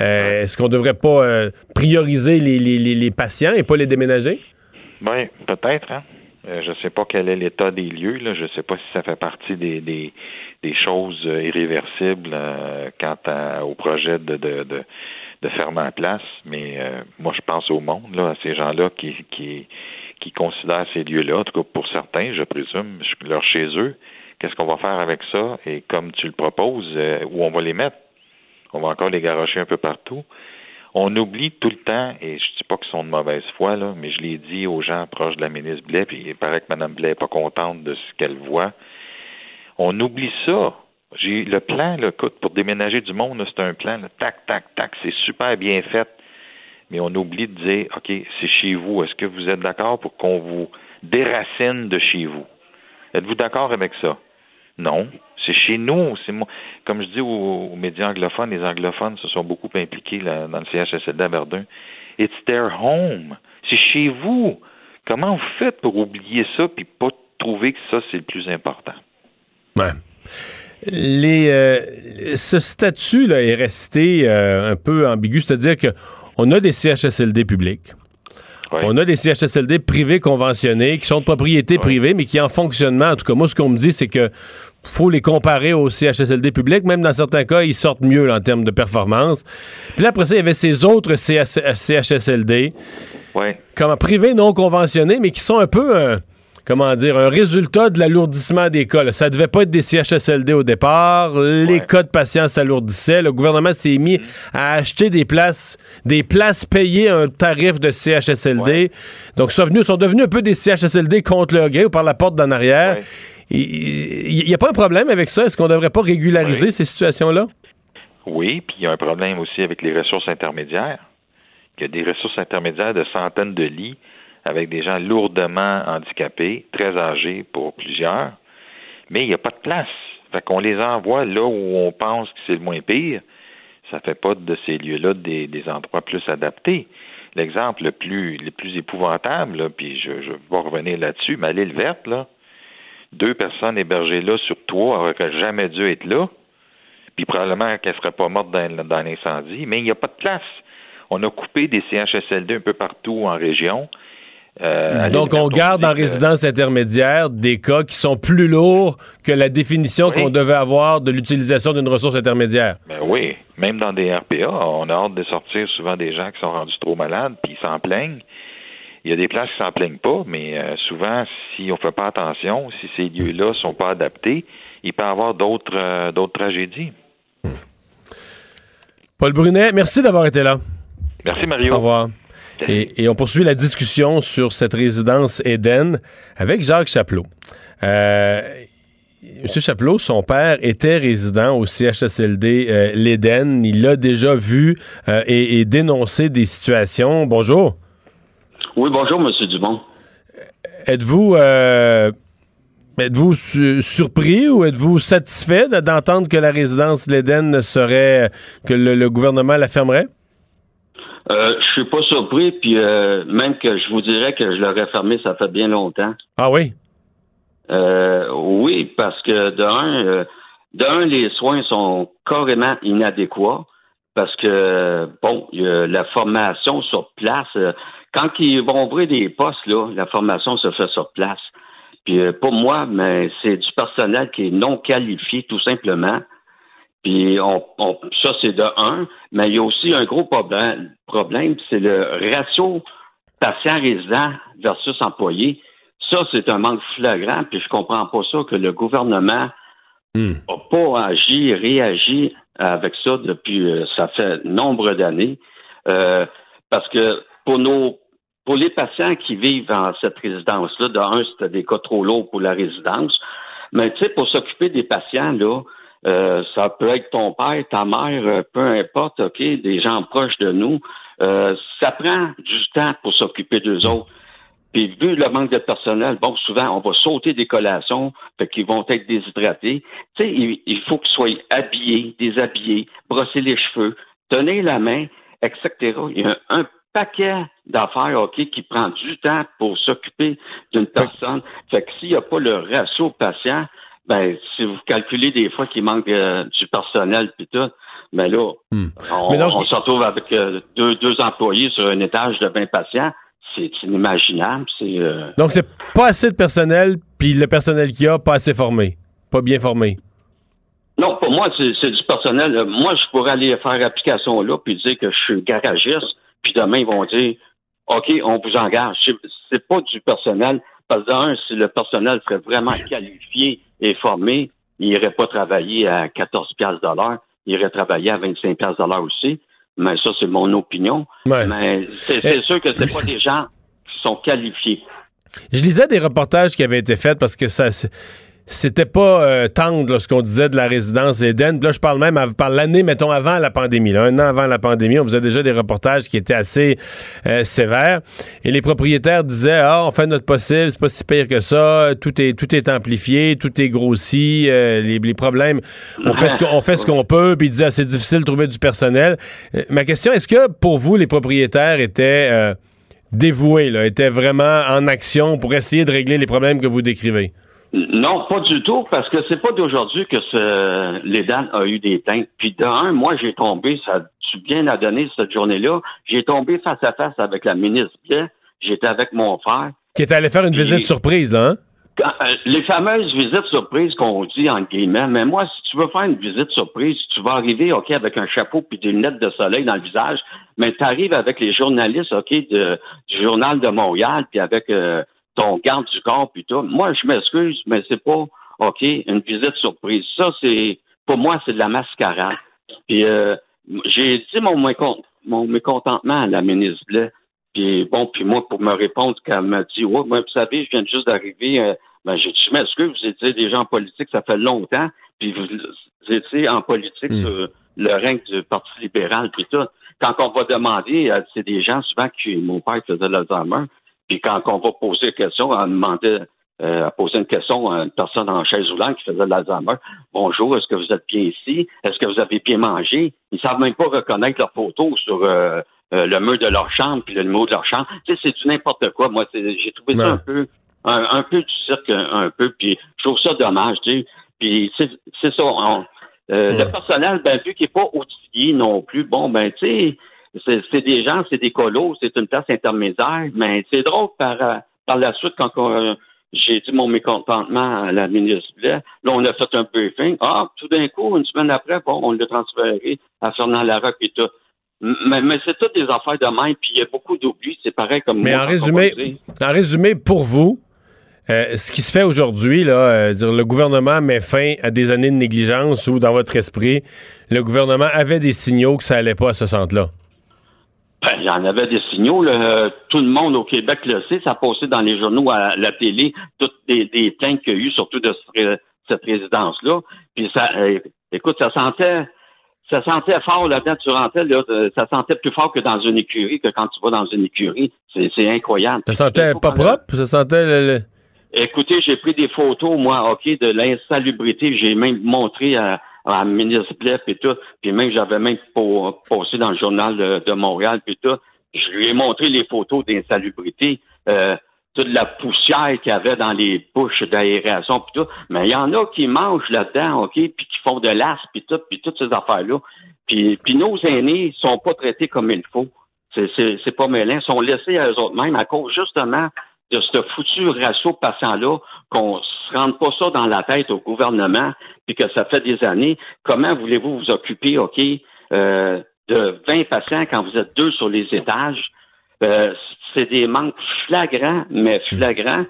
euh, est-ce qu'on devrait pas euh, prioriser les, les- les- les patients et pas les déménager? Oui, peut-être. Hein? Euh, je ne sais pas quel est l'état des lieux. Là. Je ne sais pas si ça fait partie des, des, des choses euh, irréversibles euh, quant à- au projet de, de, de, de fermer en place. Mais euh, moi, je pense au monde, là, à ces gens-là qui, qui, qui considèrent ces lieux-là. En tout cas, pour certains, je présume, leur chez eux. Qu'est-ce qu'on va faire avec ça? Et comme tu le proposes, euh, où on va les mettre? On va encore les garocher un peu partout. On oublie tout le temps, et je ne dis pas qu'ils sont de mauvaise foi, là, mais je l'ai dit aux gens proches de la ministre Blais, puis il paraît que Mme Blais n'est pas contente de ce qu'elle voit. On oublie ça. J'ai le plan, là, écoute, pour déménager du monde, c'est un plan, tac, tac, tac, c'est super bien fait. Mais on oublie de dire, OK, c'est chez vous. Est-ce que vous êtes d'accord pour qu'on vous déracine de chez vous? Êtes-vous d'accord avec ça? Non. C'est chez nous. C'est moi. Comme je dis aux, médias anglophones, les anglophones se sont beaucoup impliqués dans le CHSLD à Verdun. It's their home. C'est chez vous. Comment vous faites pour oublier ça puis pas trouver que ça, c'est le plus important? Ouais. Les, euh, ce statut là est resté euh, un peu ambigu, c'est-à-dire que on a des CHSLD publics. On a des CHSLD privés conventionnés qui sont de propriété privée, mais qui en fonctionnement, en tout cas, moi, ce qu'on me dit, c'est que faut les comparer aux CHSLD publics. Même dans certains cas, ils sortent mieux là, en termes de performance. Puis là, après ça, il y avait ces autres CH CHSLD, comme privés non conventionnés, mais qui sont un peu un, comment dire, un résultat de l'alourdissement des cas. là. Ça devait pas être des CHSLD au départ. Les cas de patients s'alourdissaient. Le gouvernement s'est mis à acheter des places, des places payées à un tarif de CHSLD. Donc, sont, venus, sont devenus un peu des CHSLD contre leur gré ou par la porte d'en arrière. Il n'y a pas un problème avec ça? Est-ce qu'on ne devrait pas régulariser ces situations-là? Oui, puis il y a un problème aussi avec les ressources intermédiaires. Il y a des ressources intermédiaires de centaines de lits avec des gens lourdement handicapés, très âgés pour plusieurs, mais il n'y a pas de place. Fait qu'on les envoie là où on pense que c'est le moins pire. Ça fait pas de ces lieux-là des, endroits plus adaptés. L'exemple le plus, le plus épouvantable, puis je, je vais pas revenir là-dessus, mais à l'île verte, là, deux personnes hébergées là sur trois auraient jamais dû être là, puis probablement qu'elles ne seraient pas mortes dans, dans l'incendie, mais il n'y a pas de place. On a coupé des CHSLD un peu partout en région. Euh, Donc, on garde en résidence intermédiaire des cas qui sont plus lourds que la définition qu'on devait avoir de l'utilisation d'une ressource intermédiaire. Ben oui, même dans des RPA, on a hâte de sortir souvent des gens qui sont rendus trop malades, puis ils s'en plaignent. Il y a des places qui s'en plaignent pas, mais euh, souvent, si on fait pas attention, si ces lieux-là sont pas adaptés, il peut y avoir d'autres euh, d'autres tragédies. Paul Brunet, merci d'avoir été là. Merci Mario. Au revoir. Et, et on poursuit la discussion sur cette résidence Éden avec Jacques Chapelot. Euh, Monsieur Chapelot, son père était résident au CHSLD euh, l'Éden. Il l'a déjà vu euh, et, et dénoncé des situations. Bonjour. Oui, bonjour, M. Dumont. Êtes-vous euh, êtes-vous su- surpris ou êtes-vous satisfait de- d'entendre que la résidence l'Éden serait que le, le gouvernement la fermerait? Euh, je suis pas surpris, puis euh, même que je vous dirais que je l'aurais fermé, ça fait bien longtemps. Ah oui? Euh, oui, parce que d'un, euh, d'un, les soins sont carrément inadéquats parce que bon, la formation sur place. quand ils vont ouvrir des postes, là, la formation se fait sur place. Puis pour moi, mais c'est du personnel qui est non qualifié, tout simplement. Puis on, on- ça, c'est de un. Mais il y a aussi un gros problème, problème c'est le ratio patient-résident versus employé. Ça, c'est un manque flagrant, puis je comprends pas ça que le gouvernement n'a pas agi, réagi avec ça depuis, euh, ça fait nombre d'années. Euh, parce que pour nos, pour les patients qui vivent dans cette résidence-là, de un, c'était des cas trop lourds pour la résidence. Mais tu sais, pour s'occuper des patients, là, euh, ça peut être ton père, ta mère, euh, peu importe, OK, des gens proches de nous. Euh, ça prend du temps pour s'occuper d'eux autres. Puis vu le manque de personnel, bon, souvent, on va sauter des collations, fait qu'ils vont être déshydratés. Tu sais, il, il faut qu'ils soient habillés, déshabillés, brosser les cheveux, tenez la main, etc. Il y a un, un paquet d'affaires, OK, qui prend du temps pour s'occuper d'une personne. Fait que s'il n'y a pas le ratio patient, ben, si vous calculez des fois qu'il manque euh, du personnel puis tout, ben là, Hmm. on, Mais donc- on se retrouve avec euh, deux, deux employés sur un étage de 20 patients. C'est inimaginable. C'est euh, Donc, c'est pas assez de personnel, puis le personnel qu'il y a, pas assez formé. Pas bien formé. Non, pour moi, c'est du personnel. Moi, je pourrais aller faire application là puis dire que je suis garagiste, puis demain, ils vont dire OK, on vous engage. C'est pas du personnel. Parce que d'un, si le personnel serait vraiment qualifié et formé, il irait pas travailler à 14 piastres de l'heure. Il irait travailler à 25 piastres de l'heure aussi. Mais ça, c'est mon opinion. Ouais. Mais c'est c'est sûr que c'est pas des gens qui sont qualifiés. Je lisais des reportages qui avaient été faits parce que ça c'est- c'était pas euh, tendre là, ce qu'on disait de la résidence Eden. Là, je parle même par l'année, mettons, avant la pandémie. un an avant la pandémie, on faisait déjà des reportages qui étaient assez euh, sévères. Et les propriétaires disaient Ah, on fait notre possible, c'est pas si pire que ça, tout est tout est amplifié, tout est grossi, euh, les, problèmes, on fait ce qu'on on fait peut, puis ils disaient Ah, c'est difficile de trouver du personnel. Euh, ma question, est-ce que pour vous, les propriétaires étaient dévoués, là, étaient vraiment en action pour essayer de régler les problèmes que vous décrivez? Non, pas du tout, parce que c'est pas d'aujourd'hui que ce, l'EDAN a eu des teintes. Puis d'un, moi, j'ai tombé, ça a bien à donner cette journée-là, j'ai tombé face à face avec la ministre Blais, j'étais avec mon frère. Qui est allé faire une visite surprise, là, hein? Quand- euh, les fameuses visites surprises qu'on dit en guillemets, mais moi, si tu veux faire une visite surprise, tu vas arriver, OK, avec un chapeau puis des lunettes de soleil dans le visage, mais tu arrives avec les journalistes, OK, de- du Journal de Montréal, puis avec euh, ton garde du corps, puis tout. Moi, je m'excuse, mais c'est pas, OK, une visite surprise. Ça, c'est, pour moi, c'est de la mascarade. Puis, euh, j'ai dit mon, mécont- mon mécontentement à la ministre Blais. Puis bon, puis moi, pour me répondre, qu'elle m'a dit Ouais, moi, vous savez, je viens juste d'arriver. euh, ben, j'ai dit, je m'excuse, vous étiez déjà en politique, ça fait longtemps, puis vous, vous étiez en politique sur le règne du Parti libéral, puis tout. Quand on va demander, euh, c'est des gens souvent qui, mon père faisait l'Alzheimer, puis quand on va poser une question, on demandait euh, à poser une question à une personne en chaise roulante qui faisait l'Alzheimer. Bonjour, est-ce que vous êtes bien ici? Est-ce que vous avez bien mangé? Ils savent même pas reconnaître leurs photos sur euh, euh, le mur de leur chambre puis le numéro de leur chambre. Tu sais, c'est du n'importe quoi. Moi, j'ai trouvé ça un peu un, un peu du cirque, un, peu, puis je trouve ça dommage, tu sais. Puis c'est c'est ça. on- euh, Le personnel, ben vu qu'il n'est pas outillé non plus, bon, ben tu sais, c'est des gens, c'est des colos, c'est une place intermédiaire, mais c'est drôle par, euh, par la suite quand on, j'ai dit mon mécontentement à la ministre Blais. Là, on a fait un briefing. Ah, tout d'un coup, une semaine après, bon, on l'a transféré à Fernand Larocque et tout. Mais, mais c'est toutes des affaires de même, puis il y a beaucoup d'oubli. C'est pareil comme Mais moi, en résumé, en résumé, pour vous, euh, ce qui se fait aujourd'hui, là, euh, dire le gouvernement met fin à des années de négligence ou dans votre esprit, le gouvernement avait des signaux que ça allait pas à ce centre-là. Ben, il y en avait des signaux. là. Tout le monde au Québec le sait. Ça passé dans les journaux, à la télé, toutes des plaintes qu'il y a eu, surtout de ce cette résidence-là. Puis ça, euh, écoute, ça sentait, ça sentait fort là-dedans. Tu rentrais, là, de- ça sentait plus fort que dans une écurie, que quand tu vas dans une écurie. C'est c'est incroyable. Ça sentait pas propre? Ça sentait le- le- Écoutez, j'ai pris des photos, moi, OK, de l'insalubrité. J'ai même montré à, à Blais et tout. Puis même, j'avais même posté dans le journal de, de Montréal puis tout. Je lui ai montré les photos d'insalubrité. Euh, toute la poussière qu'il y avait dans les bouches d'aération puis tout. Mais il y en a qui mangent là-dedans, OK, puis qui font de l'as puis tout, puis toutes ces affaires-là. Puis, puis nos aînés sont pas traités comme il faut. C'est, c'est, pas mêlant. Ils sont laissés à eux autres mêmes à cause justement de ce foutu ratio patient-là, qu'on se rende pas ça dans la tête au gouvernement, puis que ça fait des années. Comment voulez-vous vous occuper, OK, euh, de 20 patients quand vous êtes deux sur les étages? Euh, c'est des manques flagrants, mais flagrants.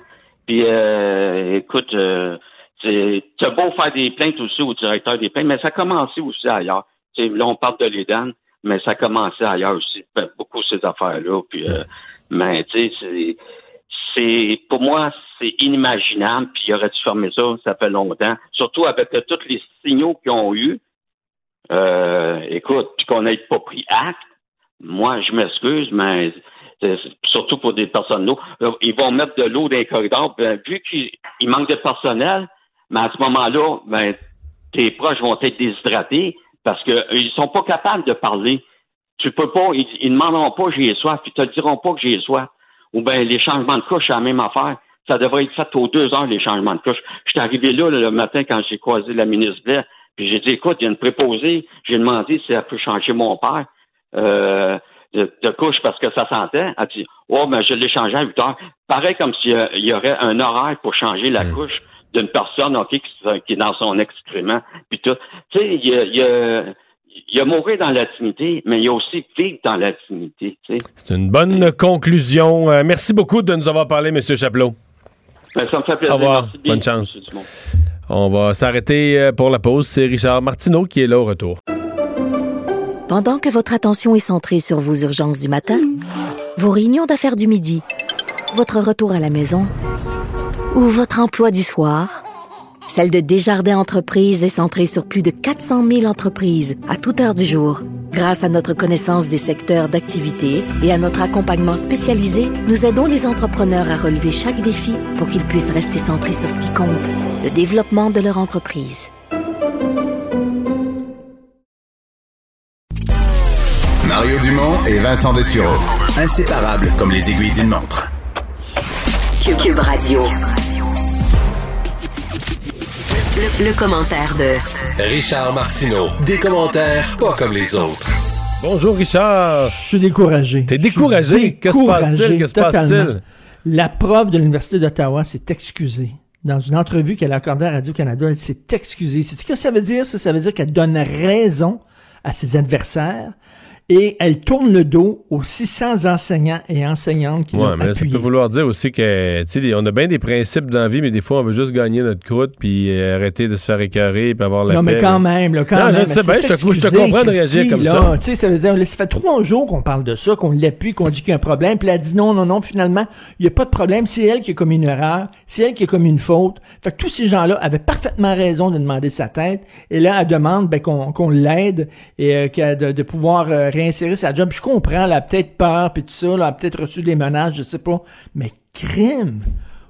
Puis, euh, écoute, euh, c'est beau faire des plaintes aussi au directeur des plaintes, mais ça a commencé aussi ailleurs. Tu sais, là, on parle de l'EDAN, mais ça a commencé ailleurs aussi, beaucoup ces affaires-là. Puis, euh, mais tu sais, c'est, pour moi, c'est inimaginable. Puis, il aurait dû fermer ça, ça fait longtemps. Surtout avec euh, tous les signaux qu'ils ont eu. Euh, écoute, puis qu'on n'ait pas pris acte. Moi, je m'excuse, mais c'est- surtout pour des personnes d'eau, ils vont mettre de l'eau dans les corridors. Ben, vu qu'il il manque de personnel, mais à ce moment-là, ben, tes proches vont être déshydratés, Parce qu'ils sont pas capables de parler. Tu peux pas, ils, ils demanderont pas j'ai soif, ils te diront pas que j'ai soif. Ou bien les changements de couche, c'est la même affaire. Ça devrait être fait aux deux heures, les changements de couche. Je suis arrivé là, le matin quand j'ai croisé la ministre Blair, puis j'ai dit, écoute, il y a une préposée. J'ai demandé si elle peut changer mon père euh, de, de couche parce que ça sentait. Elle a dit, oh, ben je l'ai changé à 8 heures. Pareil comme s'il y aurait un horaire pour changer la couche d'une personne ok, qui, qui est dans son excrément. Puis tout. Tu sais, il y a, il y a il y a mourir dans l'intimité, mais il y a aussi vivre dans. Tu sais. C'est une bonne conclusion. Euh, merci beaucoup de nous avoir parlé, M. Chapelot. Ben, ça me fait plaisir. Au revoir. Merci bien, Bonne chance. On va s'arrêter euh, pour la pause. C'est Richard Martineau qui est là au retour. Pendant que votre attention est centrée sur vos urgences du matin, vos réunions d'affaires du midi, votre retour à la maison ou votre emploi du soir, celle de Desjardins Entreprises est centrée sur plus de 400 000 entreprises à toute heure du jour. Grâce à notre connaissance des secteurs d'activité et à notre accompagnement spécialisé, nous aidons les entrepreneurs à relever chaque défi pour qu'ils puissent rester centrés sur ce qui compte, le développement de leur entreprise. Mario Dumont et Vincent Dessureau. Inséparables comme les aiguilles d'une montre. Cube, Cube Radio. Le, le commentaire de Richard Martineau. Des commentaires pas comme les autres. Bonjour, Richard. Je suis découragé. T'es découragé? Que se passe-t-il? Que se passe-t-il? La prof de l'Université d'Ottawa s'est excusée. Dans une entrevue qu'elle a accordée à Radio-Canada, elle s'est excusée. C'est ce que ça veut dire? Ça, ça veut dire qu'elle donne raison à ses adversaires et elle tourne le dos aux 600 enseignants et enseignantes qui Ouais, l'ont mais ça peut vouloir dire aussi que, tu sais, on a bien des principes dans la vie, mais des fois, on veut juste gagner notre croûte, puis euh, arrêter de se faire écœurer, puis avoir la Non, mais quand même, là, quand Non, même. je sais bien, je te, je te excusée, comprends de réagir comme là. ça. Tu sais, ça veut dire, là, ça fait trois jours qu'on parle de ça, qu'on l'appuie, qu'on dit qu'il y a un problème, puis elle a dit non, non, non, finalement, il n'y a pas de problème, c'est elle qui a commis une erreur, c'est elle qui a commis une faute. Fait que tous ces gens-là avaient parfaitement raison de demander sa tête, et là, elle demande ben, qu'on l'aide et euh, de pouvoir euh, réinsérer sa job. Je comprends, elle a peut-être peur, puis tout ça, là, elle a peut-être reçu des menaces, je sais pas, mais crime!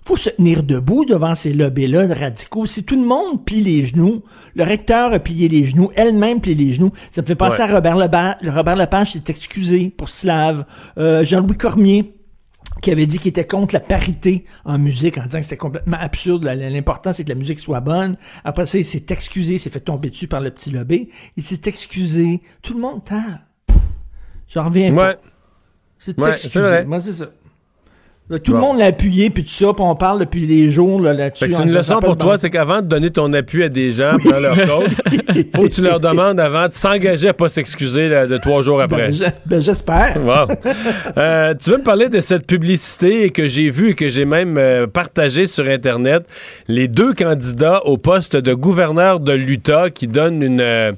faut se tenir debout devant ces lobbies-là de radicaux. Si tout le monde plie les genoux, le recteur a plié les genoux, elle-même plie les genoux, ça me fait penser Ouais. à Robert Lepage. Robert Lepage s'est excusé pour Slave. Euh, Jean-Louis Cormier, qui avait dit qu'il était contre la parité en musique en disant que c'était complètement absurde. L'important, c'est que la musique soit bonne. Après ça, il s'est excusé, il s'est fait tomber dessus par le petit lobby. Il s'est excusé. Tout le monde tard. J'en reviens Ouais. pas. C'est Ouais, vrai. Moi, c'est ça. Là, tout le monde l'a appuyé, puis tout ça, puis on parle depuis des jours là, là-dessus. C'est une leçon pour toi, c'est qu'avant de donner ton appui à des gens dans leur cause, faut que tu leur demandes avant de s'engager à pas s'excuser là, de trois jours après. Ben, je- ben, j'espère. Wow. Euh, tu veux me parler de cette publicité que j'ai vue et que j'ai même euh, partagée sur Internet? Les deux candidats au poste de gouverneur de l'Utah qui donnent une... euh,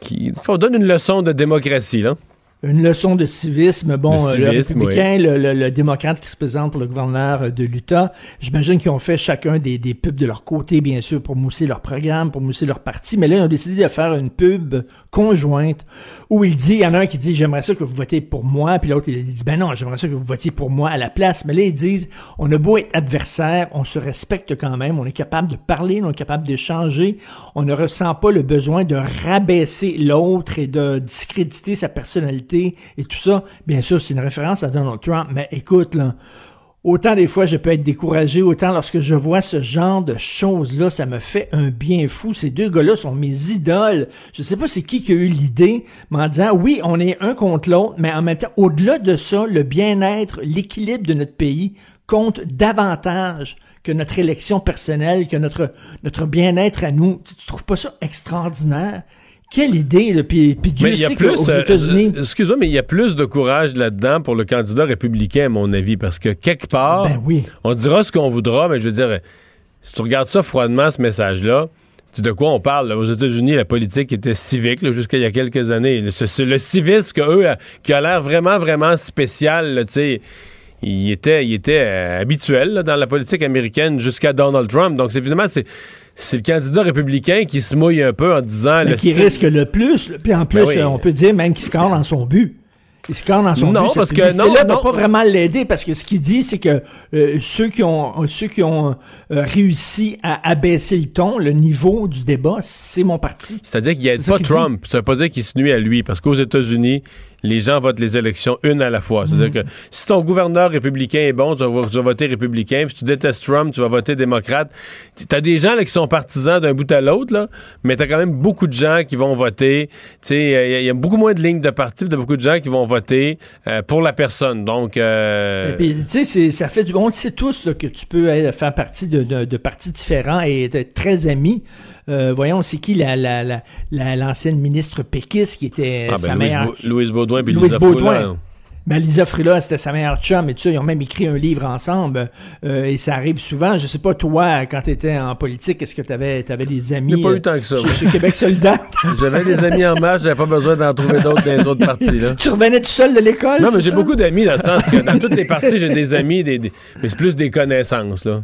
qui faut donne une leçon de démocratie, là. Une leçon de civisme. Bon, euh, le civisme, républicain, le, le- le démocrate qui se présente pour le gouverneur euh, de l'Utah, j'imagine qu'ils ont fait chacun des, des pubs de leur côté, bien sûr, pour mousser leur programme, pour mousser leur parti. Mais là, ils ont décidé de faire une pub conjointe où il dit, il y en a un qui dit, j'aimerais ça que vous votez pour moi, puis l'autre, il dit, ben non, j'aimerais ça que vous votiez pour moi à la place. Mais là, ils disent, on a beau être adversaire, on se respecte quand même, on est capable de parler, on est capable d'échanger, on ne ressent pas le besoin de rabaisser l'autre et de discréditer sa personnalité et tout ça. Bien sûr, c'est une référence à Donald Trump, mais écoute, là, autant des fois je peux être découragé, autant lorsque je vois ce genre de choses-là, ça me fait un bien fou. Ces deux gars-là sont mes idoles. Je sais pas c'est qui qui a eu l'idée, mais en disant, oui, on est un contre l'autre, mais en même temps, au-delà de ça, le bien-être, l'équilibre de notre pays compte davantage que notre élection personnelle, que notre, bien-être à nous. Tu, tu trouves pas ça extraordinaire? Quelle idée, là? Puis, puis Dieu Mais il y a sait plus, qu'aux euh, États-Unis... euh, excuse-moi, mais il y a plus de courage là-dedans pour le candidat républicain, à mon avis, parce que quelque part, Ben oui. on dira ce qu'on voudra, mais je veux dire, si tu regardes ça froidement, ce message-là, de quoi on parle? là? Aux États-Unis, la politique était civique jusqu'à il y a quelques années. Le- C'est le civisme que eux, euh, qui a l'air vraiment, vraiment spécial, tu sais. Il était, il était euh, habituel là, dans la politique américaine jusqu'à Donald Trump. Donc, c'est évidemment, c'est c'est le candidat républicain qui se mouille un peu en disant... Mais le qui style- risque le plus. là. Puis en plus, Ben oui. euh, on peut dire même qu'il score dans son but. Il se corne dans son Non, but, parce cette que- non, va non. pas vraiment l'aider parce que ce qu'il dit, c'est que euh, ceux qui ont ceux qui ont euh, réussi à abaisser le ton, le niveau du débat, c'est mon parti. C'est-à-dire qu'il n'aide C'est ça pas Trump. Ça veut pas dire qu'il se nuit à lui. Parce qu'aux États-Unis, les gens votent les élections une à la fois. C'est-à-dire Mm. que si ton gouverneur républicain est bon, tu vas, tu vas voter républicain. Puis si tu détestes Trump, tu vas voter démocrate. Tu as des gens là, qui sont partisans d'un bout à l'autre, là, mais tu as quand même beaucoup de gens qui vont voter. Il y, a beaucoup moins de lignes de parti, tu as beaucoup de gens qui vont voter euh, pour la personne. Donc, euh, tu sais, ça fait du. On le sait tous là, que tu peux euh, faire partie de, de- de partis différents et être très amis. Euh, voyons, c'est qui la, la, la, la- l'ancienne ministre péquiste qui était ah, sa ben, Louise, meilleure. Louise Baudouin puis Louise Lisa Baudouin. Ben, Lisa Frula, c'était sa meilleure chum et tout ça. Ils ont même écrit un livre ensemble. euh, et ça arrive souvent. Je sais pas, toi, quand tu étais en politique, est-ce que tu avais, des amis? J'ai pas euh, eu tant que ça. Chez, chez Québec solidaire? J'avais des amis en masse, j'avais pas besoin d'en trouver d'autres dans les autres parties. Là. tu revenais tout seul de l'école? Non, mais j'ai ça? beaucoup d'amis dans le sens que dans toutes les parties, j'ai des amis, des, des- mais c'est plus des connaissances. Là.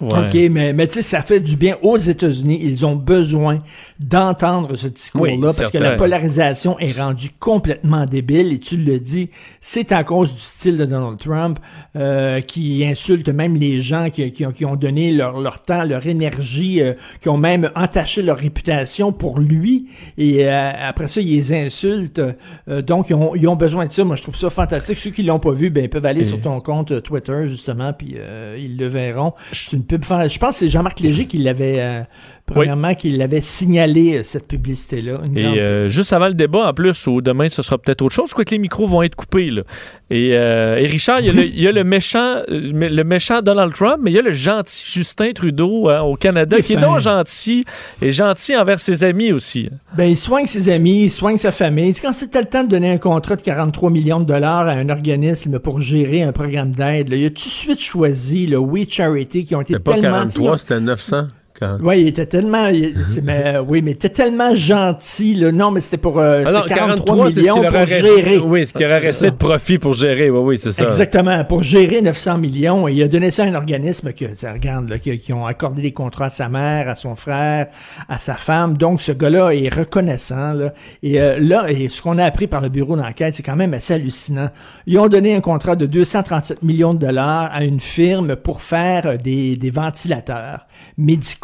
OK, mais, mais tu sais, ça fait du bien aux États-Unis. Ils ont besoin d'entendre ce discours-là Oui, parce que la polarisation est rendue complètement débile. Et tu le dis, c'est à cause du style de Donald Trump euh, qui insulte même les gens qui, qui ont, qui ont donné leur, leur temps, leur énergie, euh, qui ont même entaché leur réputation pour lui. Et euh, après ça, ils les insultent. Euh, donc, ils ont, ils ont besoin de ça. Moi, je trouve ça fantastique. Ceux qui l'ont pas vu, ben, ils peuvent aller Et- sur ton compte euh, Twitter, justement, puis euh, ils le verront. C'est une pub Je pense que c'est Jean-Marc Léger qui l'avait, euh, premièrement, qui l'avait signalé, euh, cette publicité-là. Et euh, juste avant le débat, en plus, ou demain, ce sera peut-être autre chose, je crois que les micros vont être coupés. Là. Et, euh, et Richard, il y, a le, il y a le méchant, le méchant Donald Trump, mais il y a le gentil Justin Trudeau hein, au Canada, qui est donc gentil et gentil envers ses amis aussi. Ben, il soigne ses amis, il soigne sa famille. Tu sais, quand c'était le temps de donner un contrat de 43 millions de dollars à un organisme pour gérer un programme d'aide, il a tout de suite choisi le We Charity qui ont été C'était pas tellement... 43, c'était 900. Quand... Oui, il était tellement, il- c'est- mais, oui, mais il était tellement gentil, là. Non, mais c'était pour euh, Ah non, c'était 43 43, c'est ce millions pour gérer. Oui, ce qui aurait resté de profit pour gérer. Oui, oui, c'est ça. Exactement, pour gérer 900 millions. Et il a donné ça à un organisme que, regarde, là, qui, qui ont accordé des contrats à sa mère, à son frère, à sa femme. Donc, ce gars-là est reconnaissant. Là. Et euh, là, et ce qu'on a appris par le bureau d'enquête, c'est quand même assez hallucinant. Ils ont donné un contrat de 237 millions de dollars à une firme pour faire euh, des, des ventilateurs médicaux.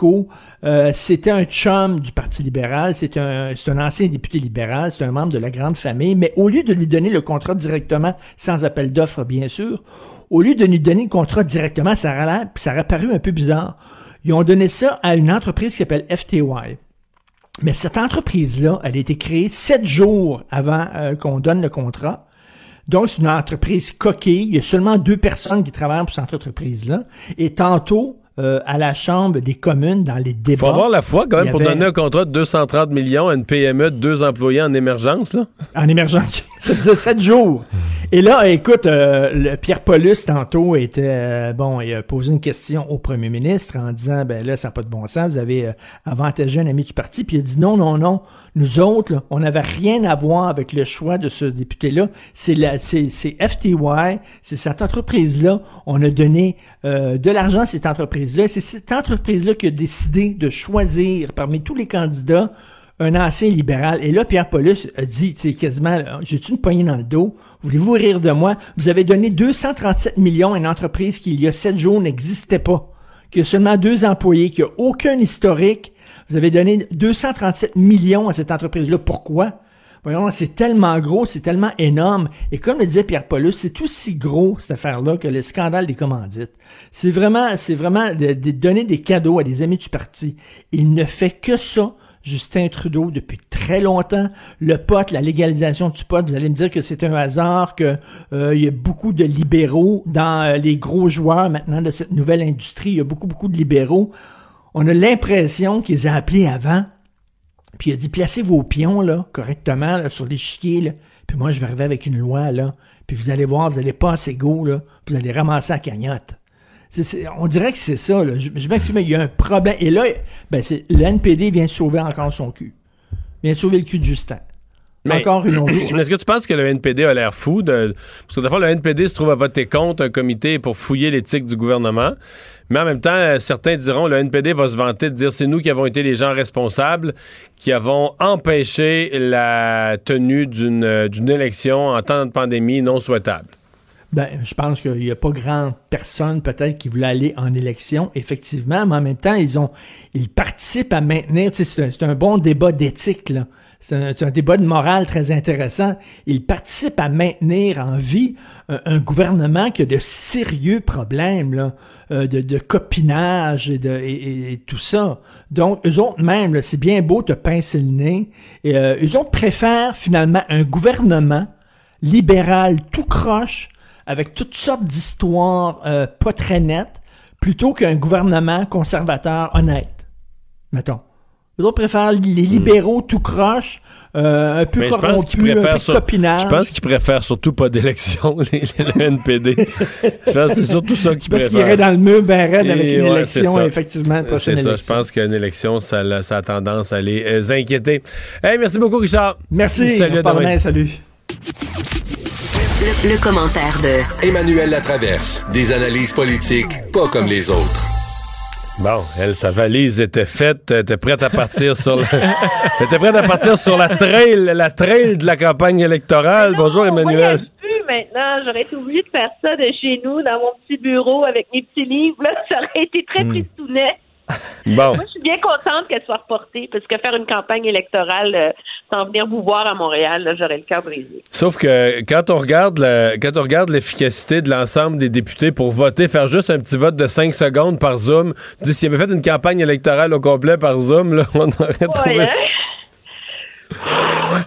Euh, c'était un chum du Parti libéral, c'est un, un ancien député libéral, c'est un membre de la grande famille, mais au lieu de lui donner le contrat directement, sans appel d'offres bien sûr, au lieu de lui donner le contrat directement, ça l'air- ça aurait paru un peu bizarre. Ils ont donné ça à une entreprise qui s'appelle FTY. Mais cette entreprise-là, elle a été créée sept jours avant euh, qu'on donne le contrat. Donc, c'est une entreprise coquille. Il y a seulement deux personnes qui travaillent pour cette entreprise-là. Et tantôt, euh, à la Chambre des communes, dans les débats... faut avoir la foi quand même pour donner un contrat de 230 millions à une PME de deux employés en émergence. Là. En émergence. Ça faisait sept jours. Et là, écoute, euh, le Pierre Paulus, tantôt, était, euh, bon, il a posé une question au premier ministre en disant, ben là, ça n'a pas de bon sens, vous avez euh, avantagé un ami du parti, puis il a dit, non, non, non, nous autres, là, on n'avait rien à voir avec le choix de ce député-là. C'est la, c'est, c'est FTY, c'est cette entreprise-là. On a donné euh, de l'argent à cette C'est cette entreprise-là qui a décidé de choisir parmi tous les candidats un ancien libéral. Et là, Pierre Paulus a dit, sais, quasiment, j'ai-tu une poignée dans le dos? Voulez-vous rire de moi? Vous avez donné 237 millions à une entreprise qui, il y a sept jours, n'existait pas, qui a seulement deux employés, qui a aucun historique. Vous avez donné 237 millions à cette entreprise-là. Pourquoi? Voyons, c'est tellement gros, c'est tellement énorme. Et comme le disait Pierre Paulus, c'est aussi gros, cette affaire-là, que le scandale des commandites. C'est vraiment, c'est vraiment de, donner des cadeaux à des amis du parti. Il ne fait que ça. Justin Trudeau depuis très longtemps. Le pot, la légalisation du pot, vous allez me dire que c'est un hasard, que euh, y a beaucoup de libéraux dans euh, les gros joueurs maintenant de cette nouvelle industrie. Il y a beaucoup, beaucoup de libéraux. On a l'impression qu'ils ont appelé avant, puis il a dit placez vos pions là correctement sur l'échiquier là. Puis moi je vais arriver avec une loi là, puis vous allez voir, vous allez pas assez go là, vous allez ramasser la cagnotte. On dirait que c'est ça. Là. Je, je m'excuse, mais il y a un problème. Et là, ben, c'est, le NPD vient de sauver encore son cul. Vient de sauver le cul de Justin. Encore une autre fois. Est-ce que tu penses que le NPD a l'air fou? De... Parce que d'abord, le NPD se trouve à voter contre un comité pour fouiller l'éthique du gouvernement. Mais en même temps, euh, certains diront le NPD va se vanter de dire c'est nous qui avons été les gens responsables, qui avons empêché la tenue d'une euh, élection en temps de pandémie non souhaitable. Ben, je pense qu'il n'y a pas grand personne peut-être qui voulait aller en élection, effectivement, mais en même temps, ils ont ils participent à maintenir, c'est un, c'est un bon débat d'éthique, là. C'est un, un débat de morale très intéressant. Ils participent à maintenir en vie un, un gouvernement qui a de sérieux problèmes euh, de, copinage et, de, tout ça. Donc, eux autres même, c'est bien beau te pincer le nez. Et, euh, eux autres préfèrent finalement un gouvernement libéral tout croche avec toutes sortes d'histoires euh, pas très nettes, plutôt qu'un gouvernement conservateur honnête. Mettons. Les autres préfèrent les libéraux tout croche, euh, un peu Mais je pense corrompus, qu'ils un peu sur- copinage. je pense qu'ils préfèrent surtout pas d'élection, les- le NPD. je pense que c'est surtout ça qu'ils Parce préfèrent. qu'il irait dans le mur ben raide avec une ouais, élection, effectivement, C'est ça, je pense qu'une élection, ça, a- ça a tendance à les euh, inquiéter. Hey, merci beaucoup, Richard. Merci, Salut, on demain. demain, salut. Le, le commentaire de Emmanuel Latraverse. Des analyses politiques pas comme les autres. Bon, elle, sa valise était faite, elle était prête à partir sur la, était prête à partir sur la trail, la trail de la campagne électorale. Bonjour, Emmanuel. plus maintenant. J'aurais été obligée de faire ça de chez nous, dans mon petit bureau, avec mes petits livres. Là, ça aurait été très Hmm. tristounet. Bon. Moi, je suis bien contente qu'elle soit reportée, parce que faire une campagne électorale euh, sans venir vous voir à Montréal, j'aurais le cœur brisé. Sauf que quand on regarde le- quand on regarde l'efficacité de l'ensemble des députés pour voter, faire juste un petit vote de 5 secondes par Zoom, s'il avait fait une campagne électorale au complet par Zoom, là, on aurait trouvé hein?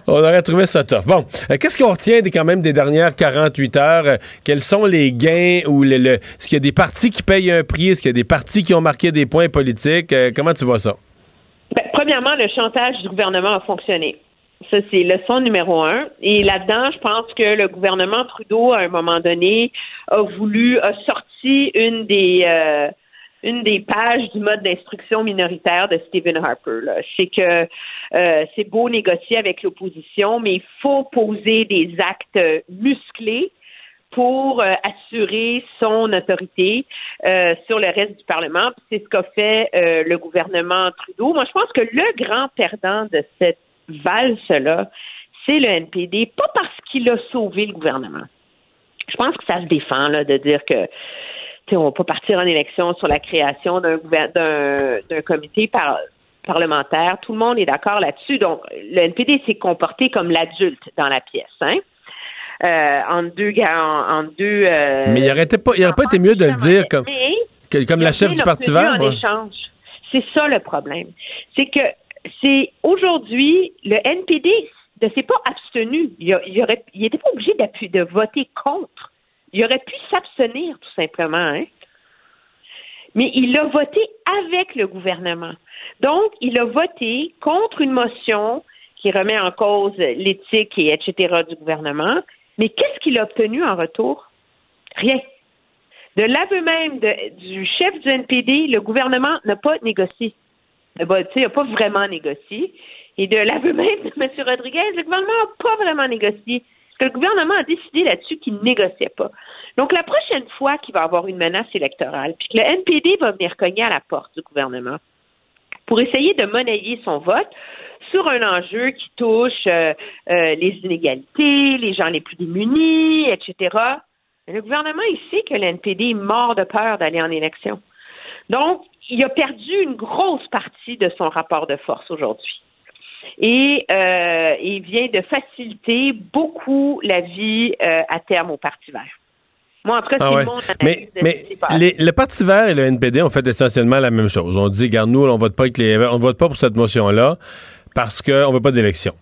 On aurait trouvé ça tough. Bon, euh, qu'est-ce qu'on retient des, quand même des dernières 48 heures? Euh, quels sont les gains ou le, est-ce qu'il y a des partis qui payent un prix? Est-ce qu'il y a des partis qui ont marqué des points politiques? Euh, comment tu vois ça? Ben, premièrement, le chantage du gouvernement a fonctionné. Ça, c'est leçon numéro un. Et là-dedans, je pense que le gouvernement Trudeau, à un moment donné, a voulu, a sorti une des, une des pages du mode d'instruction minoritaire de Stephen Harper. C'est que euh, c'est beau négocier avec l'opposition, mais il faut poser des actes musclés pour euh, assurer son autorité euh, sur le reste du Parlement. C'est ce qu'a fait le gouvernement Trudeau. Moi, je pense que le grand perdant de cette valse-là, c'est le NPD, pas parce qu'il a sauvé le gouvernement. Je pense que ça se défend de dire que on va pas partir en élection sur la création d'un comité par- parlementaire. Tout le monde est d'accord là-dessus. Donc, le NPD s'est comporté comme l'adulte dans la pièce, hein? Euh, en deux, en, en deux. euh, Mais il aurait, été pas, il aurait pas été mieux de le dire comme, que- la chef du Parti vert. ouais. C'est ça le problème. C'est que c'est aujourd'hui le NPD ne s'est pas abstenu. Il, a- il aurait, il était pas obligé de voter contre. Il aurait pu s'abstenir tout simplement. Hein? Mais il a voté avec le gouvernement. Donc, il a voté contre une motion qui remet en cause l'éthique et etc. du gouvernement. Mais qu'est-ce qu'il a obtenu en retour? Rien. De l'aveu même du chef du NPD, le gouvernement n'a pas négocié. Eh ben, il n'a pas vraiment négocié. Et de l'aveu même de M. Rodriguez, le gouvernement n'a pas vraiment négocié. Parce que le gouvernement a décidé là-dessus qu'il ne négociait pas. Donc, la prochaine fois qu'il va y avoir une menace électorale, puis que le NPD va venir cogner à la porte du gouvernement pour essayer de monnayer son vote sur un enjeu qui touche euh, euh, les inégalités, les gens les plus démunis, etc. Le gouvernement, il sait que le NPD est mort de peur d'aller en élection. Donc, il a perdu une grosse partie de son rapport de force aujourd'hui. Et euh, il vient de faciliter beaucoup la vie euh, à terme au Parti vert. Moi, en tout cas, Ah ouais. mon analyse Mais, mais les- le Parti vert et le NPD ont fait essentiellement la même chose. On dit, regarde, nous, on vote pas avec les, on vote pas pour cette motion-là parce qu'on veut pas d'élection.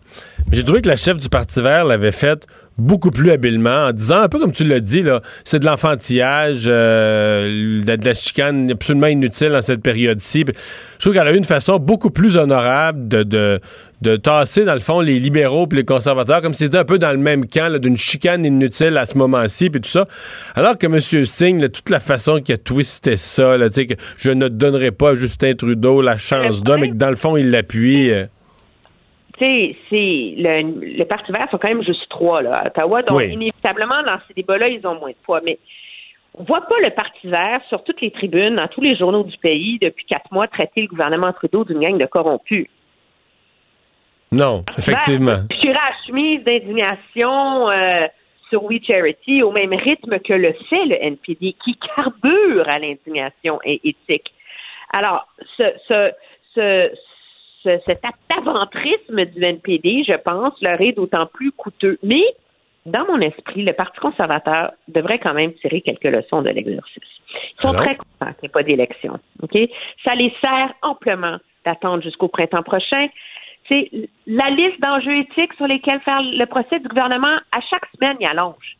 Mais j'ai trouvé que la chef du Parti vert l'avait faite beaucoup plus habilement en disant, un peu comme tu l'as dit, là, c'est de l'enfantillage, euh, de, de la chicane absolument inutile dans cette période-ci. Je trouve qu'elle a eu une façon beaucoup plus honorable de, de, de tasser, dans le fond, les libéraux puis les conservateurs, comme si c'était un peu dans le même camp là, d'une chicane inutile à ce moment-ci, puis tout ça. Alors que M. Singh, là, toute la façon qu'il a twisté ça, là, tu sais, que je ne donnerai pas à Justin Trudeau la chance d'homme, et que dans le fond, il l'appuie. euh. Sais, c'est le, le Parti vert sont quand même juste trois là, à Ottawa. Donc, Oui. inévitablement, dans ces débats-là, ils ont moins de poids. Mais on voit pas le Parti vert sur toutes les tribunes, dans tous les journaux du pays, depuis quatre mois, traiter le gouvernement Trudeau d'une gang de corrompus. Non, effectivement. Je suis chemise d'indignation euh, sur We Charity au même rythme que le fait le NPD, qui carbure à l'indignation éthique. Alors, ce, ce, ce, ce- cet aventrisme du NPD, je pense, leur est d'autant plus coûteux. Mais, dans mon esprit, le Parti conservateur devrait quand même tirer quelques leçons de l'exercice. Ils sont Alors? très contents qu'il n'y ait pas d'élection. OK? Ça les sert amplement d'attendre jusqu'au printemps prochain. C'est la liste d'enjeux éthiques sur lesquels faire le procès du gouvernement, à chaque semaine, il allonge.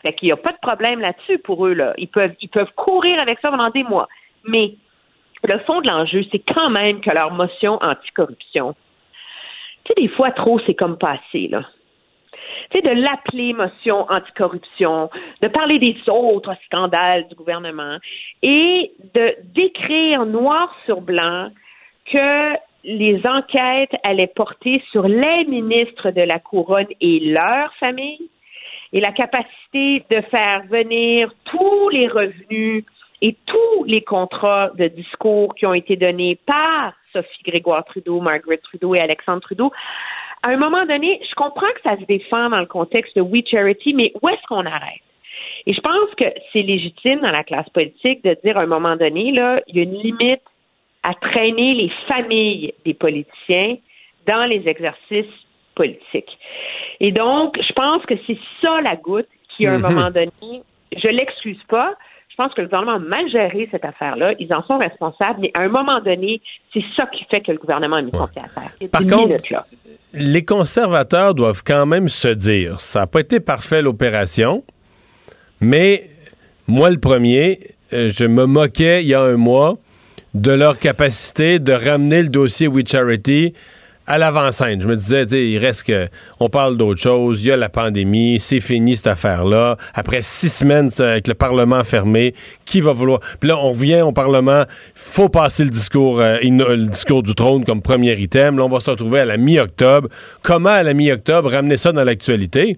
Fait qu'il n'y a pas de problème là-dessus pour eux. Là. Ils, peuvent, ils peuvent courir avec ça pendant des mois. Mais le fond de l'enjeu, c'est quand même que leur motion anticorruption, tu sais, des fois, trop, c'est comme passé, là. Tu sais, de l'appeler motion anticorruption, de parler des autres scandales du gouvernement et de décrire noir sur blanc que les enquêtes allaient porter sur les ministres de la couronne et leurs familles et la capacité de faire venir tous les revenus et tous les contrats de discours qui ont été donnés par Sophie Grégoire Trudeau, Margaret Trudeau et Alexandre Trudeau. À un moment donné, je comprends que ça se défend dans le contexte de We Charity, mais où est-ce qu'on arrête? Et je pense que c'est légitime dans la classe politique de dire à un moment donné, là, il y a une limite à traîner les familles des politiciens dans les exercices politiques. Et donc, je pense que c'est ça la goutte qui, à un Mhm. moment donné, je l'excuse pas. Je pense que le gouvernement a mal géré cette affaire-là. Ils en sont responsables, mais à un moment donné, c'est ça qui fait que le gouvernement a mis son pied à terre. Par contre, les conservateurs doivent quand même se dire, ça n'a pas été parfait l'opération, mais moi le premier, euh, je me moquais il y a un mois de leur capacité de ramener le dossier We Charity à l'avant-scène. Je me disais, il reste que, on parle d'autre chose, il y a la pandémie, c'est fini cette affaire-là. Après six semaines avec le Parlement fermé, qui va vouloir... Puis là, on revient au Parlement, faut passer le discours, euh, le discours du trône comme premier item. Là, on va se retrouver à la mi-octobre. Comment, à la mi-octobre, ramener ça dans l'actualité?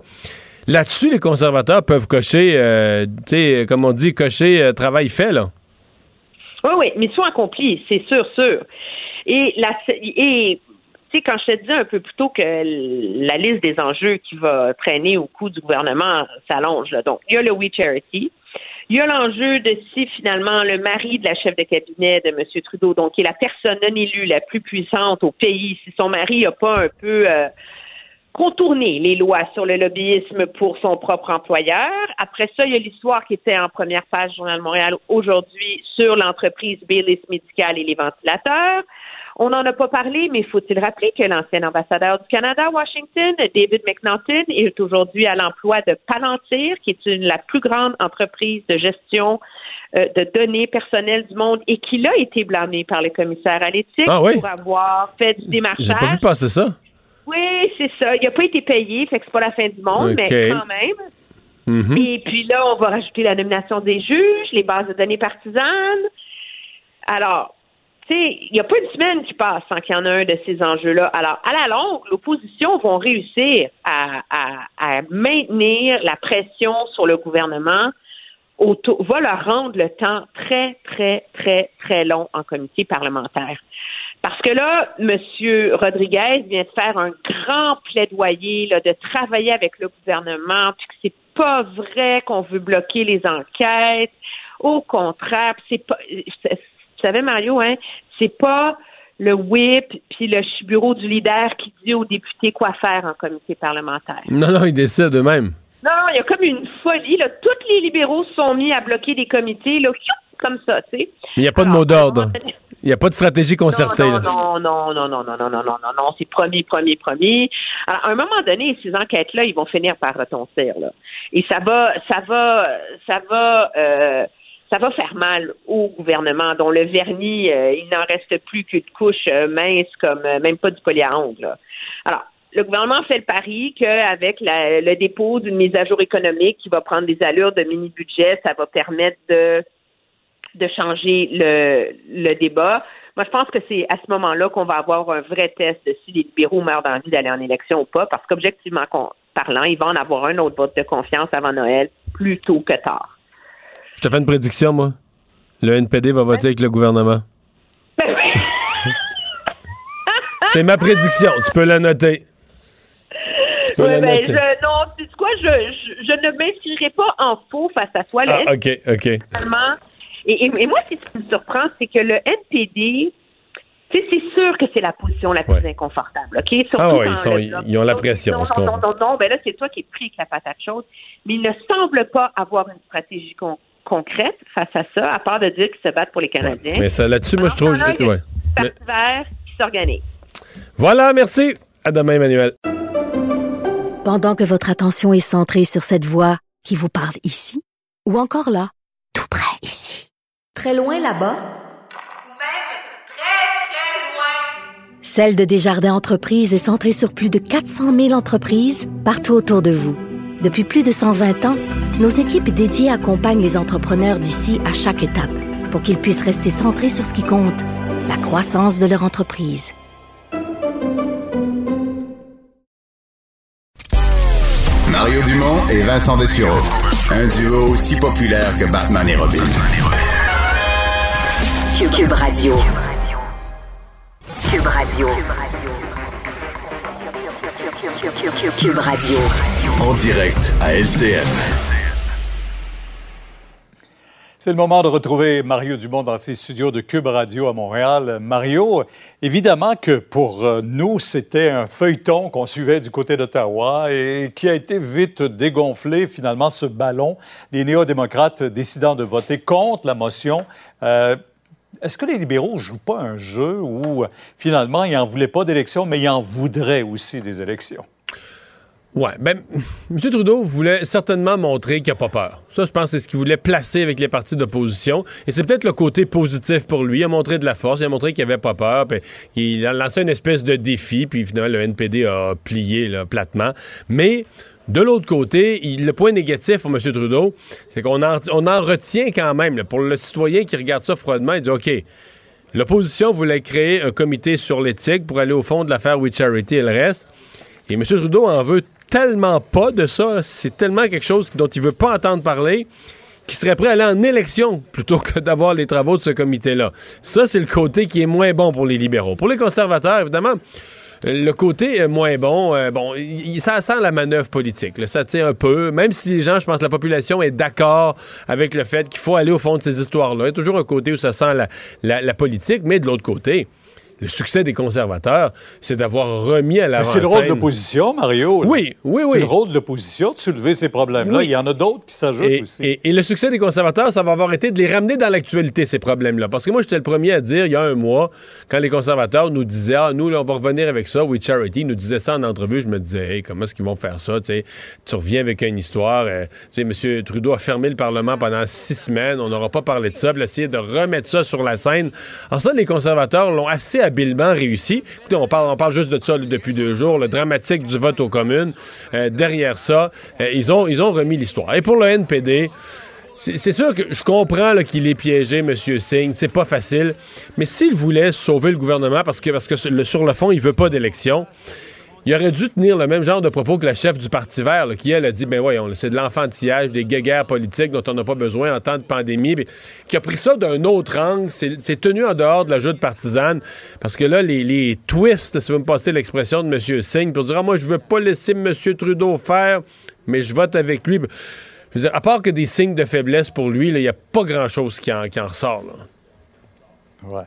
Là-dessus, les conservateurs peuvent cocher, euh, tu sais, comme on dit, cocher euh, travail fait, là. Oui, oui, mission accomplie, c'est sûr, sûr. Et, la, et quand je te disais un peu plus tôt que la liste des enjeux qui va traîner au cou du gouvernement s'allonge, donc il y a le We Charity, il y a l'enjeu de si finalement le mari de la chef de cabinet de M. Trudeau, donc qui est la personne non élue la plus puissante au pays, si son mari n'a pas un peu euh, contourné les lois sur le lobbyisme pour son propre employeur. Après ça, il y a l'histoire qui était en première page du Journal de Montréal aujourd'hui sur l'entreprise Baylis Médical et les ventilateurs. On n'en a pas parlé, mais faut-il rappeler que l'ancien ambassadeur du Canada à Washington, David McNaughton, est aujourd'hui à l'emploi de Palantir, qui est une, la plus grande entreprise de gestion euh, de données personnelles du monde et qui l'a été blâmé par le commissaire à l'éthique Ah oui? pour avoir fait du J'ai démarchage. pas vu passer ça. Oui, c'est ça. Il n'a pas été payé, fait que c'est pas la fin du monde, mais quand même. Mhm. Et puis là, on va rajouter la nomination des juges, les bases de données partisanes. Alors, il n'y a pas une semaine qui passe sans qu'il y en a un de ces enjeux-là. Alors, à la longue, l'opposition va réussir à, à- à maintenir la pression sur le gouvernement, va leur rendre le temps très, très, très, très long en comité parlementaire. Parce que là, M. Rodriguez vient de faire un grand plaidoyer là, de travailler avec le gouvernement, puis que c'est pas vrai qu'on veut bloquer les enquêtes. Au contraire, c'est pas. Savez, Mario, hein, c'est pas le whip puis le bureau du leader qui dit aux députés quoi faire en comité parlementaire. Non, non, ils décident eux-mêmes. Non, non, il y a comme une folie. Là. Tous les libéraux se sont mis à bloquer des comités, là, comme ça, tu sais. Mais il n'y a pas de mot d'ordre. Il n'y a pas de stratégie concertée. Non, non, non, non, non, non, non, non, non, non, non, c'est promis, promis, promis. Alors, à un moment donné, ces enquêtes-là, ils vont finir par retentir, là. Et ça va, ça va, ça va, euh, ça va faire mal au gouvernement, dont le vernis, euh, il n'en reste plus qu'une couche euh, mince, comme euh, même pas du là. Alors, le gouvernement fait le pari qu'avec le dépôt d'une mise à jour économique qui va prendre des allures de mini-budget, ça va permettre de de changer le, le débat. Moi, je pense que c'est à ce moment-là qu'on va avoir un vrai test si les libéraux meurent d'envie d'aller en élection ou pas, parce qu'objectivement parlant, il va en avoir un autre vote de confiance avant Noël, plus tôt que tard. Je te fais une prédiction, moi. Le NPD va voter avec le gouvernement. Oui. c'est ma prédiction. Tu peux la noter. Tu peux la Ouais, ben, je, non, tu sais quoi, je, je, je ne m'inscrirai pas en faux face à toi. Ah, OK, OK. Et, et- et moi, ce qui me surprend, c'est que le NPD, tu sais, c'est sûr que c'est la position la plus Ouais. inconfortable, OK? Surtout Ah quand ils, sont, le ils, bloc- ils ont la pression. Non, non, non, non, non, ben là, c'est toi qui es pris avec la patate chaude. Mais il ne semble pas avoir une stratégie con- concrète face à ça, à part de dire qu'ils se battent pour les Canadiens. Mais ça, là-dessus, moi, je trouve. Temps-là, ouais. Mais- vert qui s'organise. Voilà, merci. À demain, Emmanuel. Pendant que votre attention est centrée sur cette voix qui vous parle ici, ou encore là, tout près ici, très loin là-bas, Celle de Desjardins Entreprises est centrée sur plus de 400 000 entreprises partout autour de vous. Depuis plus de 120 ans, nos équipes dédiées accompagnent les entrepreneurs d'ici à chaque étape pour qu'ils puissent rester centrés sur ce qui compte, la croissance de leur entreprise. Mario Dumont et Vincent Dessureau. Un duo aussi populaire que Batman et Robin. Cube, Cube Radio. Cube Radio. Cube Radio. En direct à LCN. C'est le moment de retrouver Mario Dumont dans ses studios de Cube Radio à Montréal. Mario, évidemment que pour euh, nous, c'était un feuilleton qu'on suivait du côté d'Ottawa et qui a été vite dégonflé, finalement, ce ballon, les néo-démocrates décidant de voter contre la motion. Euh, est-ce que les libéraux jouent pas un jeu où, euh, finalement, ils n'en voulaient pas d'élections, mais ils en voudraient aussi des élections? Ouais, ben, M. Trudeau voulait certainement montrer qu'il n'a pas peur. Ça, je pense, c'est ce qu'il voulait placer avec les partis d'opposition. Et c'est peut-être le côté positif pour lui. Il a montré de la force, il a montré qu'il n'avait pas peur. Puis il a lancé une espèce de défi, puis finalement, le NPD a plié là, platement. Mais de l'autre côté, le point négatif pour M. Trudeau, c'est qu'on en, retient quand même. pour le citoyen qui regarde ça froidement, il dit OK. L'opposition voulait créer un comité sur l'éthique pour aller au fond de l'affaire We Charity et le reste. Et M. Trudeau en veut tellement pas de ça. C'est tellement quelque chose dont il veut pas entendre parler qu'il serait prêt à aller en élection plutôt que d'avoir les travaux de ce comité-là. Ça, c'est le côté qui est moins bon pour les libéraux. Pour les conservateurs, évidemment, le côté euh, moins bon, euh, bon, ça sent la manœuvre politique. Ça tient un peu. Même si les gens, je pense, la population est d'accord avec le fait qu'il faut aller au fond de ces histoires-là. Il y a toujours un côté où ça sent la politique, mais de l'autre côté, le succès des conservateurs, c'est d'avoir remis à la c'est le rôle de l'opposition, Mario. là. Oui, oui, oui. C'est le rôle de l'opposition de soulever ces problèmes-là. Oui. Il y en a d'autres qui s'ajoutent Et, aussi. et- et le succès des conservateurs, ça va avoir été de les ramener dans l'actualité, ces problèmes-là. Parce que moi, j'étais le premier à dire, il y a un mois, quand les conservateurs nous disaient, ah, nous, là, on va revenir avec ça, We Charity, nous disaient ça en entrevue, je me disais, hey, comment est-ce qu'ils vont faire ça? Tu reviens avec une histoire. euh, tu sais, M. Trudeau a fermé le Parlement pendant six semaines, on n'aura pas parlé de ça, puis essayer de remettre ça sur la scène. Alors ça, les conservateurs l'ont assez habilement réussi. Écoutez, on parle, juste de ça depuis deux jours, le dramatique du vote aux communes. Euh, derrière ça, euh, ils, ont, ils ont remis l'histoire. Et pour le NPD, c'est sûr que je comprends qu'il est piégé, M. Singh. C'est pas facile. Mais s'il voulait sauver le gouvernement, parce que, parce que sur le fond, il veut pas d'élection, il aurait dû tenir le même genre de propos que la chef du Parti vert, qui, elle, a dit, ben voyons, c'est de l'enfantillage, des guéguerres politiques dont on n'a pas besoin en temps de pandémie, puis qui a pris ça d'un autre angle, c'est tenu en dehors de la joute partisane, parce que là, les, twists, si vous me passez l'expression de M. Singh, pour dire, ah, moi, je veux pas laisser M. Trudeau faire, mais je vote avec lui. À part que des signes de faiblesse pour lui, il n'y a pas grand-chose qui en, ressort. Là.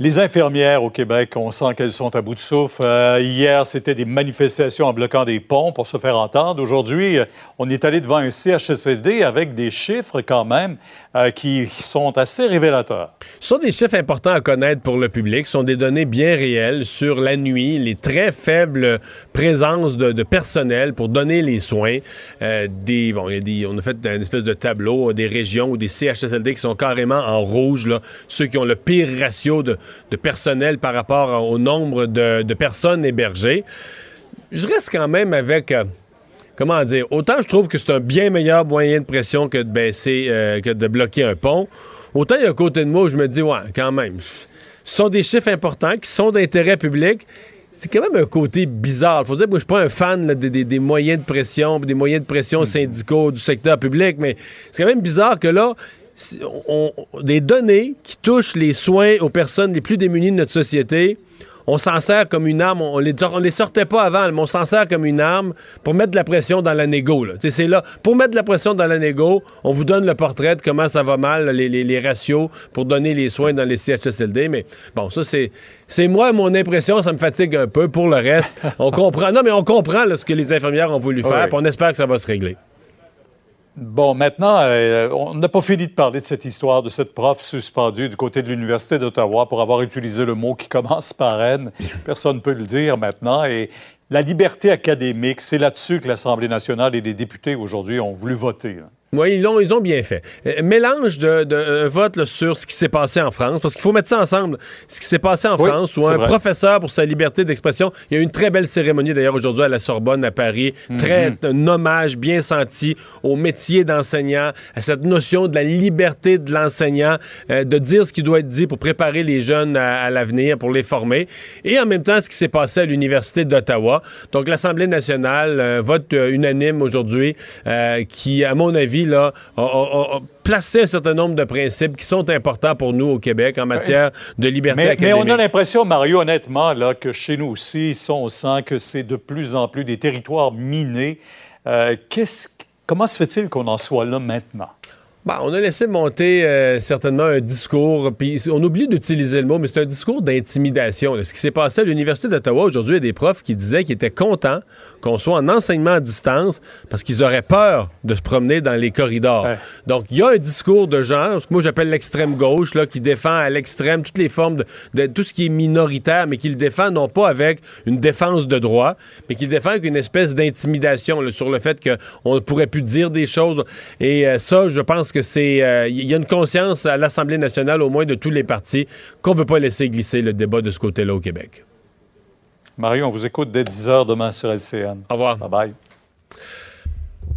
Les infirmières au Québec, on sent qu'elles sont à bout de souffle. Euh, hier, c'était des manifestations en bloquant des ponts pour se faire entendre. Aujourd'hui, euh, on est allé devant un CHSLD avec des chiffres quand même euh, qui sont assez révélateurs. Ce sont des chiffres importants à connaître pour le public. Ce sont des données bien réelles sur la nuit, les très faibles présences de, personnel pour donner les soins. On a fait une espèce de tableau des régions ou des CHSLD qui sont carrément en rouge, ceux qui ont le pire ratio de, de personnel par rapport au nombre de, de personnes hébergées. Je reste quand même avec... euh, comment dire, autant je trouve que c'est un bien meilleur moyen de pression que de baisser, euh, que de bloquer un pont, autant il y a un côté de moi où je me dis, ouais, quand même, ce sont des chiffres importants qui sont d'intérêt public. C'est quand même un côté bizarre. Faut dire, moi, je suis pas un fan là, des, des- des moyens de pression, des moyens de pression syndicaux du secteur public, mais c'est quand même bizarre que là, on- des données qui touchent les soins aux personnes les plus démunies de notre société, on s'en sert comme une arme. On les, on les sortait pas avant, mais on s'en sert comme une arme pour mettre de la pression dans la négo. là. Tu sais, C'est là, pour mettre de la pression dans la négo, on vous donne le portrait de comment ça va mal, les, les- les ratios pour donner les soins dans les CHSLD. Mais bon, ça, c'est, c'est moi, mon impression, ça me fatigue un peu. Pour le reste, on comprend. Non, mais on comprend là, ce que les infirmières ont voulu faire, Oui. on espère que ça va se régler. Bon, maintenant, euh, on n'a pas fini de parler de cette histoire de cette prof suspendue du côté de l'Université d'Ottawa pour avoir utilisé le mot qui commence par N. Personne ne peut le dire maintenant. Et la liberté académique, c'est là-dessus que l'Assemblée nationale et les députés aujourd'hui ont voulu voter. Oui, ils l'ont, ils ont bien fait. Euh, mélange de, de un vote là, sur ce qui s'est passé en France, parce qu'il faut mettre ça ensemble. Ce qui s'est passé en Oui, France, où un vrai. professeur pour sa liberté d'expression, il y a eu une très belle cérémonie d'ailleurs aujourd'hui à la Sorbonne, à Paris, très Mhm. un hommage bien senti au métier d'enseignant, à cette notion de la liberté de l'enseignant, euh, de dire ce qui doit être dit pour préparer les jeunes à, à l'avenir, pour les former, et en même temps ce qui s'est passé à l'Université d'Ottawa. Donc l'Assemblée nationale, euh, vote unanime aujourd'hui, qui, à mon avis, là, a, a- a- a placé un certain nombre de principes qui sont importants pour nous au Québec en matière de liberté Mais, mais académique. on a l'impression, Mario, honnêtement, là, que chez nous aussi, ça, on sent que c'est de plus en plus des territoires minés. Euh, qu'est-ce- comment se fait-il qu'on en soit là maintenant? Bon, on a laissé monter euh, certainement un discours, puis on oublie d'utiliser le mot, mais c'est un discours d'intimidation. Ce qui s'est passé à l'Université d'Ottawa aujourd'hui, il y a des profs qui disaient qu'ils étaient contents qu'on soit en enseignement à distance parce qu'ils auraient peur de se promener dans les corridors. Donc, il y a un discours de genre, ce que moi j'appelle l'extrême gauche, là, qui défend à l'extrême toutes les formes de, de tout ce qui est minoritaire, mais qui le défend non pas avec une défense de droit, mais qui le défend avec une espèce d'intimidation sur le fait qu'on ne pourrait plus dire des choses. Et euh, ça, je pense que c'est. euh, Il y a une conscience à l'Assemblée nationale, au moins de tous les partis, qu'on ne veut pas laisser glisser le débat de ce côté-là au Québec. Mario, on vous écoute dès 10 h demain sur LCN. Au revoir. Bye bye.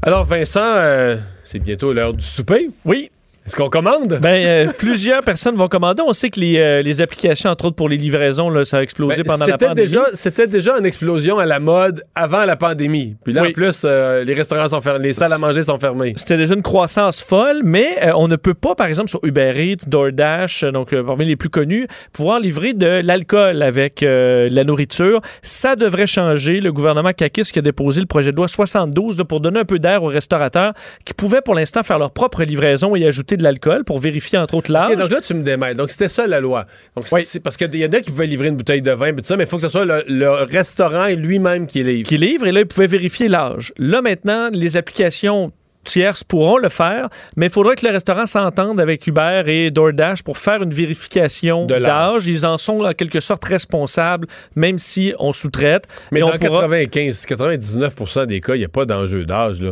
Alors, Vincent, euh, c'est bientôt l'heure du souper. Oui. Est-ce qu'on commande? Ben, euh, plusieurs personnes vont commander. On sait que les, euh, les applications, entre autres pour les livraisons, là, ça a explosé Ben, pendant la pandémie. déjà, c'était déjà une explosion à la mode avant la pandémie. Puis là, Oui. en plus, euh, les restaurants sont fermés, les salles à manger sont fermées. C'était déjà une croissance folle, mais on ne peut pas, par exemple, sur Uber Eats, DoorDash, donc parmi les plus connus, pouvoir livrer de l'alcool avec de la nourriture. Ça devrait changer. Le gouvernement Kakis qui a déposé le projet de loi 72 là, pour donner un peu d'air aux restaurateurs qui pouvaient pour l'instant faire leur propre livraison et ajouter de l'alcool pour vérifier entre autres l'âge. Ok, donc là, tu me démêles. Donc, c'était ça la loi. Donc, c'est parce qu'il y en a qui pouvaient livrer une bouteille de vin, puis tout ça, mais il faut que ce soit le, le restaurant lui-même qui livre. qui livre et là, ils pouvaient vérifier l'âge. Là, maintenant, les applications tierces pourront le faire, mais il faudrait que le restaurant s'entende avec Uber et DoorDash pour faire une vérification d'âge. Ils en sont en quelque sorte responsables, même si on sous-traite. Mais Et dans on pourra- 95, 99% des cas, il n'y a pas d'enjeu d'âge.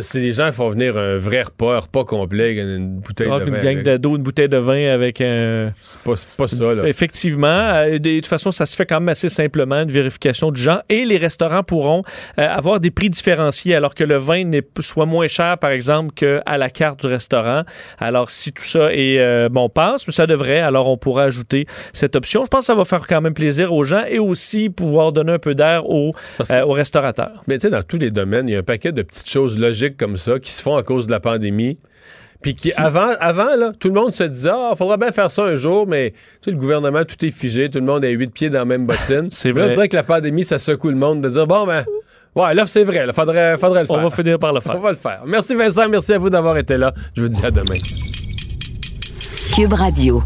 si les gens font venir un vrai repas, un repas complet, une bouteille Ah, de une vin. gang avec- une bouteille de vin avec un. C'est pas, ça, là. Effectivement. Euh, De toute façon, ça se fait quand même assez simplement, une vérification du genre. Et les restaurants pourront euh, avoir des prix différenciés, alors que le vin soit moins cher, par exemple, qu'à la carte du restaurant. Alors, si tout ça est euh, bon passe, ça devrait, alors on pourra ajouter cette option. Je pense que ça va faire quand même plaisir aux gens et aussi pouvoir donner un peu d'air aux, euh, aux restaurateurs. Mais tu sais, dans tous les domaines, il y a un paquet de petites choses logiques comme ça qui se font à cause de la pandémie. Puis qui, avant, avant là, tout le monde se disait, ah, faudra bien faire ça un jour, mais tu sais, le gouvernement, tout est figé, tout le monde a huit pieds dans la même bottine. C'est là, vrai. on dirait que la pandémie, ça secoue le monde de dire, bon, ben, ouais, là, c'est vrai, il faudrait, faudrait le faire. On va finir par le faire. On va le faire. Merci Vincent, merci à vous d'avoir été là. Je vous dis à demain. Cube Radio.